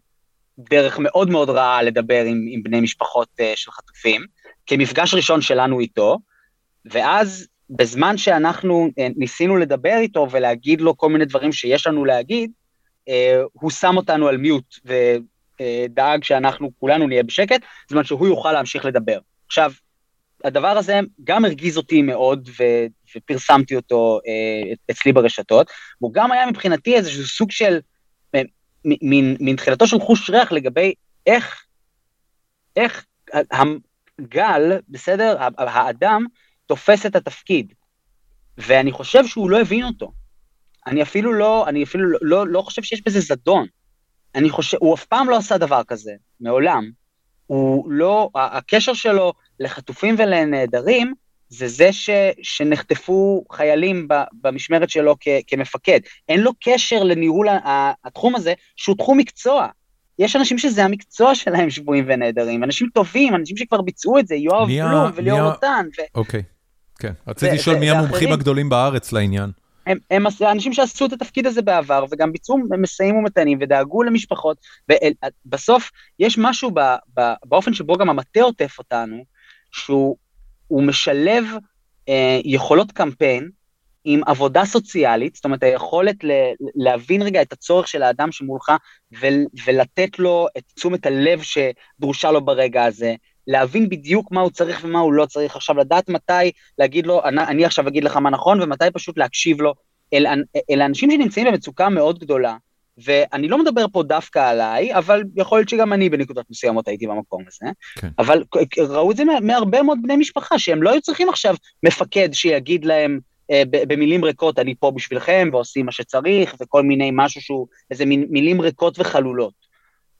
דרך מאוד מאוד רעה לדבר עם, עם בני משפחות אה, של חטופים, כמפגש ראשון שלנו איתו, ואז בזמן שאנחנו אה, ניסינו לדבר איתו ולהגיד לו כל מיני דברים שיש לנו להגיד, אה, הוא שם אותנו על מיוט ודאג שאנחנו כולנו נהיה בשקט, זמן שהוא יוכל להמשיך לדבר. עכשיו, הדבר הזה גם הרגיז אותי מאוד, ו, ופרסמתי אותו אה, אצלי ברשתות, והוא גם היה מבחינתי איזשהו סוג של, מין תחילתו של חוש ריח לגבי איך, איך הגל, בסדר, האדם, תופס את התפקיד. ואני חושב שהוא לא הבין אותו. אני אפילו לא, אני אפילו לא, לא, לא חושב שיש בזה זדון. אני חושב, הוא אף פעם לא עשה דבר כזה, מעולם. הוא לא, הקשר שלו לחטופים ולנעדרים, זה זה ש, שנחטפו חיילים ב, במשמרת שלו כ, כמפקד. אין לו קשר לניהול התחום הזה, שהוא תחום מקצוע. יש אנשים שזה המקצוע שלהם, שבויים ונעדרים, אנשים טובים, אנשים שכבר ביצעו את זה, יואב בלום וליאור נותן. אוקיי. כן, רציתי לשאול מי המומחים הגדולים בארץ לעניין. הם, הם אנשים שעשו את התפקיד הזה בעבר, וגם ביצעו מסעים ומתנים, ודאגו למשפחות, ובסוף יש משהו ב, ב, באופן שבו גם המטה עוטף אותנו, שהוא משלב אה, יכולות קמפיין עם עבודה סוציאלית, זאת אומרת היכולת ל, להבין רגע את הצורך של האדם שמולך, ו, ולתת לו את תשומת הלב שדרושה לו ברגע הזה, להבין בדיוק מה הוא צריך ומה הוא לא צריך, עכשיו לדעת מתי להגיד לו, אני, אני עכשיו אגיד לך מה נכון, ומתי פשוט להקשיב לו, אל, אל אנשים שנמצאים במצוקה מאוד גדולה, ואני לא מדבר פה דווקא עליי, אבל יכול להיות שגם אני בנקודות מסוימות הייתי במקום הזה, כן. אבל ראו את זה מהרבה מאוד בני משפחה, שהם לא היו צריכים עכשיו מפקד שיגיד להם, אה, במילים ריקות, אני פה בשבילכם, ועושים מה שצריך, וכל מיני משהו שהוא, איזה מילים ריקות וחלולות.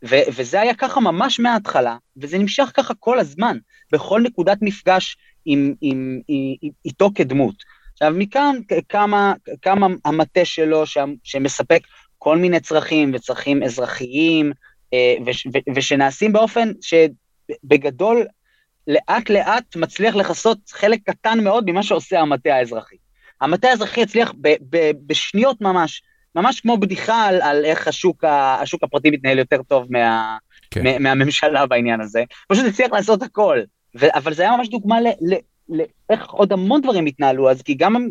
ו- וזה היה ככה ממש מההתחלה, וזה נמשך ככה כל הזמן, בכל נקודת מפגש עם, עם, עם, איתו כדמות. עכשיו, מכאן כמה, כמה המטה שלו שמספק כל מיני צרכים וצרכים אזרחיים, אה, וש- ושנעשים באופן שבגדול, לאט לאט מצליח לכסות חלק קטן מאוד ממה שעושה המטה האזרחי. המטה האזרחי הצליח ב- ב- בשניות ממש ממש כמו בדיחה על, על איך השוק, ה, השוק הפרטי מתנהל יותר טוב מה, כן. מה, מהממשלה בעניין הזה. פשוט הצליח לעשות הכל. ו, אבל זה היה ממש דוגמה לאיך עוד המון דברים התנהלו אז, כי גם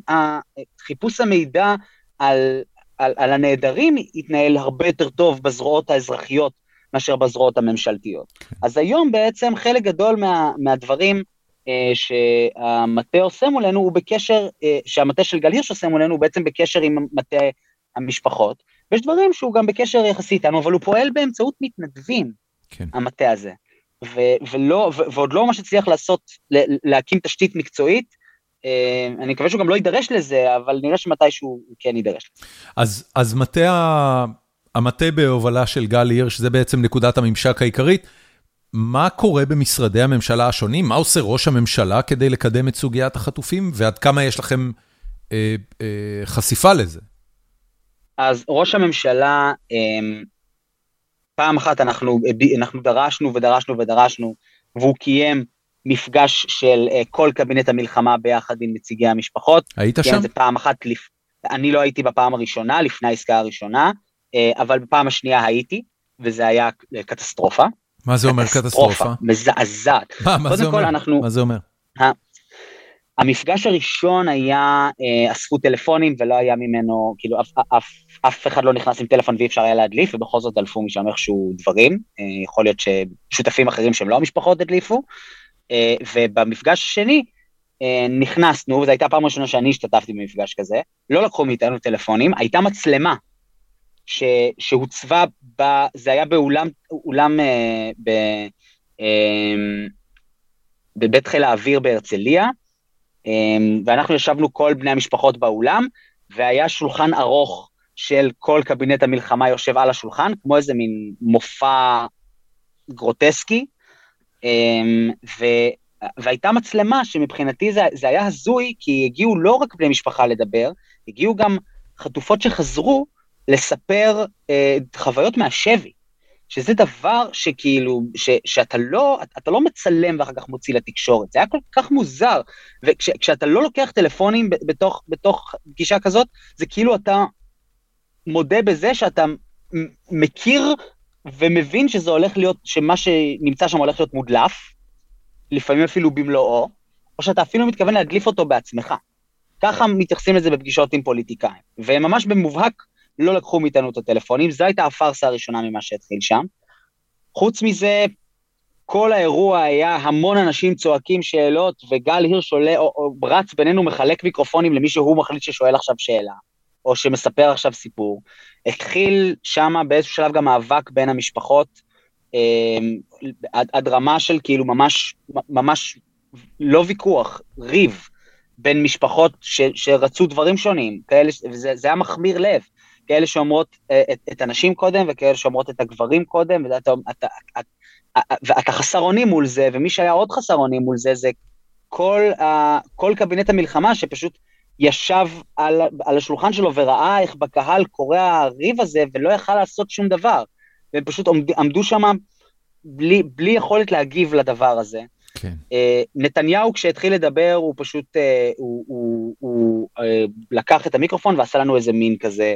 חיפוש המידע על, על, על הנעדרים התנהל הרבה יותר טוב בזרועות האזרחיות מאשר בזרועות הממשלתיות. אז היום בעצם חלק גדול מה, מהדברים אה, שהמטה עושה מולנו הוא בקשר, אה, שהמטה של גל הירש עושה מולנו הוא בעצם בקשר עם מטה המשפחות, ויש דברים שהוא גם בקשר יחסי איתנו, אבל הוא פועל באמצעות מתנדבים, כן. המטה הזה. ו- ולא, ו- ועוד לא ממש הצליח לעשות, להקים תשתית מקצועית. אה, אני מקווה שהוא גם לא יידרש לזה, אבל נראה שמתישהו הוא כן יידרש לזה. אז, אז מטה. המטה בהובלה של גל הירש, זה בעצם נקודת הממשק העיקרית. מה קורה במשרדי הממשלה השונים? מה עושה ראש הממשלה כדי לקדם את סוגיית החטופים, ועד כמה יש לכם אה, אה, חשיפה לזה? אז ראש הממשלה, אמ, פעם אחת אנחנו, אנחנו דרשנו ודרשנו ודרשנו, והוא קיים מפגש של אה, כל קבינט המלחמה ביחד עם נציגי המשפחות. היית שם? זה פעם אחת, אני לא הייתי בפעם הראשונה, לפני העסקה הראשונה, אה, אבל בפעם השנייה הייתי, וזה היה אה, קטסטרופה. מה זה אומר קטסטרופה? מזעזעת. מה, מה זה אומר? אנחנו, מה זה אומר? המפגש הראשון היה, אה, אספו טלפונים ולא היה ממנו, כאילו אף, אף, אף אחד לא נכנס עם טלפון ואי אפשר היה להדליף, ובכל זאת דלפו משם איכשהו דברים, אה, יכול להיות ששותפים אחרים שהם לא המשפחות הדליפו, אה, ובמפגש השני אה, נכנסנו, וזו הייתה הפעם הראשונה שאני השתתפתי במפגש כזה, לא לקחו מאיתנו טלפונים, הייתה מצלמה ש, שהוצבה, ב, זה היה באולם, אולם, אה, ב, אה, בבית חיל האוויר בהרצליה, ואנחנו ישבנו כל בני המשפחות באולם, והיה שולחן ארוך של כל קבינט המלחמה יושב על השולחן, כמו איזה מין מופע גרוטסקי, ו... והייתה מצלמה שמבחינתי זה, זה היה הזוי, כי הגיעו לא רק בני משפחה לדבר, הגיעו גם חטופות שחזרו לספר אה, חוויות מהשבי. שזה דבר שכאילו, ש, שאתה לא, אתה לא מצלם ואחר כך מוציא לתקשורת, זה היה כל כך מוזר, וכשאתה לא לוקח טלפונים בתוך, בתוך פגישה כזאת, זה כאילו אתה מודה בזה שאתה מכיר ומבין שזה הולך להיות, שמה שנמצא שם הולך להיות מודלף, לפעמים אפילו במלואו, או שאתה אפילו מתכוון להדליף אותו בעצמך. ככה מתייחסים לזה בפגישות עם פוליטיקאים, וממש במובהק לא לקחו מאיתנו את הטלפונים, זו הייתה הפארסה הראשונה ממה שהתחיל שם. חוץ מזה, כל האירוע היה המון אנשים צועקים שאלות, וגל הירש עולה, או, או רץ בינינו מחלק מיקרופונים למי שהוא מחליט ששואל עכשיו שאלה, או שמספר עכשיו סיפור. התחיל שם באיזשהו שלב גם מאבק בין המשפחות, אה, עד, עד רמה של כאילו ממש, ממש לא ויכוח, ריב. בין משפחות ש, שרצו דברים שונים, כאלה, וזה היה מחמיר לב. כאלה שאומרות אה, את, את הנשים קודם וכאלה שאומרות את הגברים קודם, ואתה אתה, אתה, אתה חסר אונים מול זה, ומי שהיה עוד חסר אונים מול זה, זה כל, ה, כל קבינט המלחמה שפשוט ישב על, על השולחן שלו וראה איך בקהל קורה הריב הזה ולא יכל לעשות שום דבר. והם פשוט עמד, עמדו שם בלי, בלי יכולת להגיב לדבר הזה. כן. Uh, נתניהו כשהתחיל לדבר הוא פשוט, uh, הוא, הוא, הוא uh, לקח את המיקרופון ועשה לנו איזה מין כזה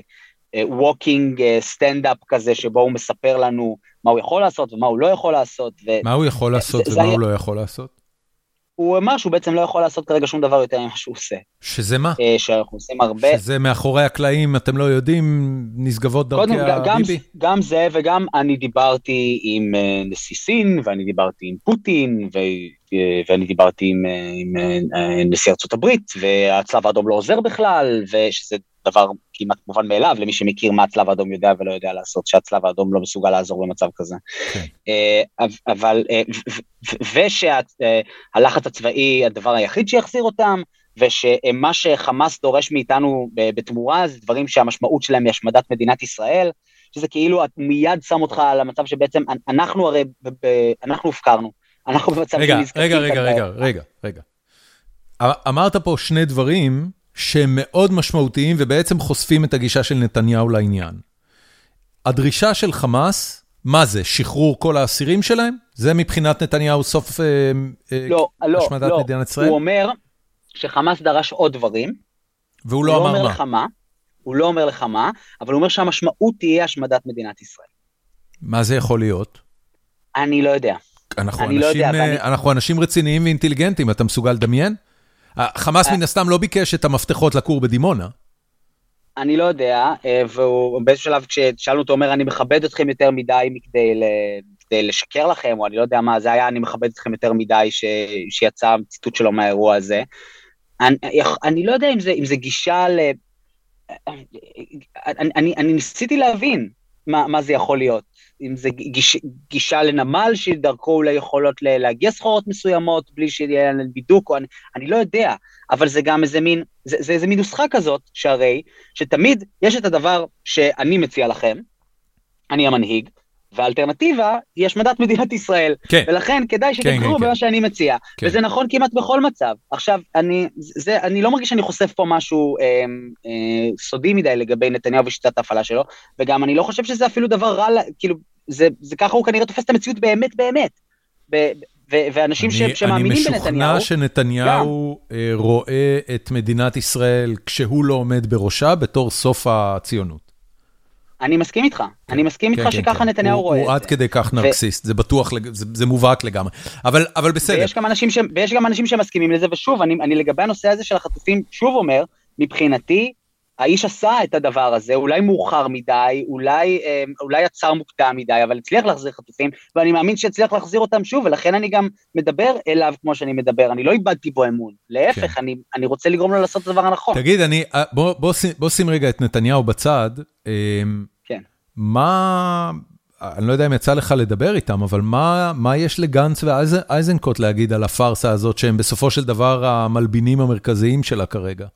walking standup כזה, שבו הוא מספר לנו מה הוא יכול לעשות ומה הוא לא יכול לעשות. ו... מה הוא יכול לעשות זה, ומה זה הוא היה... לא יכול לעשות? הוא אמר שהוא בעצם לא יכול לעשות כרגע שום דבר יותר ממה שהוא עושה. שזה מה? אה, שאנחנו עושים הרבה. שזה מאחורי הקלעים, אתם לא יודעים, נשגבות דרכי הביבי? גם זה וגם אני דיברתי עם אה, נשיא סין, ואני דיברתי עם פוטין, ו... אה, ואני דיברתי עם, עם נשיא ארצות הברית, והצלב האדום לא עוזר בכלל, ושזה דבר כמעט מובן מאליו למי שמכיר מה הצלב האדום יודע ולא יודע לעשות, שהצלב האדום לא מסוגל לעזור במצב כזה. כן. אה, אבל, אה, ושהלחץ הצבאי הדבר היחיד שיחזיר אותם, ושמה שחמאס דורש מאיתנו בתמורה זה דברים שהמשמעות שלהם היא השמדת מדינת ישראל, שזה כאילו מיד שם אותך על המצב שבעצם אנחנו הרי, אנחנו הופקרנו, אנחנו במצב רגע, רגע, רגע, רגע, רגע, רגע. אמרת פה שני דברים שהם מאוד משמעותיים ובעצם חושפים את הגישה של נתניהו לעניין. הדרישה של חמאס, מה זה, שחרור כל האסירים שלהם? זה מבחינת נתניהו סוף אה, אה, לא, לא, השמדת לא, מדינת ישראל? הוא אומר שחמאס דרש עוד דברים. והוא לא אמר מה. הוא לא אומר לך מה, הוא לא אומר לך מה, אבל הוא אומר שהמשמעות תהיה השמדת מדינת ישראל. מה זה יכול להיות? אני לא יודע. אנחנו, אנשים, לא יודע, אה, ואני... אנחנו אנשים רציניים ואינטליגנטים, אתה מסוגל לדמיין? חמאס מן הסתם לא ביקש את המפתחות לכור בדימונה. אני לא יודע, אה, והוא באיזשהו שלב כששאלנו אותו, אומר, אני מכבד אתכם יותר מדי מכדי כדי לשקר לכם, או אני לא יודע מה, זה היה, אני מכבד אתכם יותר מדי, ש, שיצא ציטוט שלו מהאירוע הזה. אני, אני לא יודע אם זה, אם זה גישה ל... אני, אני, אני ניסיתי להבין מה, מה זה יכול להיות. אם זה גיש, גישה לנמל שדרכו אולי יכולות להגיע סחורות מסוימות בלי שיהיה להם בידוק, אני, אני לא יודע, אבל זה גם איזה מין, זה, זה איזה מין נוסחה כזאת, שהרי, שתמיד יש את הדבר שאני מציע לכם, אני המנהיג, והאלטרנטיבה היא השמדת מדינת ישראל. כן. ולכן כדאי שתבחרו כן, כן, במה כן. שאני מציע. כן. וזה נכון כמעט בכל מצב. עכשיו, אני, זה, אני לא מרגיש שאני חושף פה משהו אה, אה, סודי מדי לגבי נתניהו ושיטת ההפעלה שלו, וגם אני לא חושב שזה אפילו דבר רע, כאילו, זה, זה ככה הוא כנראה תופס את המציאות באמת באמת. ב, ו- ואנשים אני, שמאמינים בנתניהו... אני משוכנע שנתניהו גם. אה, רואה את מדינת ישראל כשהוא לא עומד בראשה בתור סוף הציונות. אני מסכים איתך, אני מסכים איתך שככה נתניהו רואה את זה. הוא עד כדי כך נרקסיסט, זה בטוח, זה מובהק לגמרי, אבל בסדר. ויש גם אנשים שמסכימים לזה, ושוב, אני לגבי הנושא הזה של החטופים, שוב אומר, מבחינתי, האיש עשה את הדבר הזה, אולי מאוחר מדי, אולי, אה, אולי עצר מוקדם מדי, אבל הצליח להחזיר חטופים, ואני מאמין שהצליח להחזיר אותם שוב, ולכן אני גם מדבר אליו כמו שאני מדבר, אני לא איבדתי בו אמון, להפך, כן. אני, אני רוצה לגרום לו לעשות את הדבר הנכון. תגיד, אני, אה, בוא, בוא, בוא שים רגע את נתניהו בצד. מה, אני לא יודע אם יצא לך לדבר איתם, אבל מה, מה יש לגנץ ואייזנקוט להגיד על הפארסה הזאת, שהם בסופו של דבר המלבינים המרכזיים שלה כרגע?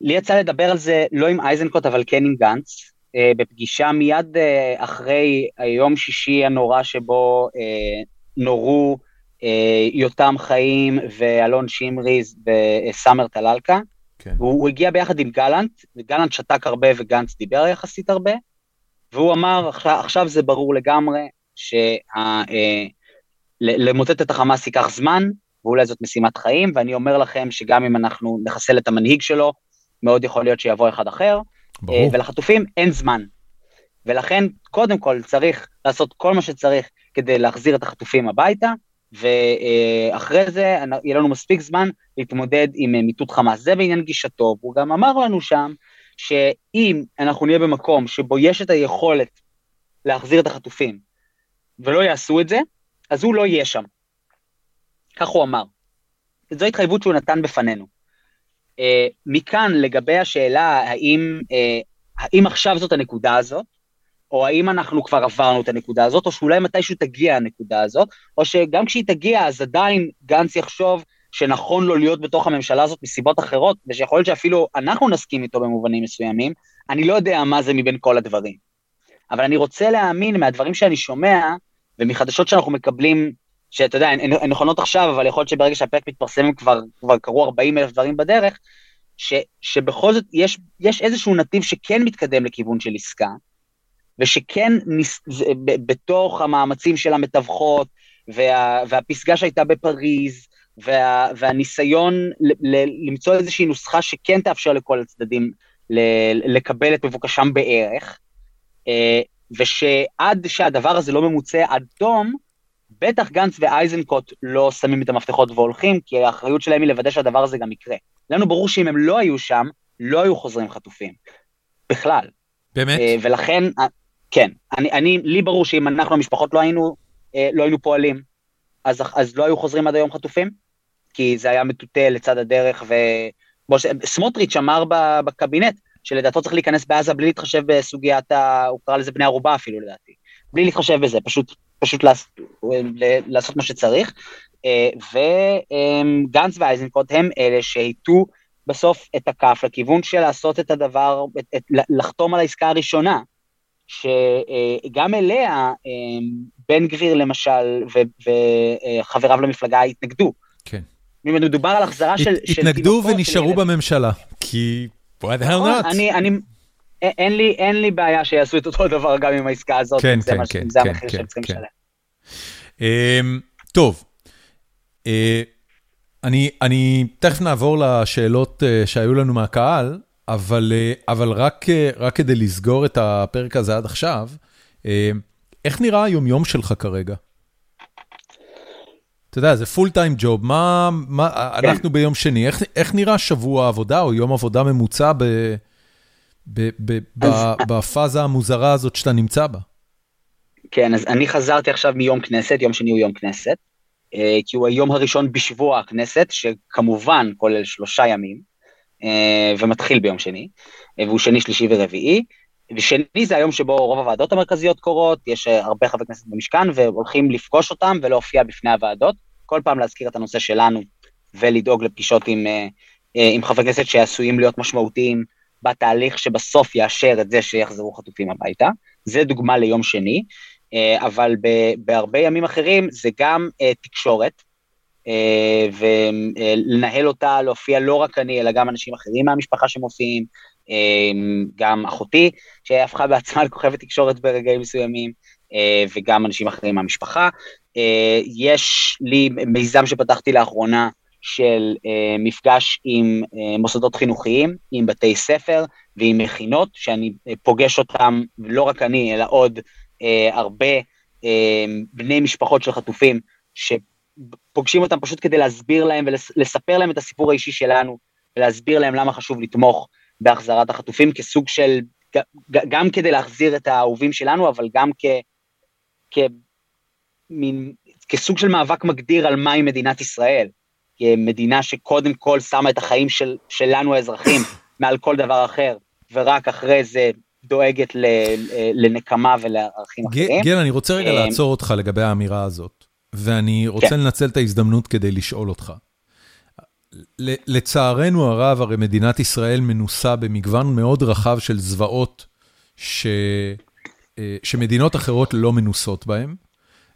לי יצא לדבר על זה לא עם אייזנקוט, אבל כן עם גנץ, אה, בפגישה מיד אה, אחרי היום שישי הנורא שבו אה, נורו יותם חיים ואלון שמריז וסאמר טלאלקה. כן. הוא, הוא הגיע ביחד עם גלנט, וגלנט שתק הרבה וגנץ דיבר יחסית הרבה, והוא אמר, עכשיו, זה ברור לגמרי שלמוטט את החמאס ייקח זמן, ואולי זאת משימת חיים, ואני אומר לכם שגם אם אנחנו נחסל את המנהיג שלו, מאוד יכול להיות שיבוא אחד אחר, ברור. אה, ולחטופים אין זמן. ולכן, קודם כל, צריך לעשות כל מה שצריך כדי להחזיר את החטופים הביתה, ואחרי זה יהיה לנו מספיק זמן להתמודד עם אה, מיטוט חמאס. זה בעניין גישתו, והוא גם אמר לנו שם, שאם אנחנו נהיה במקום שבו יש את היכולת להחזיר את החטופים, ולא יעשו את זה, אז הוא לא יהיה שם. כך הוא אמר. זו התחייבות שהוא נתן בפנינו. אה, מכאן לגבי השאלה האם, אה, האם עכשיו זאת הנקודה הזאת, או האם אנחנו כבר עברנו את הנקודה הזאת, או שאולי מתישהו תגיע הנקודה הזאת, או שגם כשהיא תגיע אז עדיין גנץ יחשוב שנכון לו להיות בתוך הממשלה הזאת מסיבות אחרות, ושיכול להיות שאפילו אנחנו נסכים איתו במובנים מסוימים, אני לא יודע מה זה מבין כל הדברים. אבל אני רוצה להאמין מהדברים שאני שומע, ומחדשות שאנחנו מקבלים שאתה יודע, הן נכונות עכשיו, אבל יכול להיות שברגע שהפרק מתפרסם כבר, כבר קרו 40 אלף דברים בדרך, ש, שבכל זאת יש, יש איזשהו נתיב שכן מתקדם לכיוון של עסקה, ושכן ניס, ב, בתוך המאמצים של המתווכות, וה, והפסגה שהייתה בפריז, וה, והניסיון ל, ל, למצוא איזושהי נוסחה שכן תאפשר לכל הצדדים ל, לקבל את מבוקשם בערך, אה, ושעד שהדבר הזה לא ממוצה עד תום, בטח גנץ ואייזנקוט לא שמים את המפתחות והולכים, כי האחריות שלהם היא לוודא שהדבר הזה גם יקרה. לנו ברור שאם הם לא היו שם, לא היו חוזרים חטופים. בכלל. באמת? Uh, ולכן, כן, אני, אני, לי ברור שאם אנחנו המשפחות לא היינו, uh, לא היינו פועלים, אז, אז לא היו חוזרים עד היום חטופים, כי זה היה מטוטא לצד הדרך, וסמוטריץ' אמר בקבינט, שלדעתו צריך להיכנס בעזה בלי להתחשב בסוגיית, ה... הוא קרא לזה בני ערובה אפילו לדעתי, בלי להתחשב בזה, פשוט פשוט לעשות מה שצריך. אה, וגנץ ואייזנקוט הם אלה שהיטו בסוף את הכף לכיוון של לעשות את הדבר, את, את, לחתום על העסקה הראשונה, שגם אליה בן גביר למשל וחבריו למפלגה התנגדו. כן. אם מדובר על החזרה של... התנגדו ונשארו בממשלה, כי... why the hell נכון, not? אני, אין לי, אין לי בעיה שיעשו את אותו דבר גם עם העסקה הזאת, כן, כן, כן, כן, זה כן, המחיר כן, שהם צריכים כן. לשלם. Um, טוב, uh, אני, אני תכף נעבור לשאלות uh, שהיו לנו מהקהל, אבל, uh, אבל רק, uh, רק כדי לסגור את הפרק הזה עד עכשיו, uh, איך נראה היומיום שלך כרגע? אתה יודע, זה פול טיים ג'וב, מה, מה, כן. אנחנו ביום שני, איך, איך נראה שבוע עבודה או יום עבודה ממוצע ב... בפאזה המוזרה הזאת שאתה נמצא בה. כן, אז אני חזרתי עכשיו מיום כנסת, יום שני הוא יום כנסת, אה, כי הוא היום הראשון בשבוע הכנסת, שכמובן כולל שלושה ימים, אה, ומתחיל ביום שני, אה, והוא שני, שלישי ורביעי. ושני זה היום שבו רוב הוועדות המרכזיות קורות, יש הרבה חברי כנסת במשכן והולכים לפגוש אותם ולהופיע בפני הוועדות, כל פעם להזכיר את הנושא שלנו ולדאוג לפגישות עם, עם חברי כנסת שעשויים להיות משמעותיים בתהליך שבסוף יאשר את זה שיחזרו חטופים הביתה. זה דוגמה ליום שני, אה, אבל בהרבה ימים אחרים זה גם אה, תקשורת, אה, ולנהל אותה, להופיע לא רק אני, אלא גם אנשים אחרים מהמשפחה שמופיעים, גם אחותי, שהפכה בעצמה לכוכבת תקשורת ברגעים מסוימים, וגם אנשים אחרים מהמשפחה. יש לי מיזם שפתחתי לאחרונה, של מפגש עם מוסדות חינוכיים, עם בתי ספר, ועם מכינות, שאני פוגש אותם, לא רק אני, אלא עוד אה, הרבה אה, בני משפחות של חטופים, שפוגשים אותם פשוט כדי להסביר להם ולספר להם את הסיפור האישי שלנו, ולהסביר להם למה חשוב לתמוך בהחזרת החטופים כסוג של, גם כדי להחזיר את האהובים שלנו, אבל גם כ... כמין, כסוג של מאבק מגדיר על מהי מדינת ישראל. כמדינה שקודם כל שמה את החיים של, שלנו האזרחים מעל כל דבר אחר, ורק אחרי זה דואגת ל, לנקמה ולערכים אחרים. גיל, אני רוצה רגע אה, לעצור אותך לגבי האמירה הזאת, ואני רוצה כן. לנצל את ההזדמנות כדי לשאול אותך. לצערנו הרב, הרי מדינת ישראל מנוסה במגוון מאוד רחב של זוועות ש... אה, שמדינות אחרות לא מנוסות בהן,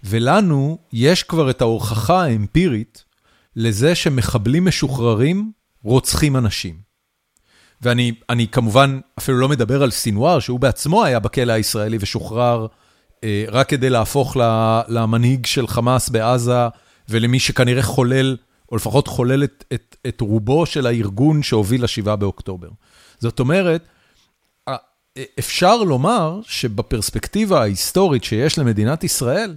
ולנו יש כבר את ההוכחה האמפירית לזה שמחבלים משוחררים רוצחים אנשים. ואני כמובן אפילו לא מדבר על סינואר, שהוא בעצמו היה בכלא הישראלי ושוחרר רק כדי להפוך למנהיג של חמאס בעזה, ולמי שכנראה חולל, או לפחות חולל את, את, את רובו של הארגון שהוביל ל-7 באוקטובר. זאת אומרת, אפשר לומר שבפרספקטיבה ההיסטורית שיש למדינת ישראל,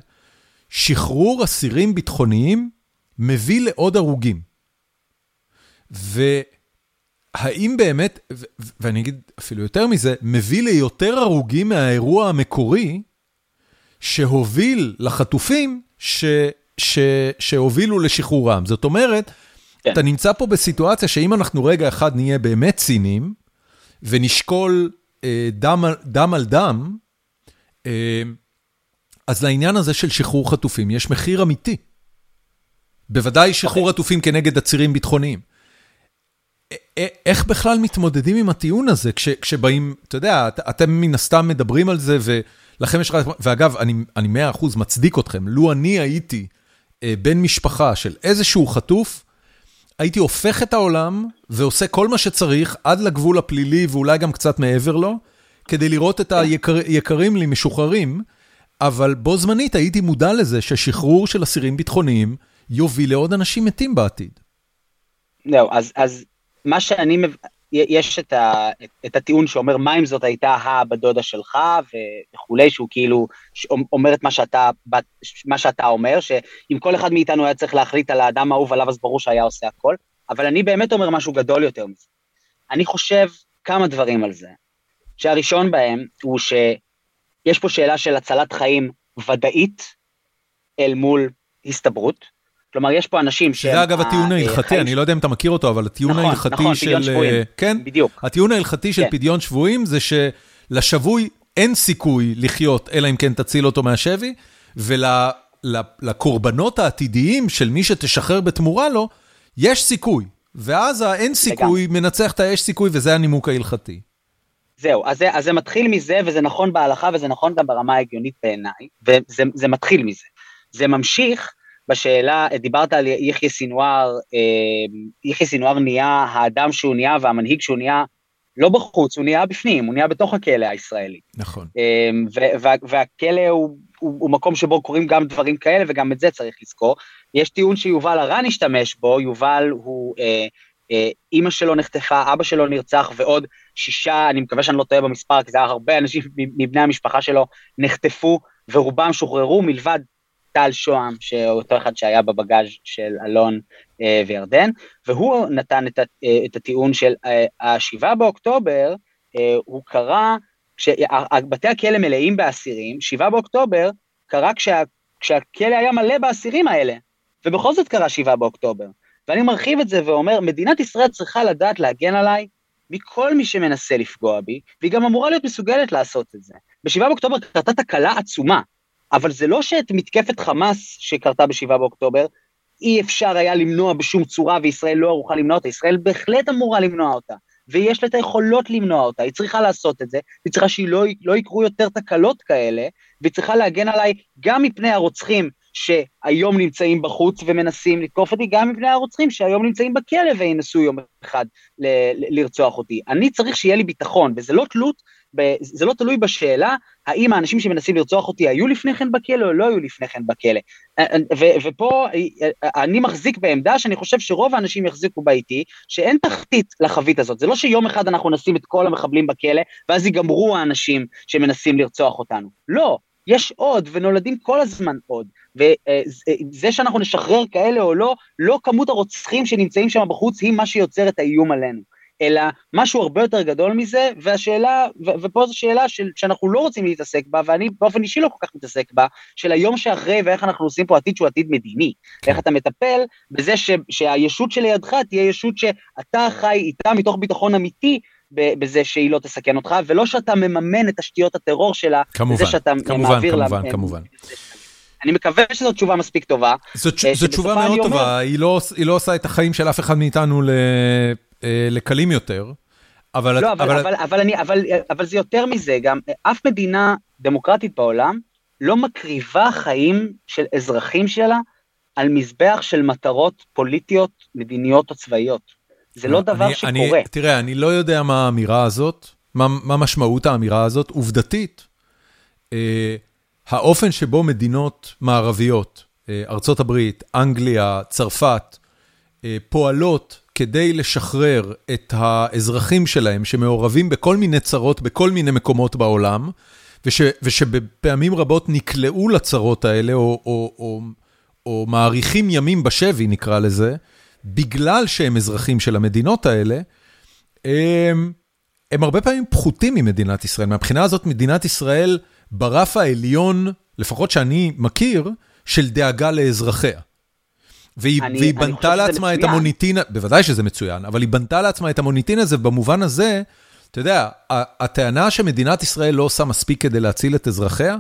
שחרור אסירים ביטחוניים מביא לעוד הרוגים. והאם באמת, ואני אגיד אפילו יותר מזה, מביא ליותר הרוגים מהאירוע המקורי שהוביל לחטופים ש, ש, שהובילו לשחרורם. זאת אומרת, כן. אתה נמצא פה בסיטואציה שאם אנחנו רגע אחד נהיה באמת ציניים, ונשקול אה, דם, דם על דם, אה, אז לעניין הזה של שחרור חטופים יש מחיר אמיתי. בוודאי שחרור okay. עטופים כנגד עצירים ביטחוניים. איך בכלל מתמודדים עם הטיעון הזה כש, כשבאים, אתה יודע, את, אתם מן הסתם מדברים על זה, ולכם יש לך, ואגב, אני מאה אחוז מצדיק אתכם, לו אני הייתי אה, בן משפחה של איזשהו חטוף, הייתי הופך את העולם ועושה כל מה שצריך עד לגבול הפלילי ואולי גם קצת מעבר לו, כדי לראות את היקרים לי משוחררים, אבל בו זמנית הייתי מודע לזה ששחרור של אסירים ביטחוניים יוביל לעוד אנשים מתים בעתיד. זהו, אז, אז מה שאני, יש את, ה, את הטיעון שאומר מה אם זאת הייתה הבת דודה שלך וכולי, שהוא כאילו אומר את מה שאתה, מה שאתה אומר, שאם כל אחד מאיתנו היה צריך להחליט על האדם האהוב עליו, אז ברור שהיה עושה הכל, אבל אני באמת אומר משהו גדול יותר מזה. אני חושב כמה דברים על זה. שהראשון בהם הוא שיש פה שאלה של הצלת חיים ודאית אל מול הסתברות, כלומר, יש פה אנשים שהם... זה אגב הטיעון ההלכתי, אני לא יודע אם אתה מכיר אותו, אבל הטיעון נכון, ההלכתי נכון, של... נכון, נכון, פדיון שבויים. כן, בדיוק. הטיעון ההלכתי של כן. פדיון שבויים זה שלשבוי אין סיכוי לחיות, אלא אם כן תציל אותו מהשבי, ולקורבנות העתידיים של מי שתשחרר בתמורה לו, יש סיכוי. ואז האין סיכוי מנצח את היש סיכוי, וזה הנימוק ההלכתי. זהו, אז זה, אז זה מתחיל מזה, וזה נכון בהלכה, וזה נכון גם ברמה ההגיונית בעיניי, וזה מתחיל מזה. זה ממשיך בשאלה, דיברת על יחיא סינואר, אה, יחיא סינואר נהיה האדם שהוא נהיה והמנהיג שהוא נהיה לא בחוץ, הוא נהיה בפנים, הוא נהיה בתוך הכלא הישראלי. נכון. אה, והכלא הוא, הוא, הוא מקום שבו קורים גם דברים כאלה, וגם את זה צריך לזכור. יש טיעון שיובל הרן השתמש בו, יובל הוא, אה, אה, אימא שלו נחטפה, אבא שלו נרצח, ועוד שישה, אני מקווה שאני לא טועה במספר, כי זה היה הרבה אנשים מבני המשפחה שלו נחטפו, ורובם שוחררו מלבד טל שוהם, שאותו אחד שהיה בבגאז' של אלון אה, וירדן, והוא נתן את, אה, את הטיעון של אה, השבעה באוקטובר, אה, הוא קרה, כשבתי הכלא מלאים באסירים, שבעה באוקטובר קרה כשה, כשהכלא היה מלא באסירים האלה, ובכל זאת קרה שבעה באוקטובר. ואני מרחיב את זה ואומר, מדינת ישראל צריכה לדעת להגן עליי מכל מי שמנסה לפגוע בי, והיא גם אמורה להיות מסוגלת לעשות את זה. בשבעה באוקטובר קרתה תקלה עצומה, אבל זה לא שאת מתקפת חמאס שקרתה ב-7 באוקטובר, אי אפשר היה למנוע בשום צורה וישראל לא ערוכה למנוע אותה, ישראל בהחלט אמורה למנוע אותה, ויש לה את היכולות למנוע אותה, היא צריכה לעשות את זה, היא צריכה שהיא לא, לא יקרו יותר תקלות כאלה, והיא צריכה להגן עליי גם מפני הרוצחים שהיום נמצאים בחוץ ומנסים לתקוף אותי, גם מפני הרוצחים שהיום נמצאים בכלא וינסו יום אחד ל- ל- לרצוח אותי. אני צריך שיהיה לי ביטחון, וזה לא תלות זה לא תלוי בשאלה האם האנשים שמנסים לרצוח אותי היו לפני כן בכלא או לא היו לפני כן בכלא. ופה אני מחזיק בעמדה שאני חושב שרוב האנשים יחזיקו בה איתי, שאין תחתית לחבית הזאת. זה לא שיום אחד אנחנו נשים את כל המחבלים בכלא, ואז ייגמרו האנשים שמנסים לרצוח אותנו. לא, יש עוד, ונולדים כל הזמן עוד. וזה שאנחנו נשחרר כאלה או לא, לא כמות הרוצחים שנמצאים שם בחוץ היא מה שיוצר את האיום עלינו. אלא משהו הרבה יותר גדול מזה, והשאלה, ו- ופה זו שאלה של, שאנחנו לא רוצים להתעסק בה, ואני באופן אישי לא כל כך מתעסק בה, של היום שאחרי ואיך אנחנו עושים פה עתיד שהוא עתיד מדיני. כן. איך אתה מטפל בזה ש, שהישות שלידך תהיה ישות שאתה חי איתה מתוך ביטחון אמיתי, בזה שהיא לא תסכן אותך, ולא שאתה מממן את תשתיות הטרור שלה, כמובן, בזה שאתה כמובן, מעביר כמובן, לה... כמובן. אני מקווה שזו תשובה מספיק טובה. זו, אה, זו תשובה מאוד אומר... טובה, היא לא, היא לא עושה את החיים של אף אחד מאיתנו ל, אה, לקלים יותר. אבל, לא, אבל, אבל, אבל, אבל, אני, אבל, אבל זה יותר מזה, גם אף מדינה דמוקרטית בעולם לא מקריבה חיים של אזרחים שלה על מזבח של מטרות פוליטיות, מדיניות או צבאיות. זה לא דבר אני, שקורה. אני, תראה, אני לא יודע מה האמירה הזאת, מה, מה משמעות האמירה הזאת. עובדתית, אה, האופן שבו מדינות מערביות, אה, ארצות הברית, אנגליה, צרפת, אה, פועלות כדי לשחרר את האזרחים שלהם שמעורבים בכל מיני צרות בכל מיני מקומות בעולם, וש, ושבפעמים רבות נקלעו לצרות האלה, או, או, או, או מאריכים ימים בשבי, נקרא לזה, בגלל שהם אזרחים של המדינות האלה, הם, הם הרבה פעמים פחותים ממדינת ישראל. מהבחינה הזאת, מדינת ישראל ברף העליון, לפחות שאני מכיר, של דאגה לאזרחיה. והיא, אני, והיא אני בנתה לעצמה את המוניטין, בוודאי שזה מצוין, אבל היא בנתה לעצמה את המוניטין הזה, במובן הזה, אתה יודע, הטענה שמדינת ישראל לא עושה מספיק כדי להציל את אזרחיה,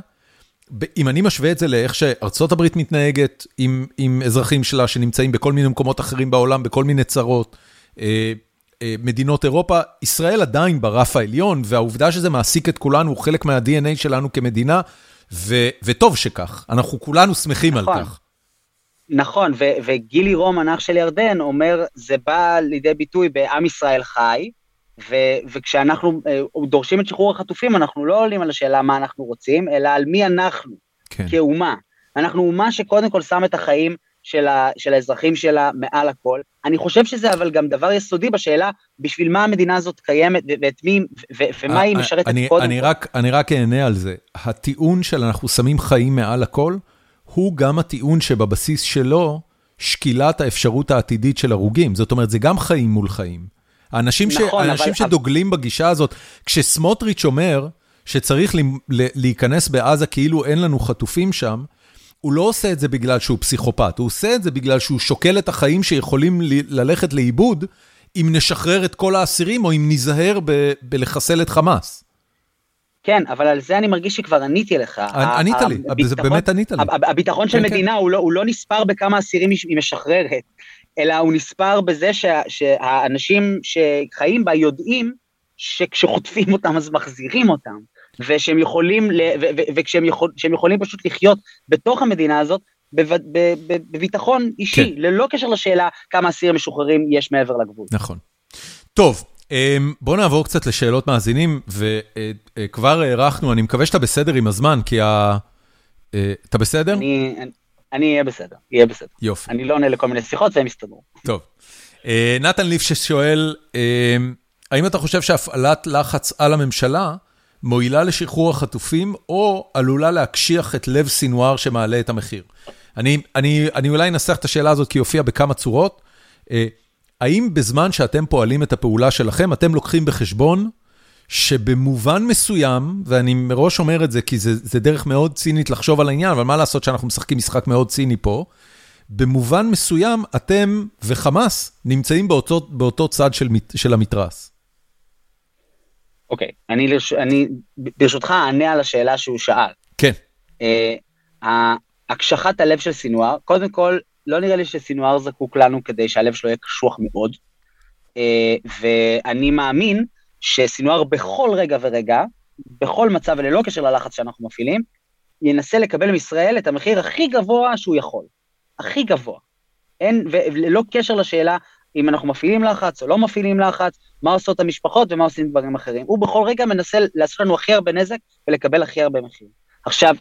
אם אני משווה את זה לאיך שארצות הברית מתנהגת עם, עם אזרחים שלה שנמצאים בכל מיני מקומות אחרים בעולם, בכל מיני צרות, אה, אה, מדינות אירופה, ישראל עדיין ברף העליון, והעובדה שזה מעסיק את כולנו הוא חלק מה-DNA שלנו כמדינה, ו, וטוב שכך, אנחנו כולנו שמחים נכון. על כך. נכון, ו- וגילי רומן, אח של ירדן, אומר, זה בא לידי ביטוי בעם ישראל חי, ו- וכשאנחנו uh, דורשים את שחרור החטופים, אנחנו לא עולים על השאלה מה אנחנו רוצים, אלא על מי אנחנו, כן. כאומה. אנחנו אומה שקודם כל שם את החיים של, ה- של האזרחים שלה מעל הכל. אני חושב שזה אבל גם דבר יסודי בשאלה, בשביל מה המדינה הזאת קיימת, ואת מי, ו- ומה היא אה, משרתת אני, קודם אני כל. רק, אני רק אענה על זה. הטיעון של אנחנו שמים חיים מעל הכל, הוא גם הטיעון שבבסיס שלו שקילת האפשרות העתידית של הרוגים. זאת אומרת, זה גם חיים מול חיים. האנשים, נכון, ש... האנשים אבל... שדוגלים בגישה הזאת, כשסמוטריץ' אומר שצריך להיכנס בעזה כאילו אין לנו חטופים שם, הוא לא עושה את זה בגלל שהוא פסיכופת, הוא עושה את זה בגלל שהוא שוקל את החיים שיכולים ללכת לאיבוד אם נשחרר את כל האסירים או אם ניזהר בלחסל את חמאס. כן, אבל על זה אני מרגיש שכבר עניתי לך. ענית לי, זה באמת ענית לי. הביטחון של כן, כן. מדינה הוא לא נספר בכמה אסירים היא משחררת, אלא הוא נספר בזה שהאנשים שחיים בה יודעים שכשחוטפים אותם אז מחזירים אותם, ושהם יכולים, וכשהם יכול, יכולים פשוט לחיות בתוך המדינה הזאת, בביטחון אישי, כן. ללא קשר לשאלה כמה אסירים משוחררים יש מעבר לגבול. נכון. טוב, אמ, בוא נעבור קצת לשאלות מאזינים, וכבר הארכנו, אני מקווה שאתה בסדר עם הזמן, כי ה... אה, אתה בסדר? אני אני אהיה בסדר, יהיה בסדר. יופי. אני לא עונה לכל מיני שיחות והם יסתדרו. טוב. אה, נתן ליף ששואל, אה, האם אתה חושב שהפעלת לחץ על הממשלה מועילה לשחרור החטופים, או עלולה להקשיח את לב סינואר שמעלה את המחיר? אני, אני, אני אולי אנסח את השאלה הזאת כי היא הופיעה בכמה צורות. האם בזמן שאתם פועלים את הפעולה שלכם, אתם לוקחים בחשבון שבמובן מסוים, ואני מראש אומר את זה כי זה, זה דרך מאוד צינית לחשוב על העניין, אבל מה לעשות שאנחנו משחקים משחק מאוד ציני פה, במובן מסוים אתם וחמאס נמצאים באותו, באותו צד של, של המתרס. אוקיי, okay, אני, אני ברשותך אענה על השאלה שהוא שאל. כן. Uh, הקשחת הלב של סינואר, קודם כל, לא נראה לי שסינואר זקוק לנו כדי שהלב שלו יהיה קשוח מאוד, uh, ואני מאמין שסינואר בכל רגע ורגע, בכל מצב וללא קשר ללחץ שאנחנו מפעילים, ינסה לקבל מישראל את המחיר הכי גבוה שהוא יכול. הכי גבוה. אין, וללא קשר לשאלה אם אנחנו מפעילים לחץ או לא מפעילים לחץ, מה עושות המשפחות ומה עושים דברים אחרים. הוא בכל רגע מנסה לעשות לנו הכי הרבה נזק ולקבל הכי הרבה מחיר. עכשיו,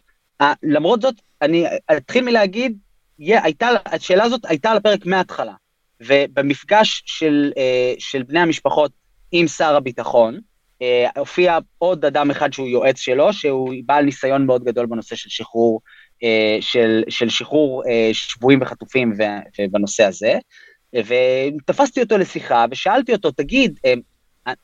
למרות זאת, אני אתחיל מלהגיד, הייתה, השאלה הזאת הייתה על הפרק מההתחלה, ובמפגש של, אה, של בני המשפחות עם שר הביטחון, אה, הופיע עוד אדם אחד שהוא יועץ שלו, שהוא בעל ניסיון מאוד גדול בנושא של שחרור, אה, של, של שחרור שבויים וחטופים בנושא הזה, ותפסתי אותו לשיחה ושאלתי אותו, תגיד,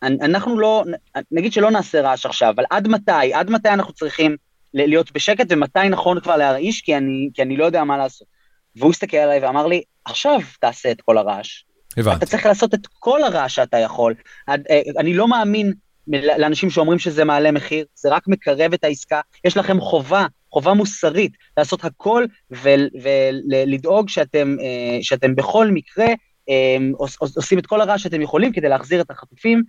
אנחנו לא, נגיד שלא נעשה רעש עכשיו, אבל עד מתי, עד מתי אנחנו צריכים להיות בשקט ומתי נכון כבר להרעיש, כי אני, כי אני לא יודע מה לעשות. והוא הסתכל עליי ואמר לי, עכשיו תעשה את כל הרעש. הבנתי. אתה צריך לעשות את כל הרעש שאתה יכול. אה, אני לא מאמין לאנשים שאומרים שזה מעלה מחיר, זה רק מקרב את העסקה. יש לכם חובה, חובה מוסרית, לעשות הכל ולדאוג שאתם, אה, שאתם בכל מקרה אה, עושים את כל הרעש שאתם יכולים כדי להחזיר את החטופים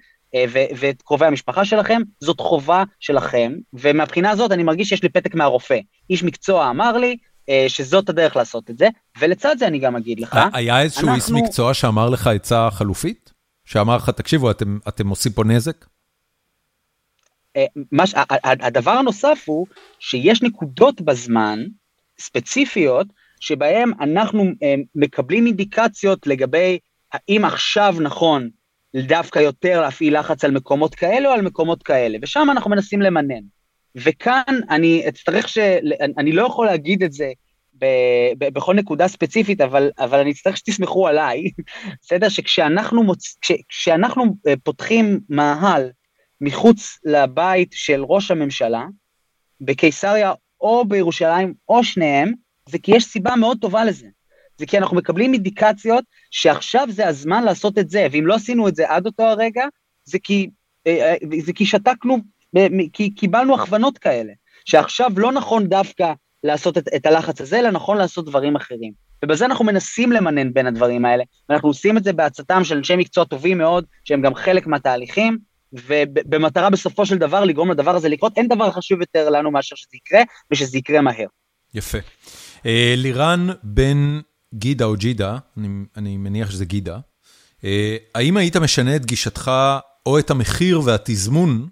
ואת קרובי המשפחה שלכם, זאת חובה שלכם, ומהבחינה הזאת אני מרגיש שיש לי פתק מהרופא. איש מקצוע אמר לי, שזאת הדרך לעשות את זה, ולצד זה אני גם אגיד לך, היה איזשהו אנחנו... איש מקצוע שאמר לך עצה חלופית? שאמר לך, תקשיבו, אתם, אתם עושים פה נזק? אה, מש, הדבר הנוסף הוא שיש נקודות בזמן, ספציפיות, שבהם אנחנו אה, מקבלים אינדיקציות לגבי האם עכשיו נכון דווקא יותר להפעיל לחץ על מקומות כאלה או על מקומות כאלה, ושם אנחנו מנסים למנן. וכאן אני אצטרך ש... אני לא יכול להגיד את זה ב... ב... בכל נקודה ספציפית, אבל, אבל אני אצטרך שתסמכו עליי, בסדר? שכשאנחנו מוצ... כש... כשאנחנו אה, פותחים מאהל מחוץ לבית של ראש הממשלה, בקיסריה או בירושלים או שניהם, זה כי יש סיבה מאוד טובה לזה. זה כי אנחנו מקבלים אינדיקציות שעכשיו זה הזמן לעשות את זה, ואם לא עשינו את זה עד אותו הרגע, זה כי, אה, אה, זה כי שתקנו כי קיבלנו הכוונות כאלה, שעכשיו לא נכון דווקא לעשות את, את הלחץ הזה, אלא נכון לעשות דברים אחרים. ובזה אנחנו מנסים למנן בין הדברים האלה, ואנחנו עושים את זה בעצתם של אנשי מקצוע טובים מאוד, שהם גם חלק מהתהליכים, ובמטרה בסופו של דבר לגרום לדבר הזה לקרות, אין דבר חשוב יותר לנו מאשר שזה יקרה, ושזה יקרה מהר. יפה. אה, לירן בן גידה או ג'ידה, אני, אני מניח שזה גידה, אה, האם היית משנה את גישתך או את המחיר והתזמון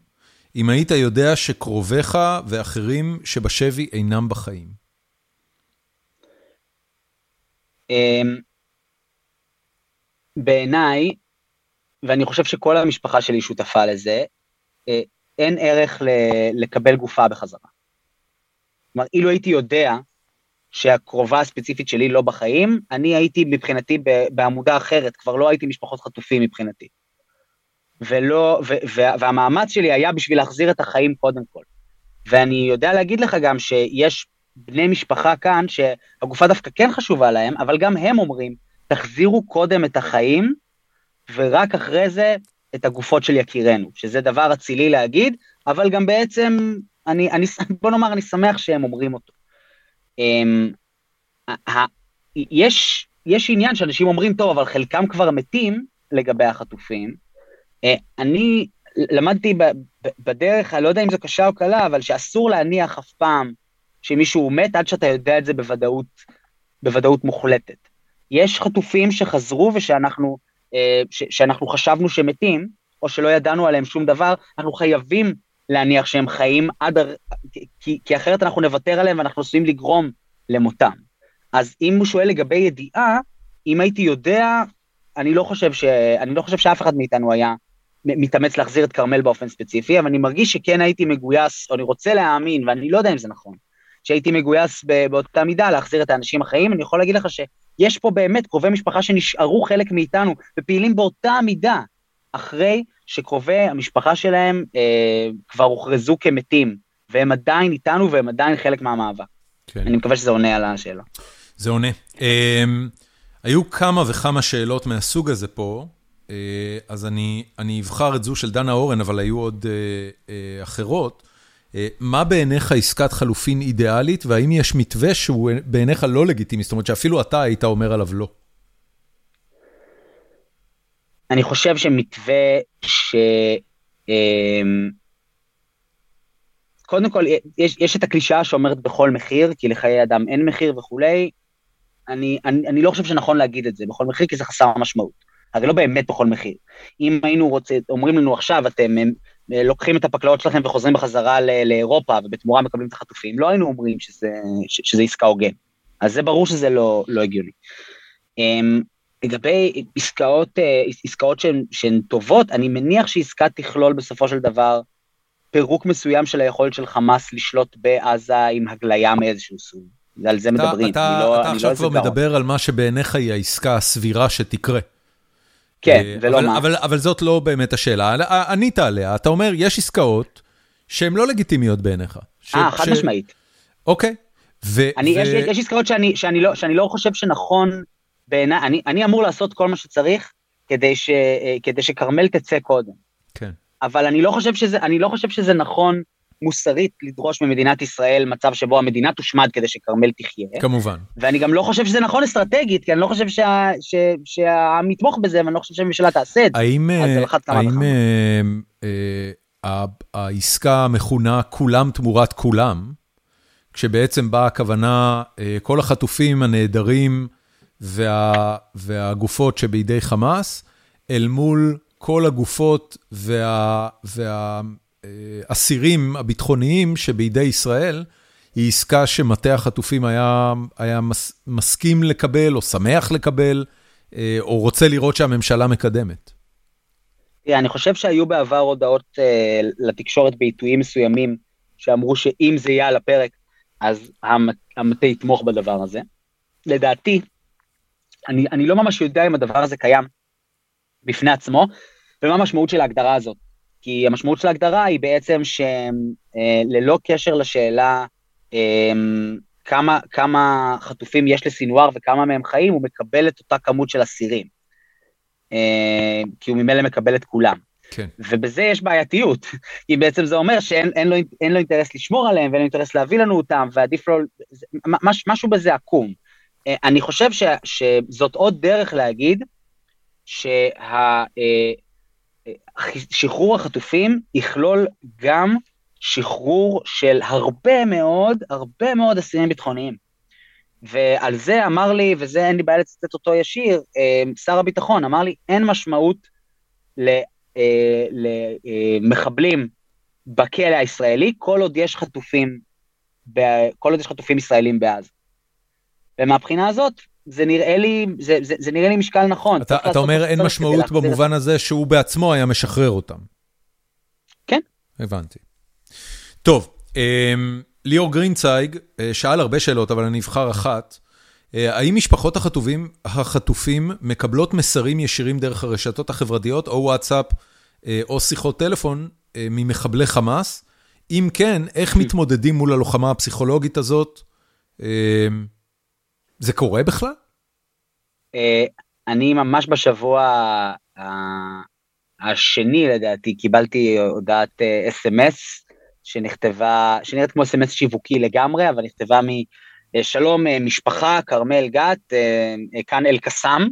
אם היית יודע שקרוביך ואחרים שבשבי אינם בחיים? אמ, בעיניי, ואני חושב שכל המשפחה שלי שותפה לזה, אה, אין ערך לקבל גופה בחזרה. כלומר, אילו הייתי יודע שהקרובה הספציפית שלי לא בחיים, אני הייתי מבחינתי בעמודה אחרת, כבר לא הייתי משפחות חטופים מבחינתי. ולא, ו, ו, והמאמץ שלי היה בשביל להחזיר את החיים קודם כל. ואני יודע להגיד לך גם שיש בני משפחה כאן שהגופה דווקא כן חשובה להם, אבל גם הם אומרים, תחזירו קודם את החיים, ורק אחרי זה את הגופות של יקירנו, שזה דבר אצילי להגיד, אבל גם בעצם, אני, אני, בוא נאמר, אני שמח שהם אומרים אותו. Um, יש, יש עניין שאנשים אומרים, טוב, אבל חלקם כבר מתים לגבי החטופים, אני למדתי בדרך, אני לא יודע אם זו קשה או קלה, אבל שאסור להניח אף פעם שמישהו מת עד שאתה יודע את זה בוודאות, בוודאות מוחלטת. יש חטופים שחזרו ושאנחנו אה, שאנחנו חשבנו שמתים, או שלא ידענו עליהם שום דבר, אנחנו חייבים להניח שהם חיים עד, כי, כי אחרת אנחנו נוותר עליהם ואנחנו עשויים לגרום למותם. אז אם הוא שואל לגבי ידיעה, אם הייתי יודע, אני לא חושב, ש, אני לא חושב שאף אחד מאיתנו היה מתאמץ להחזיר את כרמל באופן ספציפי, אבל אני מרגיש שכן הייתי מגויס, או אני רוצה להאמין, ואני לא יודע אם זה נכון, שהייתי מגויס באותה מידה להחזיר את האנשים החיים, אני יכול להגיד לך שיש פה באמת קרובי משפחה שנשארו חלק מאיתנו ופעילים באותה מידה, אחרי שקרובי המשפחה שלהם אה, כבר הוכרזו כמתים, והם עדיין איתנו והם עדיין חלק מהמאבק. כן. אני מקווה שזה עונה על השאלה. זה עונה. אה, היו כמה וכמה שאלות מהסוג הזה פה. אה, אז אני אני אבחר את זו של דנה אורן, אבל היו עוד אה, אה, אחרות. מה בעיניך עסקת חלופין אידיאלית, והאם יש מתווה שהוא בעיניך לא לגיטימי? זאת אומרת שאפילו אתה היית אומר עליו לא. אני חושב שמתווה ש... קודם כל, יש, יש את הקלישאה שאומרת בכל מחיר, כי לחיי אדם אין מחיר וכולי. אני, אני, אני לא חושב שנכון להגיד את זה בכל מחיר, כי זה חסר משמעות. הרי לא באמת בכל מחיר. אם היינו רוצים, אומרים לנו עכשיו, אתם לוקחים את הפקלאות שלכם וחוזרים בחזרה לאירופה, ובתמורה מקבלים את החטופים, לא היינו אומרים שזה, שזה עסקה הוגן. אז זה ברור שזה לא, לא הגיוני. אמ, לגבי עסקאות, אה, עסקאות שהן, שהן טובות, אני מניח שעסקה תכלול בסופו של דבר פירוק מסוים של היכולת של חמאס לשלוט בעזה עם הגליה מאיזשהו סוג. על זה אתה, מדברים. אתה, לא, אתה לא עכשיו לא כבר מדבר על מה שבעיניך היא העסקה הסבירה שתקרה. כן, אה, ולא אבל, מה. אבל, אבל זאת לא באמת השאלה. ענית עליה, אתה אומר, יש עסקאות שהן לא לגיטימיות בעיניך. אה, חד ש... משמעית. אוקיי. ו, אני, ו... יש, יש עסקאות שאני, שאני, לא, שאני לא חושב שנכון בעיניי, אני, אני אמור לעשות כל מה שצריך כדי, ש, אה, כדי שכרמל תצא קודם. כן. אבל אני לא חושב שזה, אני לא חושב שזה נכון מוסרית לדרוש ממדינת ישראל מצב שבו המדינה תושמד כדי שכרמל תחיה. כמובן. ואני גם לא חושב שזה נכון אסטרטגית, כי אני לא חושב שה, ש, שהעם יתמוך בזה, ואני לא חושב שהממשלה תעשה את זה. האם, האם אה, אה, העסקה המכונה כולם תמורת כולם, כשבעצם באה הכוונה, אה, כל החטופים הנעדרים וה, והגופות שבידי חמאס, אל מול כל הגופות וה... וה האסירים הביטחוניים שבידי ישראל, היא עסקה שמטה החטופים היה, היה מס, מסכים לקבל, או שמח לקבל, אה, או רוצה לראות שהממשלה מקדמת. אני חושב שהיו בעבר הודעות uh, לתקשורת בעיתויים מסוימים, שאמרו שאם זה יהיה על הפרק, אז המטה יתמוך בדבר הזה. לדעתי, אני, אני לא ממש יודע אם הדבר הזה קיים בפני עצמו, ומה המשמעות של ההגדרה הזאת. כי המשמעות של ההגדרה היא בעצם שללא אה, קשר לשאלה אה, כמה, כמה חטופים יש לסינואר וכמה מהם חיים, הוא מקבל את אותה כמות של אסירים. אה, כי הוא ממילא מקבל את כולם. כן. ובזה יש בעייתיות, כי בעצם זה אומר שאין אין לו, אין לו אינטרס לשמור עליהם ואין לו אינטרס להביא לנו אותם, ועדיף לו, מש, משהו בזה עקום. אני חושב ש, שזאת עוד דרך להגיד שה... שחרור החטופים יכלול גם שחרור של הרבה מאוד, הרבה מאוד אסירים ביטחוניים. ועל זה אמר לי, וזה אין לי בעיה לצטט אותו ישיר, אה, שר הביטחון אמר לי, אין משמעות למחבלים אה, אה, בכלא הישראלי כל עוד יש חטופים, כל עוד יש חטופים ישראלים בעזה. ומהבחינה הזאת, זה נראה לי, זה, זה, זה נראה לי משקל נכון. אתה, אתה אומר אין משמעות במובן הזה שהוא בעצמו היה משחרר אותם. כן. הבנתי. טוב, אמ, ליאור גרינצייג אה, שאל הרבה שאלות, אבל אני אבחר אחת. אה, האם משפחות החטופים, החטופים מקבלות מסרים ישירים דרך הרשתות החברתיות, או וואטסאפ, אה, או שיחות טלפון ממחבלי חמאס? אם כן, איך מתמודדים מול הלוחמה הפסיכולוגית הזאת? זה קורה בכלל? אה, אני ממש בשבוע השני לדעתי קיבלתי הודעת אס.אם.אס אה, שנכתבה, שנראית כמו אס.אם.אס שיווקי לגמרי, אבל נכתבה משלום אה, משפחה, כרמל גת, כאן אל-קסאם,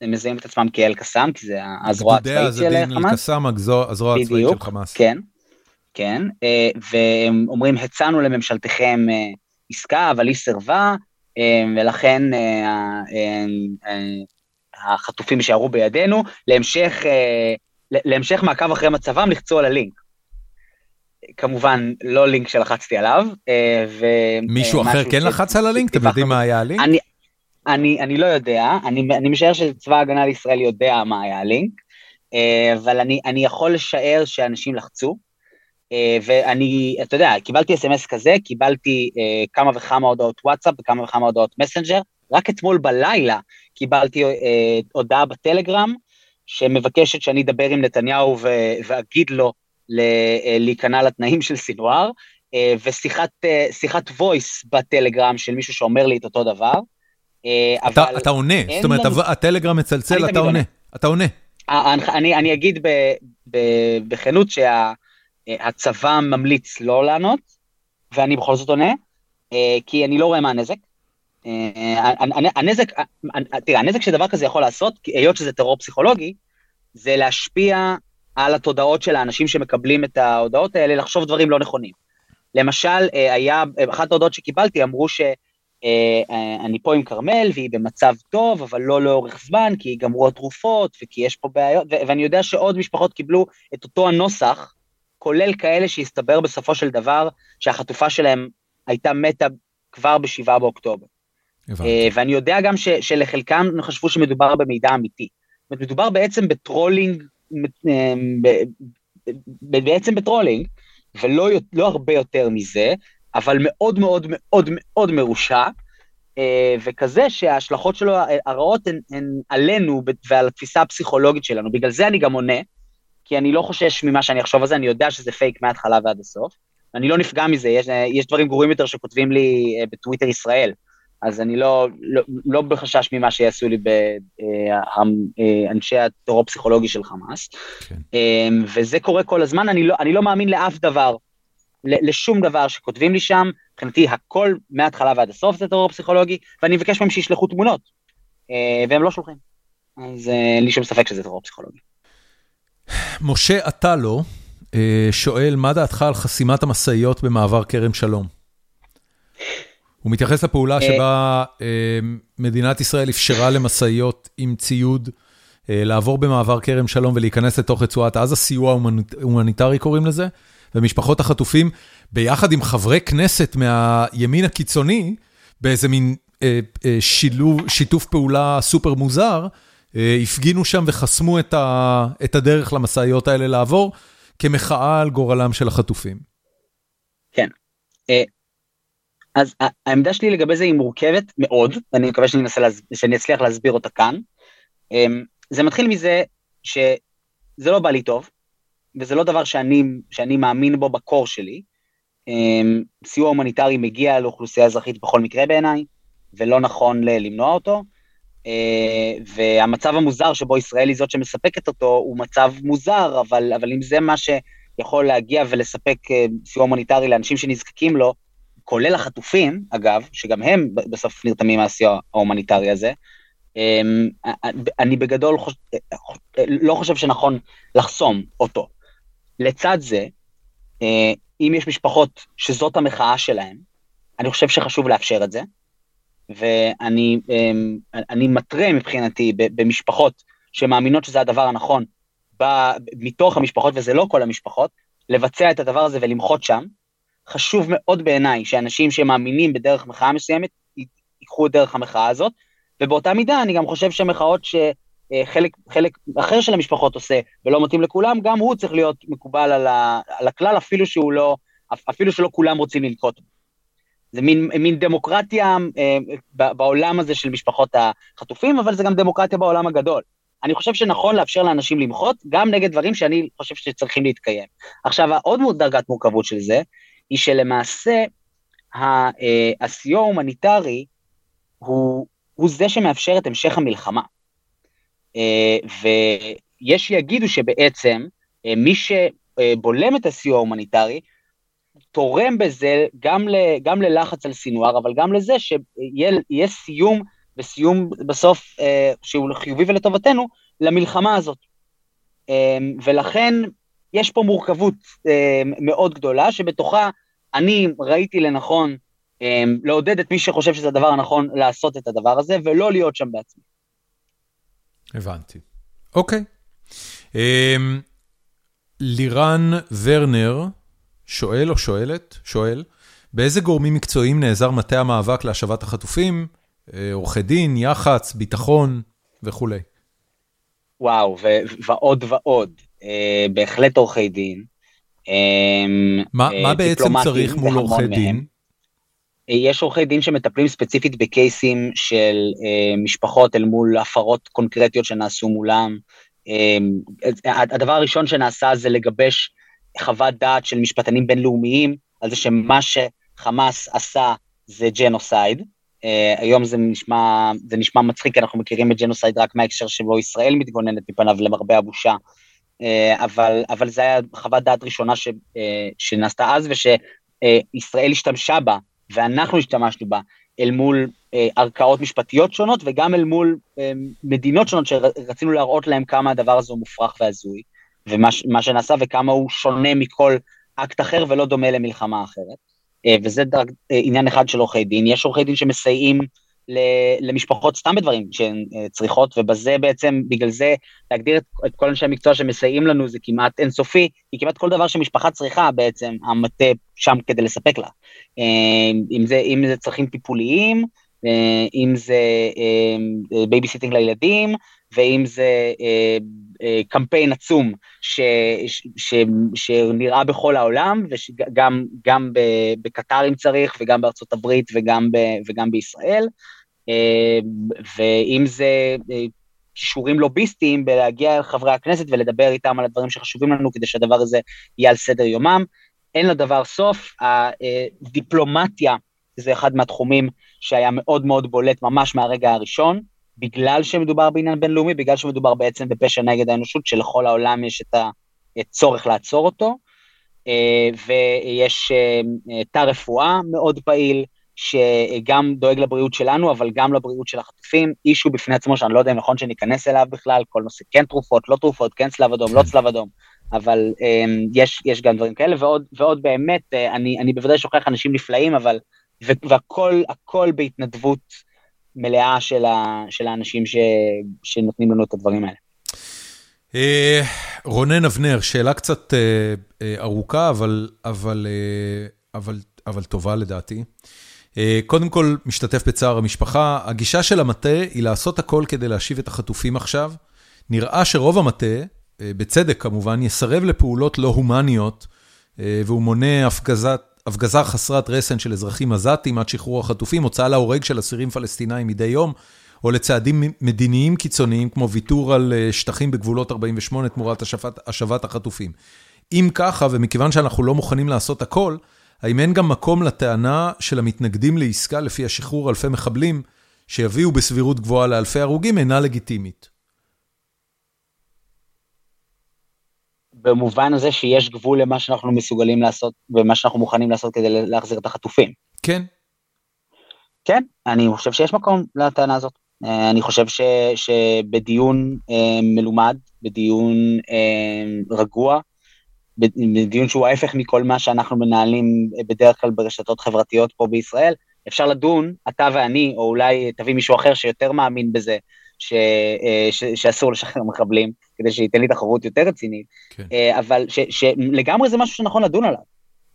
הם מזהים את עצמם כאל-קסאם, כי זה הזרוע הצבאית של חמאס. אל-קסאם, הזרוע הצבאית של חמאס. כן, כן, והם אומרים, הצענו לממשלתכם עסקה, אבל היא סירבה, ולכן אה, אה, החטופים יישארו בידינו, להמשך, אה, להמשך מעקב אחרי מצבם לחצו על הלינק. כמובן, לא לינק שלחצתי עליו. ו... מישהו אחר כן לחץ על הלינק? אתם יודעים מה היה הלינק? אני, אני, אני לא יודע, אני, אני משער שצבא ההגנה לישראל יודע מה היה הלינק, אבל אני, אני יכול לשער שאנשים לחצו. אה, ואני, אתה יודע, קיבלתי אס.אם.אס כזה, קיבלתי אה, כמה וכמה הודעות וואטסאפ וכמה וכמה הודעות מסנג'ר, רק אתמול בלילה קיבלתי אה, הודעה בטלגרם, שמבקשת שאני אדבר עם נתניהו ואגיד לו להיכנע לתנאים של סינואר, ושיחת voice בטלגרם של מישהו שאומר לי את אותו דבר. אתה, אתה עונה, זאת אומרת, לנו... הטלגרם מצלצל, אתה עונה, אתה עונה. אני, אני אגיד ב, ב, בכנות שה... אה, הצבא ממליץ לא לענות, ואני בכל זאת עונה, אה, כי אני לא רואה מה הנזק. אה, הנזק, תראה, הנזק שדבר כזה יכול לעשות, היות שזה טרור פסיכולוגי, זה להשפיע על התודעות של האנשים שמקבלים את ההודעות האלה, לחשוב דברים לא נכונים. למשל, היה, אחת ההודעות שקיבלתי אמרו ש... אני פה עם כרמל והיא במצב טוב, אבל לא לאורך זמן, כי ייגמרו התרופות וכי יש פה בעיות, ואני יודע שעוד משפחות קיבלו את אותו הנוסח, כולל כאלה שהסתבר בסופו של דבר שהחטופה שלהם הייתה מתה כבר ב-7 באוקטובר. הבנתי. ואני יודע גם ש, שלחלקם חשבו שמדובר במידע אמיתי. מדובר בעצם ב trolling, בעצם ב trolling, ולא לא הרבה יותר מזה, אבל מאוד מאוד מאוד מאוד מרושע, אה, וכזה שההשלכות שלו הרעות הן, הן עלינו ועל התפיסה הפסיכולוגית שלנו. בגלל זה אני גם עונה, כי אני לא חושש ממה שאני אחשוב על זה, אני יודע שזה פייק מההתחלה ועד הסוף. אני לא נפגע מזה, יש, יש דברים גרועים יותר שכותבים לי אה, בטוויטר ישראל, אז אני לא, לא, לא בחשש ממה שיעשו לי באנשי אה, הטרור הפסיכולוגי של חמאס. כן. וזה קורה כל הזמן, אני לא, אני לא מאמין לאף דבר לשום דבר שכותבים לי שם, מבחינתי הכל מההתחלה ועד הסוף זה טרור פסיכולוגי, ואני מבקש מהם שישלחו תמונות, אה, והם לא שולחים. אז אה, אין לי שום ספק שזה טרור פסיכולוגי. משה עטלו אה, שואל, מה דעתך על חסימת המשאיות במעבר כרם שלום? הוא מתייחס לפעולה שבה מדינת ישראל אפשרה למשאיות עם ציוד לעבור במעבר כרם שלום ולהיכנס לתוך רצועת עזה, סיוע הומניטרי קוראים לזה. ומשפחות החטופים, ביחד עם חברי כנסת מהימין הקיצוני, באיזה מין אה, אה, שילוב, שיתוף פעולה סופר מוזר, אה, הפגינו שם וחסמו את, ה, את הדרך למשאיות האלה לעבור, כמחאה על גורלם של החטופים. כן. אה, אז העמדה שלי לגבי זה היא מורכבת מאוד, ואני מקווה שאני, להסב... שאני אצליח להסביר אותה כאן. אה, זה מתחיל מזה שזה לא בא לי טוב, וזה לא דבר שאני, שאני מאמין בו בקור שלי. סיוע הומניטרי מגיע לאוכלוסייה אזרחית בכל מקרה בעיניי, ולא נכון למנוע אותו. אה, והמצב המוזר שבו ישראל היא זאת שמספקת אותו, הוא מצב מוזר, אבל, אבל אם זה מה שיכול להגיע ולספק אה, סיוע הומניטרי לאנשים שנזקקים לו, כולל החטופים, אגב, שגם הם בסוף נרתמים מהסיוע ההומניטרי הזה, אמ, אני בגדול חוש... אה, לא חושב שנכון לחסום אותו. לצד זה, אם יש משפחות שזאת המחאה שלהן, אני חושב שחשוב לאפשר את זה, ואני אה, מתרה מבחינתי במשפחות שמאמינות שזה הדבר הנכון, מתוך המשפחות, וזה לא כל המשפחות, לבצע את הדבר הזה ולמחות שם. חשוב מאוד בעיניי שאנשים שמאמינים בדרך מחאה מסוימת, ייקחו את דרך המחאה הזאת, ובאותה מידה אני גם חושב שמחאות ש... אה, אחר של המשפחות עושה ולא מתאים לכולם, גם הוא צריך להיות מקובל על, ה, על הכלל, אפילו שהוא לא, אפילו שלא כולם רוצים לנקוט בו. זה מין, מין דמוקרטיה אה, בעולם הזה של משפחות החטופים, אבל זה גם דמוקרטיה בעולם הגדול. אני חושב שנכון לאפשר לאנשים למחות, גם נגד דברים שאני חושב שצריכים להתקיים. עכשיו, עוד דרגת מורכבות של זה, היא שלמעשה אה, הסיוע ההומניטרי הוא, הוא זה שמאפשר את המשך המלחמה. אה, ויש שיגידו שבעצם מי שבולם את הסיוע ההומניטרי, תורם בזה גם, ל, גם ללחץ על סינוואר, אבל גם לזה שיהיה סיום, וסיום בסוף אה, שהוא חיובי ולטובתנו, למלחמה הזאת. ולכן יש פה מורכבות מאוד גדולה, שבתוכה אני ראיתי לנכון לעודד את מי שחושב שזה הדבר הנכון לעשות את הדבר הזה, ולא להיות שם בעצמי. הבנתי. אוקיי. Um, לירן ורנר שואל או שואלת, שואל, באיזה גורמים מקצועיים נעזר מטה המאבק להשבת החטופים, אה, עורכי דין, יח"צ, ביטחון וכולי? וואו, ועוד ועוד. Uh, בהחלט עורכי דין. Um, מה, uh, מה בעצם צריך מול עורכי דין? יש עורכי דין שמטפלים ספציפית בקייסים של אה, משפחות אל מול הפרות קונקרטיות שנעשו מולם. אה, הדבר הראשון שנעשה זה לגבש חוות דעת של משפטנים בינלאומיים על זה שמה שחמאס עשה זה genocide. אה, היום זה נשמע, זה נשמע מצחיק, אנחנו מכירים את genocide רק מההקשר שבו ישראל מתגוננת מפניו למרבה הבושה. אה, אבל, אבל זה היה חוות דעת ראשונה ש, אה, שנעשתה אז ושישראל השתמשה בה ואנחנו השתמשנו בה אל מול אה, ערכאות משפטיות שונות וגם אל מול אה, מדינות שונות שרצינו להראות להם כמה הדבר הזה הוא מופרך והזוי, ומה שנעשה וכמה הוא שונה מכל אקט אחר ולא דומה למלחמה אחרת. וזה דרג, עניין אחד של עורכי דין. יש עורכי דין שמסייעים למשפחות סתם בדברים שהן צריכות, ובזה בעצם, בגלל זה, להגדיר את, את כל אנשי המקצוע שמסייעים לנו זה כמעט אינסופי, כי כמעט כל דבר שמשפחה צריכה בעצם, המטה שם כדי לספק לה. אם זה, אם זה צרכים טיפוליים, אם זה babysitting לילדים, ואם זה אה, אה, קמפיין עצום ש, ש, ש, שנראה בכל העולם, וגם בקטאר אם צריך, וגם בארצות הברית וגם, ב, וגם בישראל, אה, ואם זה אה, לוביסטים בלהגיע אל חברי הכנסת ולדבר איתם על הדברים שחשובים לנו כדי שהדבר הזה יהיה על סדר יומם. אין לדבר סוף, הדיפלומטיה זה אחד מהתחומים שהיה מאוד מאוד בולט ממש מהרגע הראשון. בגלל שמדובר בעניין בינלאומי, בגלל שמדובר בעצם בפשע נגד האנושות, שלכל העולם יש את הצורך לעצור אותו, אה, ויש אה, תא רפואה מאוד פעיל, שגם דואג לבריאות שלנו, אבל גם לבריאות של החטופים, אישו בפני עצמו, שאני לא יודע אם נכון שניכנס אליו בכלל, כל נושא כן תרופות, לא תרופות, כן צלב אדום, לא צלב אדום, אבל um, יש, יש גם דברים כאלה, ועוד, ועוד באמת, אני, אני בוודאי שוכח אנשים נפלאים, אבל, והכל, הכל בהתנדבות מלאה של, ה, של האנשים ש, שנותנים לנו את הדברים האלה. אה, רונן אבנר, שאלה קצת אה, אה, ארוכה, אבל, אבל, אבל, אבל טובה לדעתי. קודם כל, משתתף בצער המשפחה. הגישה של המטה היא לעשות הכל כדי להשיב את החטופים עכשיו. נראה שרוב המטה, בצדק כמובן, יסרב לפעולות לא הומניות, והוא מונה הפגזת הפגזה חסרת רסן של אזרחים עזתים עד שחרור החטופים, הוצאה להורג של אסירים פלסטינאים מדי יום, או לצעדים מדיניים קיצוניים כמו ויתור על אה, שטחים בגבולות 48 תמורת השבת, השבת החטופים. אם ככה, ומכיוון שאנחנו לא מוכנים לעשות הכל, האם אין גם מקום לטענה של המתנגדים לעסקה לפי השחרור אלפי מחבלים, שיביאו בסבירות גבוהה לאלפי הרוגים, אינה לגיטימית? במובן הזה שיש גבול למה שאנחנו מסוגלים לעשות ומה שאנחנו מוכנים לעשות כדי להחזיר את החטופים. כן. כן, אני חושב שיש מקום לטענה הזאת. אה, אני חושב ש, שבדיון אה, מלומד, בדיון אה, רגוע, בדיון שהוא ההפך מכל מה שאנחנו מנהלים בדרך כלל ברשתות חברתיות פה בישראל, אפשר לדון, אתה ואני, או אולי תביא מישהו אחר שיותר מאמין בזה, ש, ש, שאסור לשחרר מחבלים, כדי שייתן לי תחרות יותר רצינית, כן. אה, אבל ש, שלגמרי זה משהו שנכון לדון עליו.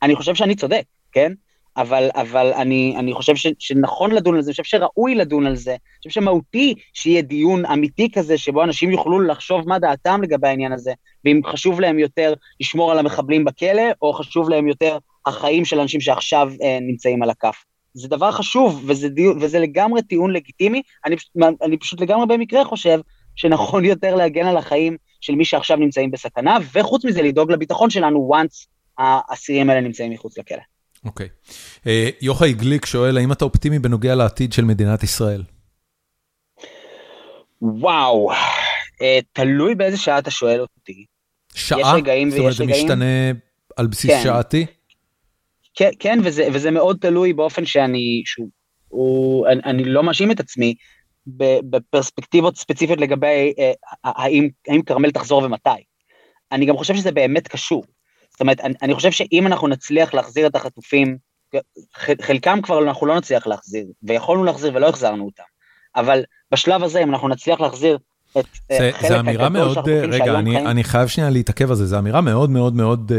אני חושב שאני צודק, כן? אבל, אבל אני, אני חושב ש, שנכון לדון על זה, אני חושב שראוי לדון על זה, אני חושב שמהותי שיהיה דיון אמיתי כזה, שבו אנשים יוכלו לחשוב מה דעתם לגבי העניין הזה, ואם חשוב להם יותר לשמור על המחבלים בכלא, או חשוב להם יותר החיים של אנשים שעכשיו אה, נמצאים על הכף. זה דבר חשוב, וזה, דיון, וזה לגמרי טיעון לגיטימי, אני, אני פשוט לגמרי במקרה חושב שנכון יותר להגן על החיים של מי שעכשיו נמצאים בסכנה, וחוץ מזה לדאוג לביטחון שלנו once האסירים האלה נמצאים מחוץ לכלא. אוקיי. Okay. אה, uh, יוחאי גליק שואל, האם אתה אופטימי בנוגע לעתיד של מדינת ישראל? וואו, uh, תלוי באיזה שעה אתה שואל אותי. שעה? זאת אומרת, זה רגעים... משתנה על בסיס כן. שעתי? כן, כן וזה, וזה מאוד תלוי באופן שאני, שהוא, הוא, אני, אני לא מאשים את עצמי בפרספקטיבות ספציפיות לגבי אה, האם, האם כרמל תחזור ומתי. אני גם חושב שזה באמת קשור. זאת אומרת, אני, אני חושב שאם אנחנו נצליח להחזיר את החטופים, חלקם כבר אנחנו לא נצליח להחזיר, ויכולנו להחזיר ולא החזרנו אותם, אבל בשלב הזה, אם אנחנו נצליח להחזיר את אה, זה, חלק זה אמירה מאוד, רגע, אני, חיים... אני חייב שנייה להתעכב על זה, זו אמירה מאוד מאוד מאוד אה,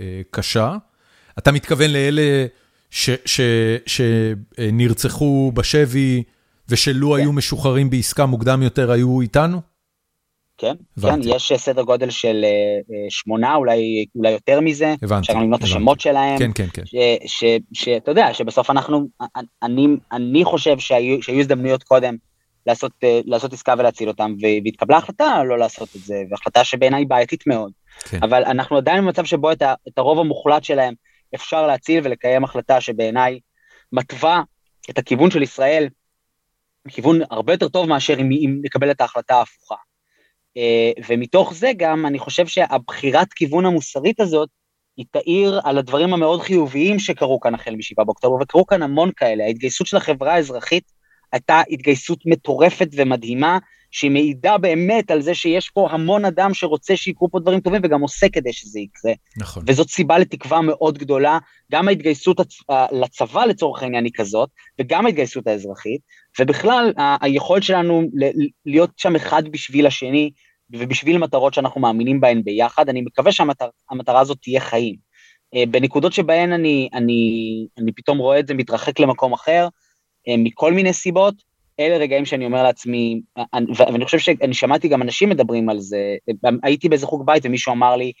אה, קשה. אתה מתכוון לאלה שנרצחו בשבי ושלו כן. היו משוחררים בעסקה מוקדם יותר, היו איתנו? כן, כן, יש סדר גודל של uh, שמונה, אולי, אולי יותר מזה. הבנתי. אפשר למנות את השמות שלהם. כן, כן, כן. שאתה יודע, שבסוף אנחנו, אני, אני חושב שהיו, שהיו הזדמנויות קודם לעשות, לעשות עסקה ולהציל אותם, והתקבלה החלטה לא לעשות את זה, והחלטה שבעיניי בעייתית מאוד. כן. אבל אנחנו עדיין במצב שבו את, ה, את הרוב המוחלט שלהם אפשר להציל ולקיים החלטה שבעיניי מתווה את הכיוון של ישראל, כיוון הרבה יותר טוב מאשר אם, אם נקבל את ההחלטה ההפוכה. אה, ומתוך זה גם אני חושב שהבחירת כיוון המוסרית הזאת, היא תאיר על הדברים המאוד חיוביים שקרו כאן החל מ-7 באוקטובר, וקרו כאן המון כאלה. ההתגייסות של החברה האזרחית הייתה התגייסות מטורפת ומדהימה, שהיא מעידה באמת על זה שיש פה המון אדם שרוצה שיקרו פה דברים טובים וגם עושה כדי שזה יקרה. נכון. וזאת סיבה לתקווה מאוד גדולה, גם ההתגייסות הצ... לצבא לצורך העניין היא כזאת, וגם ההתגייסות האזרחית, ובכלל היכולת שלנו להיות שם אחד בשביל השני, ובשביל מטרות שאנחנו מאמינים בהן ביחד, אני מקווה שהמטרה שהמטר... הזאת תהיה חיים. אה, בנקודות שבהן אני, אני, אני פתאום רואה את זה מתרחק למקום אחר, אה, מכל מיני סיבות, אלה רגעים שאני אומר לעצמי, ואני חושב שאני שמעתי גם אנשים מדברים על זה, הייתי באיזה חוג בית ומישהו אמר לי,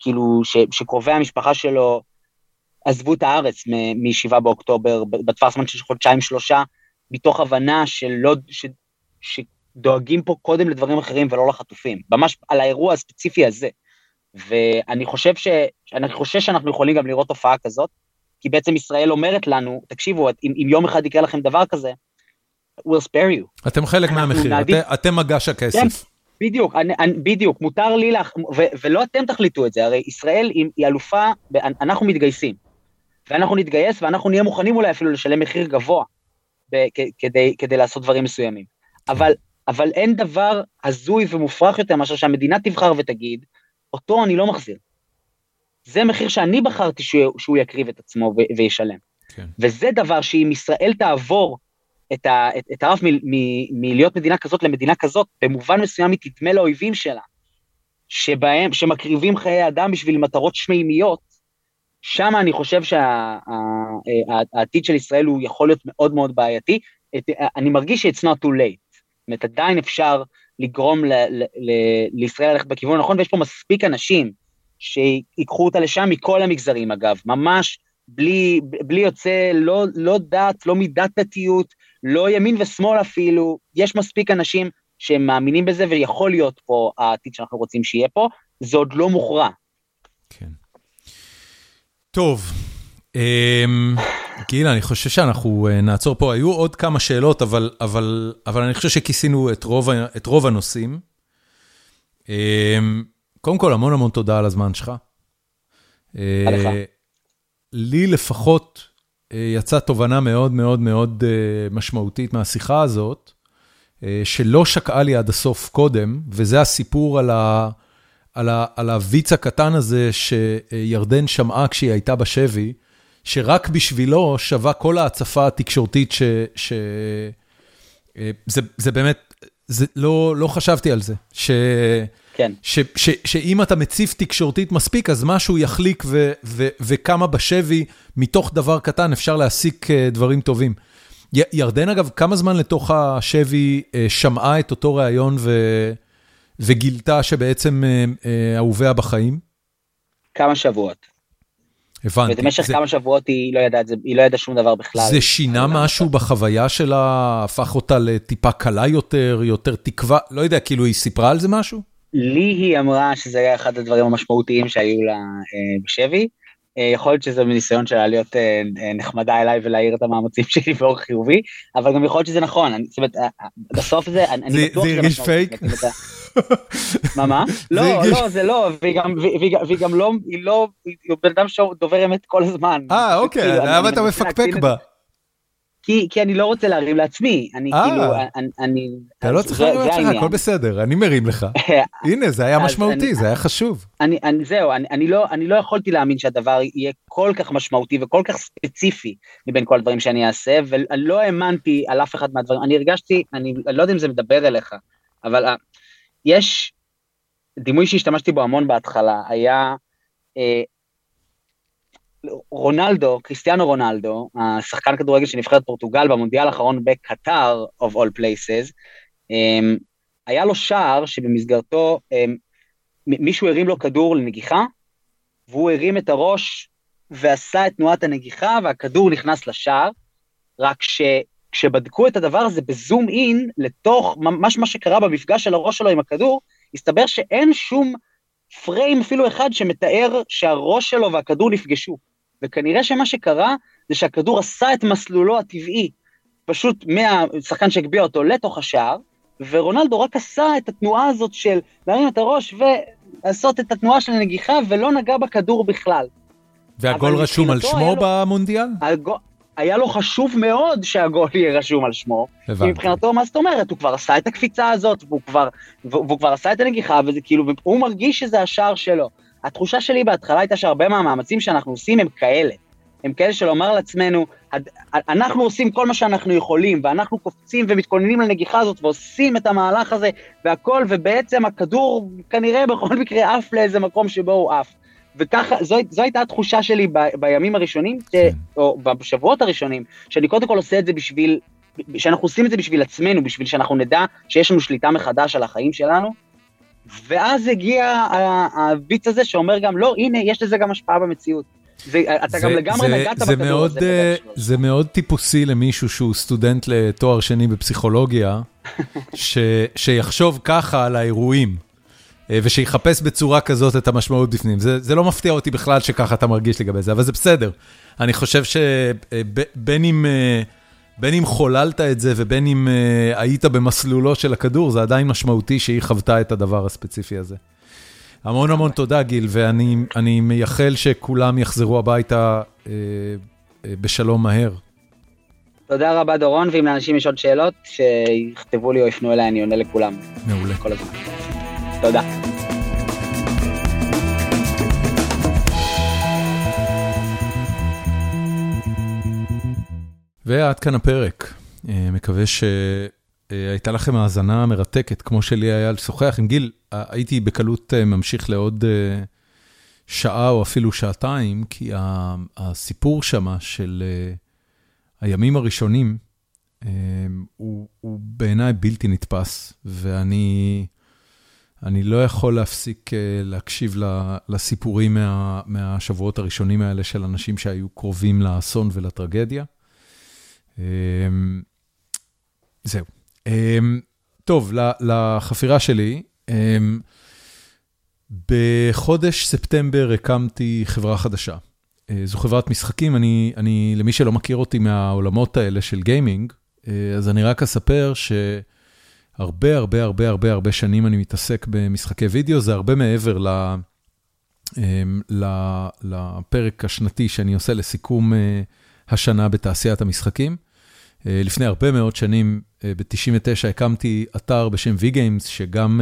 כאילו, ש, שקרובי המשפחה שלו עזבו את הארץ מ-7 באוקטובר, בטווח זמן של חודשיים שלושה, מתוך הבנה שלא, ש, שדואגים פה קודם לדברים אחרים ולא לחטופים, ממש על האירוע הספציפי הזה. ואני חושב, ש, אני חושב שאנחנו יכולים גם לראות תופעה כזאת, כי בעצם ישראל אומרת לנו, תקשיבו, אם, אם יום אחד יקרה לכם דבר כזה, we'll spare you. אתם חלק מהמחיר, נעדיף... את, אתם מגש הכסף. כן, בדיוק, אני, אני, בדיוק, מותר לי לך, ו, ולא אתם תחליטו את זה, הרי ישראל היא, היא אלופה, אנחנו מתגייסים. ואנחנו נתגייס ואנחנו נהיה מוכנים אולי אפילו לשלם מחיר גבוה ב, כ, כדי, כדי לעשות דברים מסוימים. כן. אבל, אבל אין דבר הזוי ומופרך יותר מאשר שהמדינה תבחר ותגיד, אותו אני לא מחזיר. זה מחיר שאני בחרתי שהוא, שהוא יקריב את עצמו ו, וישלם. כן. וזה דבר שאם ישראל תעבור את, ה, את, את הרף מלהיות מדינה כזאת למדינה כזאת, במובן מסוים היא תדמה לאויבים שלה, שבהם, שמקריבים חיי אדם בשביל מטרות שמימיות, שם אני חושב שהעתיד של ישראל הוא יכול להיות מאוד מאוד בעייתי. אני מרגיש ש-it's not too late. זאת אומרת, עדיין אפשר לגרום לישראל ללכת בכיוון הנכון, ויש פה מספיק אנשים שיקחו אותה לשם מכל המגזרים, אגב, ממש בלי, בלי יוצא, לא, לא דת, לא מידת דתיות, לא ימין ושמאל אפילו, יש מספיק אנשים שהם מאמינים בזה, ויכול להיות פה העתיד שאנחנו רוצים שיהיה פה, זה עוד לא מוכרע. כן. טוב, אמ, גיל, אני חושב שאנחנו אה, נעצור פה. היו עוד כמה שאלות, אבל, אבל, אבל אני חושב שכיסינו את רוב, את רוב הנושאים. אמ, קודם כל, המון המון תודה על הזמן שלך. אה, לי לפחות אה, יצאה תובנה מאוד מאוד מאוד משמעותית מהשיחה הזאת, שלא שקעה לי עד הסוף קודם, וזה הסיפור על ה... על, ה, על הוויץ הקטן הזה שירדן שמעה כשהיא הייתה בשבי, שרק בשבילו שווה כל ההצפה התקשורתית ש... ש... אה, זה, זה באמת, זה, לא, לא חשבתי על זה. ש... כן. ש, ש, שאם אתה מציף תקשורתית מספיק, אז משהו יחליק ו, ו, וכמה בשבי, מתוך דבר קטן אפשר להסיק אה, דברים טובים. ירדן, אגב, כמה זמן לתוך השבי אה, שמעה את אותו ראיון ו... וגילתה שבעצם אה, אה, אהוביה בחיים? כמה שבועות. הבנתי. ובמשך זה... כמה שבועות היא לא ידעה היא לא ידעה שום דבר בכלל. זה שינה משהו לא בחוויה שלה, הפך אותה לטיפה קלה יותר, יותר תקווה, לא יודע, כאילו היא סיפרה על זה משהו? לי היא אמרה שזה היה אחד הדברים המשמעותיים שהיו לה אה, בשבי. אה, יכול להיות שזה מניסיון שלה להיות אה, אה, נחמדה אליי ולהעיר את המאמצים שלי באור חיובי, אבל גם יכול להיות שזה נכון, זאת אומרת, בסוף זה, אני בטוח שזה הרגיש פייק? מה, מה? לא, לא, זה לא, והיא גם לא, היא לא, היא בן אדם שדובר אמת כל הזמן. אה, אוקיי, כאילו, למה אתה מפקפק בה? כי, כי אני לא רוצה להרים לעצמי, אני 아, כאילו, אני... אתה לא צריך להרים לעצמך, הכל בסדר, אני מרים לך. הנה, זה היה משמעותי, אני, זה היה חשוב. אני, אני, זהו, אני, אני, לא, אני לא יכולתי להאמין שהדבר יהיה כל כך משמעותי וכל כך ספציפי מבין כל הדברים שאני אעשה, ולא האמנתי על אף אחד מהדברים, אני הרגשתי, אני, אני לא יודע אם זה מדבר אליך, אבל יש דימוי שהשתמשתי בו המון בהתחלה, היה... Uh, רונלדו, קריסטיאנו רונלדו, השחקן כדורגל של נבחרת פורטוגל במונדיאל האחרון בקטר, of all places, um, היה לו שער שבמסגרתו um, מישהו הרים לו כדור לנגיחה, והוא הרים את הראש ועשה את תנועת הנגיחה, והכדור נכנס לשער, רק שכשבדקו את הדבר הזה בזום אין, לתוך ממש מה שקרה במפגש של הראש שלו עם הכדור, הסתבר שאין שום פריים אפילו אחד שמתאר שהראש שלו והכדור נפגשו. וכנראה שמה שקרה זה שהכדור עשה את מסלולו הטבעי, פשוט מהשחקן שהגביה אותו לתוך השער, ורונלדו רק עשה את התנועה הזאת של להרים את הראש ולעשות את התנועה של הנגיחה ולא נגע בכדור בכלל. והגול רשום על שמו לו... במונדיאל? הגול, היה לו חשוב מאוד שהגול יהיה רשום על שמו. הבנתי. כי מבחינתו, מה זאת אומרת? הוא כבר עשה את הקפיצה הזאת, והוא כבר, והוא כבר עשה את הנגיחה, וזה כאילו, הוא מרגיש שזה השער שלו. התחושה שלי בהתחלה הייתה שהרבה מהמאמצים שאנחנו עושים הם כאלה. הם כאלה של לומר לעצמנו, אנחנו עושים כל מה שאנחנו יכולים, ואנחנו קופצים ומתכוננים לנגיחה הזאת, ועושים את המהלך הזה, והכל, ובעצם הכדור כנראה בכל מקרה עף לאיזה מקום שבו הוא עף. וככה, זו, זו הייתה התחושה שלי ב, בימים הראשונים, כן. או בשבועות הראשונים, שאני קודם כל עושה את זה בשביל, שאנחנו עושים את זה בשביל עצמנו, בשביל שאנחנו נדע שיש לנו שליטה מחדש על החיים שלנו. ואז הגיע הביץ הזה שאומר גם, לא, הנה, יש לזה גם השפעה במציאות. זה, אתה זה, גם לגמרי זה, נגעת זה בכדור מאוד, הזה. Uh, זה מאוד טיפוסי למישהו שהוא סטודנט לתואר שני בפסיכולוגיה, ש, שיחשוב ככה על האירועים. אה, ושיחפש בצורה כזאת את המשמעות בפנים. זה, זה לא מפתיע אותי בכלל שככה אתה מרגיש לגבי זה, אבל זה בסדר. אני חושב שבין אם, אה, בין אם חוללת את זה ובין אם אה, היית במסלולו של הכדור, זה עדיין משמעותי שהיא חוותה את הדבר הספציפי הזה. המון המון תודה, גיל, ואני מייחל שכולם יחזרו הביתה אה, אה, בשלום מהר. תודה רבה, דורון, ואם לאנשים יש עוד שאלות, שיכתבו לי או יפנו אליי, אני עונה לכולם. מעולה. כל הזמן. תודה. ועד כאן הפרק. אה, מקווה שהייתה לכם האזנה מרתקת, כמו שלי היה לשוחח עם גיל. הייתי בקלות אה, ממשיך לעוד אה, שעה או אפילו שעתיים, כי הסיפור שמה של הימים הראשונים, הוא, הוא בעיניי בלתי נתפס, ואני אני לא יכול להפסיק להקשיב לסיפורים מה, מהשבועות הראשונים האלה של אנשים שהיו קרובים לאסון ולטרגדיה. אמ, זהו. אמ, טוב, לחפירה שלי, אמ, בחודש ספטמבר הקמתי חברה חדשה. אה, זו חברת משחקים, אני, אני, למי שלא מכיר אותי מהעולמות האלה של גיימינג, אה, אז אני רק אספר שהרבה, הרבה, הרבה, הרבה, הרבה שנים אני מתעסק במשחקי וידאו, זה הרבה מעבר ל, ל, לפרק השנתי שאני עושה לסיכום אה, השנה בתעשיית המשחקים. אה, לפני הרבה מאוד שנים, אה, ב-99 הקמתי אתר בשם V-Games, שגם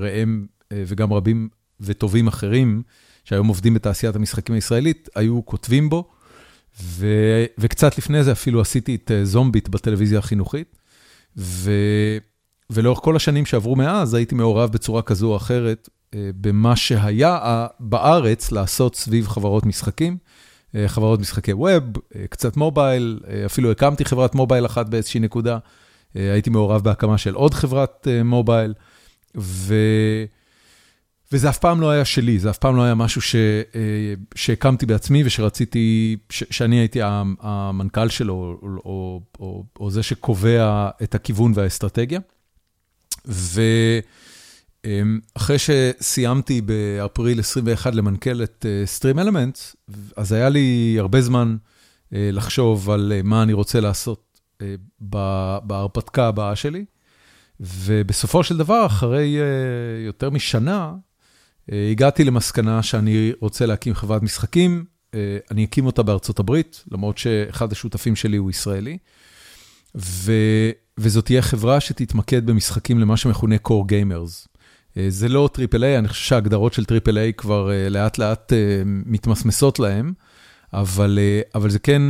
ראם וגם רבים וטובים אחרים, שהיום עובדים בתעשיית המשחקים הישראלית, היו כותבים בו, ו, וקצת לפני זה אפילו עשיתי את זומביט בטלוויזיה החינוכית, ו, ולאורך כל השנים שעברו מאז, הייתי מעורב בצורה כזו או אחרת במה שהיה בארץ לעשות סביב חברות משחקים. אה, חברות משחקי ווב, אה, קצת מובייל, אה, אפילו הקמתי חברת מובייל אחת באיזושהי נקודה. הייתי מעורב בהקמה של עוד חברת מובייל, ו... וזה אף פעם לא היה שלי, זה אף פעם לא היה משהו ש... שהקמתי בעצמי ושרציתי, ש... שאני הייתי המנכ"ל שלו, או, או, או, או זה שקובע את הכיוון והאסטרטגיה. ו... אמ, שסיימתי באפריל 21 למנכ"ל את אה, Stream Elements, אז היה לי הרבה זמן אה, לחשוב על אה, מה אני רוצה לעשות בהרפתקה הבאה שלי, ובסופו של דבר, אחרי יותר משנה, הגעתי למסקנה שאני רוצה להקים חברת משחקים, אני אקים אותה בארצות הברית, למרות שאחד השותפים שלי הוא ישראלי. וזאת תהיה חברה שתתמקד במשחקים למה שמכונה core gamers. אה, זה לא triple A, אני חושב שההגדרות של triple A כבר אה, לאט לאט אה, מתמסמסות להם, אבל, אבל זה כן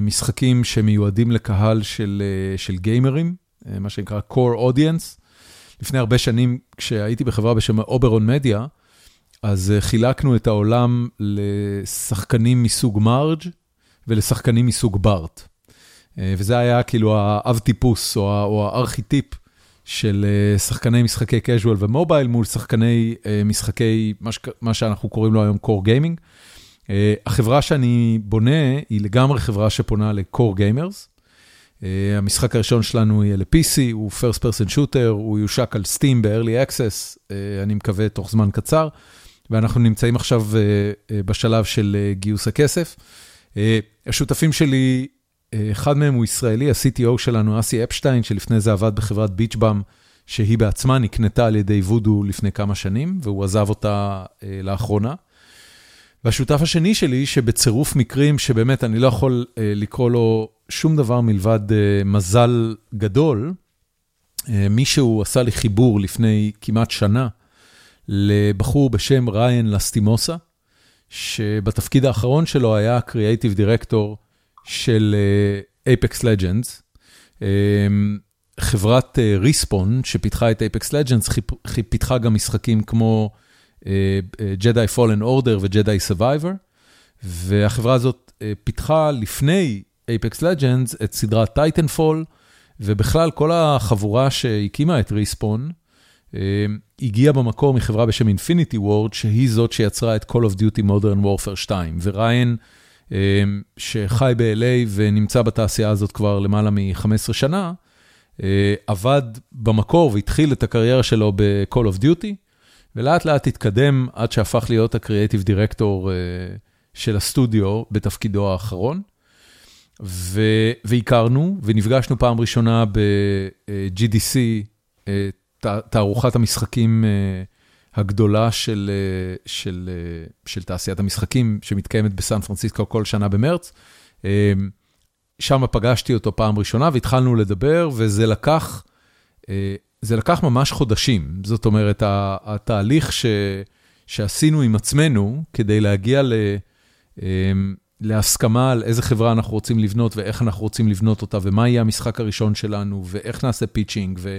משחקים שמיועדים לקהל של, של גיימרים, מה שנקרא core audience. לפני הרבה שנים, כשהייתי בחברה בשם Oberon Media, אז חילקנו את העולם לשחקנים מסוג מרג' ולשחקנים מסוג בארט. וזה היה כאילו האב טיפוס או הארכיטיפ של אה, שחקני משחקי casual ומובייל מול שחקני אה, משחקי, מה שאנחנו קוראים לו היום core gaming. אה, החברה שאני בונה היא לגמרי חברה שפונה ל-core gamers. המשחק הראשון שלנו יהיה ל-PC, הוא first person shooter, הוא יושק על Steam ב-early access, אני מקווה תוך זמן קצר, ואנחנו נמצאים עכשיו בשלב של גיוס הכסף. השותפים שלי אחד מהם הוא ישראלי, ה-CTO שלנו, אסי אפשטיין, שלפני זה עבד בחברת ביצ'באם, שהיא בעצמה נקנתה על ידי וודו לפני כמה שנים, והוא עזב אותה אה, לאחרונה. והשותף השני שלי, שבצירוף מקרים שבאמת אני לא יכול לקרוא לו שום דבר מלבד מזל גדול, מישהו עשה לי חיבור לפני כמעט שנה לבחור בשם ריאן לסטימוסה, שבתפקיד האחרון שלו היה creative director של Apex uh, Legends. Um, חברת Respawn uh, שפיתחה את Apex Legends, פיתחה גם משחקים כמו Jedi Fallen Order ו Jedi Survivor, והחברה הזאת פיתחה לפני Apex Legends את סדרת Titanfall, ובכלל כל החבורה שהקימה את Respawn, הגיעה במקור מחברה בשם Infinity Ward, שהיא זאת שיצרה את Call of Duty Modern Warfare 2, וריין, אמ, שחי ב-LA ונמצא בתעשייה הזאת כבר למעלה מ-15 שנה, אה, עבד במקור והתחיל את הקריירה שלו ב-Call of Duty, ולאט לאט התקדם עד שהפך להיות הקריאייטיב דירקטור אה, של הסטודיו בתפקידו האחרון. והכרנו ונפגשנו פעם ראשונה ב-GDC, אה, תערוכת המשחקים הגדולה של, אה, של, אה, של תעשיית המשחקים שמתקיימת בסן פרנסיסקו כל שנה במרץ. אה, שם פגשתי אותו פעם ראשונה והתחלנו לדבר, וזה לקח, זה לקח ממש חודשים. זאת אומרת, התהליך ש, שעשינו עם עצמנו כדי להגיע ל, להסכמה על איזה חברה אנחנו רוצים לבנות ואיך אנחנו רוצים לבנות אותה, ומה יהיה המשחק הראשון שלנו, ואיך נעשה pitching, ו...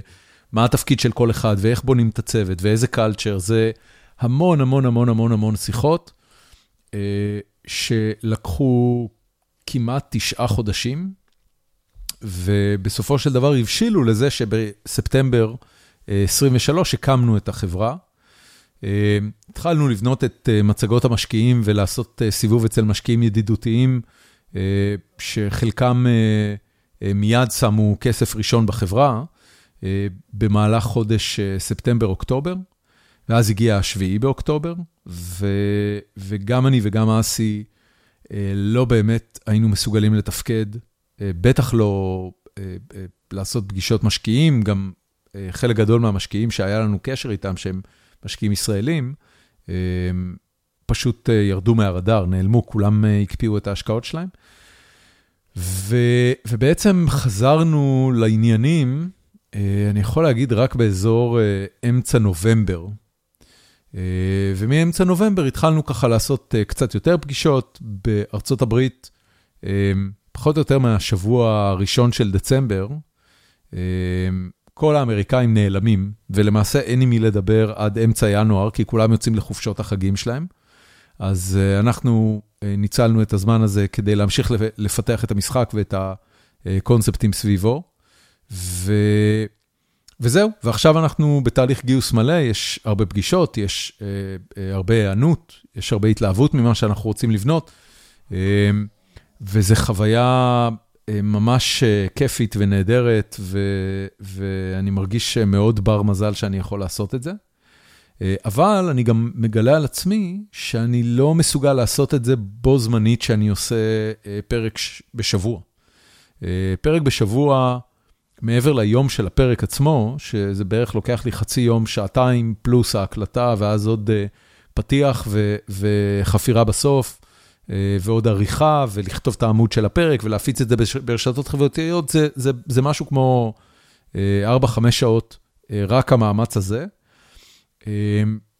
מה התפקיד של כל אחד, ואיך בונים את הצוות, ואיזה קלצ'ר, זה המון המון המון המון המון שיחות, אה, שלקחו כמעט תשעה חודשים, ובסופו של דבר הבשילו לזה שבספטמבר 23 אה, הקמנו את החברה. אה, התחלנו לבנות את מצגות המשקיעים ולעשות סיבוב אצל משקיעים ידידותיים, שחלקם מיד שמו כסף ראשון בחברה. אה, במהלך חודש אה, ספטמבר-אוקטובר, ואז הגיע השביעי באוקטובר, ו, וגם אני וגם אסי אה, לא באמת היינו מסוגלים לתפקד, בטח לא לעשות פגישות משקיעים, גם חלק גדול מהמשקיעים שהיה לנו קשר איתם, שהם משקיעים ישראלים, פשוט ירדו מהרדאר, נעלמו, כולם הקפיאו את ההשקעות שלהם. ו, ובעצם חזרנו לעניינים אני יכול להגיד רק באזור אה, אמצע נובמבר. אה, ומאמצע נובמבר התחלנו ככה לעשות קצת יותר פגישות בארצות הברית, פחות או יותר מהשבוע הראשון של דצמבר. כל האמריקאים נעלמים, ולמעשה אין עם מי לדבר עד אמצע ינואר, כי כולם יוצאים לחופשות החגים שלהם. אז אנחנו ניצלנו את הזמן הזה כדי להמשיך לפתח את המשחק ואת הקונספטים סביבו. ו... וזהו, ועכשיו אנחנו בתהליך גיוס מלא, יש הרבה פגישות, יש אה, אה, הרבה היענות, יש הרבה התלהבות ממה שאנחנו רוצים לבנות, אה, וזו חוויה אה, ממש אה, כיפית ונהדרת, ו, ואני מרגיש מאוד בר מזל שאני יכול לעשות את זה. אה, אבל אני גם מגלה על עצמי שאני לא מסוגל לעשות את זה בו זמנית שאני עושה אה, פרק בשבוע. אה, פרק בשבוע, מעבר ליום של הפרק עצמו, שזה בערך לוקח לי חצי יום, שעתיים פלוס ההקלטה, ואז עוד uh, פתיח ו- וחפירה בסוף, uh, ועוד עריכה, ולכתוב את העמוד של הפרק, ולהפיץ את זה ברשתות חברתיות, זה, זה, זה משהו כמו uh, אה, 4-5 שעות, רק המאמץ הזה.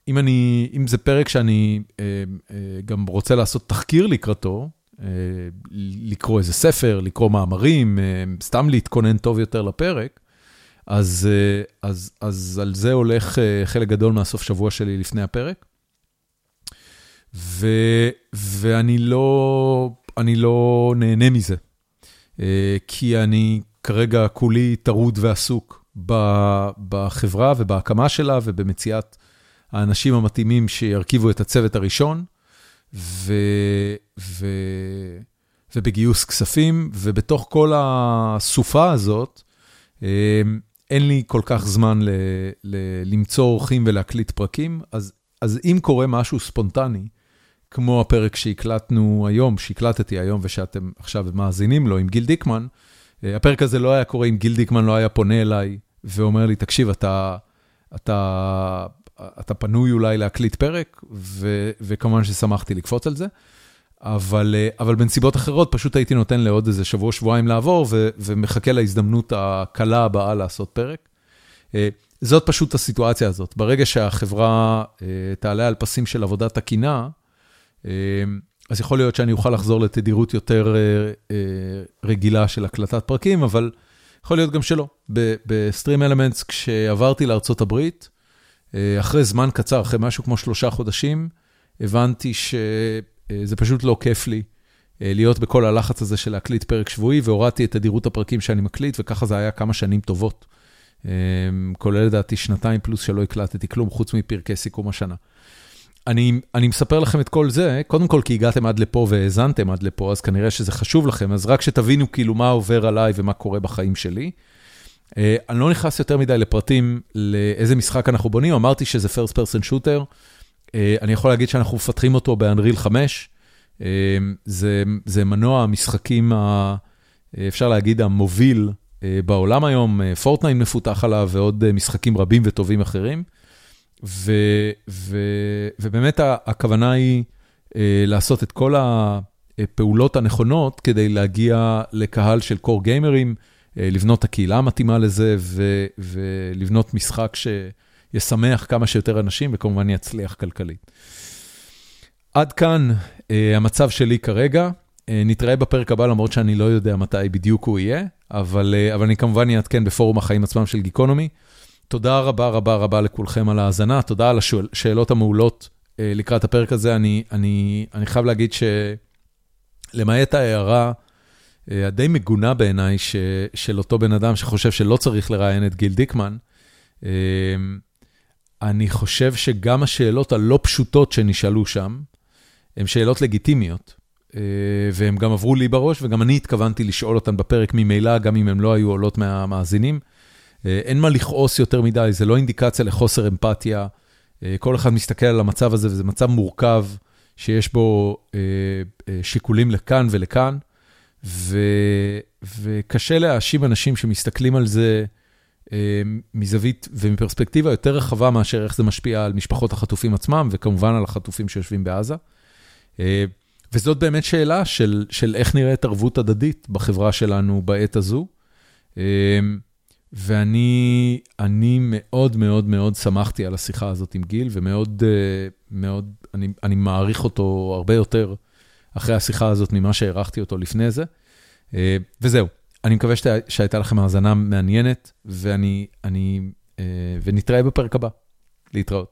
אם, אני, אם זה פרק שאני גם רוצה לעשות תחקיר לקראתו, אה, לקרוא איזה ספר, לקרוא מאמרים, אה, סתם להתכונן טוב יותר לפרק, אז, אה, אז, אז על זה הולך חלק גדול מהסוף שבוע שלי לפני הפרק. ו, ואני לא, אני לא נהנה מזה, כי אני כרגע כולי טרוד ועסוק בחברה ובהקמה שלה ובמציאת האנשים המתאימים שירכיבו את הצוות הראשון. ו, ו, ובגיוס כספים, ובתוך כל הסופה הזאת, אמ, אין לי כל כך זמן ל, ל, למצוא אורחים ולהקליט פרקים, אז, אז אם קורה משהו ספונטני, כמו הפרק שהקלטנו היום, שהקלטתי היום ושאתם עכשיו מאזינים לו עם גיל דיקמן, אה, הפרק הזה לא היה קורה אם גיל דיקמן לא היה פונה אליי ואומר לי, תקשיב, אתה, אתה אתה פנוי אולי להקליט פרק, וכמובן ששמחתי לקפוץ על זה. אבל, אבל בנסיבות אחרות פשוט הייתי נותן לעוד איזה שבוע, שבועיים לעבור, ומחכה להזדמנות הקלה הבאה לעשות פרק. זאת פשוט הסיטואציה הזאת. ברגע שהחברה תעלה על פסים של עבודה תקינה, אז יכול להיות שאני אוכל לחזור לתדירות יותר רגילה של הקלטת פרקים, אבל יכול להיות גם שלא. בסטרים אלמנטס, כשעברתי הברית, אחרי זמן קצר, אחרי משהו כמו שלושה חודשים, הבנתי שזה פשוט לא כיף לי להיות בכל הלחץ הזה של להקליט פרק שבועי, והורדתי את תדירות הפרקים שאני מקליט, וככה זה היה כמה שנים טובות. כולל לדעתי שנתיים פלוס שלא הקלטתי כלום, חוץ מפרקי סיכום השנה. אני, אני מספר לכם את כל זה, קודם כל כי הגעתם עד לפה והאזנתם עד לפה, אז כנראה שזה חשוב לכם, אז רק שתבינו כאילו מה עובר עליי ומה קורה בחיים שלי. Uh, אני לא נכנס יותר מדי לפרטים לאיזה משחק אנחנו בונים, אמרתי שזה first person shooter, uh, אני יכול להגיד שאנחנו מפתחים אותו באנריל 5, uh, זה, זה מנוע המשחקים, ה, אפשר להגיד, המוביל uh, בעולם היום, פורטנייט uh, מפותח עליו ועוד uh, משחקים רבים וטובים אחרים. ו, ו, ובאמת הכוונה היא אה, לעשות את כל הפעולות הנכונות כדי להגיע לקהל של גיימרים, אה, לבנות את הקהילה המתאימה לזה ו, ולבנות משחק שישמח כמה שיותר אנשים וכמובן יצליח כלכלית. עד כאן אה, המצב שלי כרגע. נתראה בפרק הבא למרות שאני לא יודע מתי בדיוק הוא יהיה, אבל, אבל אני כמובן אעדכן בפורום החיים עצמם של גיקונומי. תודה רבה רבה רבה לכולכם על ההאזנה, תודה על השאלות המעולות אה, לקראת הפרק הזה. אני, אני, אני חייב להגיד שלמעט ההערה אה, הדי מגונה בעיניי של אותו בן אדם שחושב שלא צריך לראיין את גיל דיקמן, אה, אני חושב שגם השאלות הלא פשוטות שנשאלו שם, הן שאלות לגיטימיות, והן גם עברו לי בראש, וגם אני התכוונתי לשאול אותן בפרק ממילא, גם אם הן לא היו עולות מהמאזינים. אה, אין מה לכעוס יותר מדי, זה לא אינדיקציה לחוסר אמפתיה. אה, כל אחד מסתכל על המצב הזה, וזה מצב מורכב, שיש בו אה, שיקולים לכאן ולכאן, וקשה להאשים אנשים שמסתכלים על זה מזווית ומפרספקטיבה יותר רחבה מאשר איך זה משפיע על משפחות החטופים עצמם, וכמובן על החטופים שיושבים בעזה. וזאת באמת שאלה של, של איך נראית ערבות הדדית בחברה שלנו בעת הזו. ואני אני מאוד מאוד מאוד שמחתי על השיחה הזאת עם גיל, ומאוד, אה, מאוד, אני אני מעריך אותו הרבה יותר אחרי השיחה הזאת ממה שהערכתי אותו לפני זה. אה, וזהו, אני מקווה שתה, שהייתה לכם האזנה מעניינת, ואני, אני, אה, ונתראה בפרק הבא. להתראות.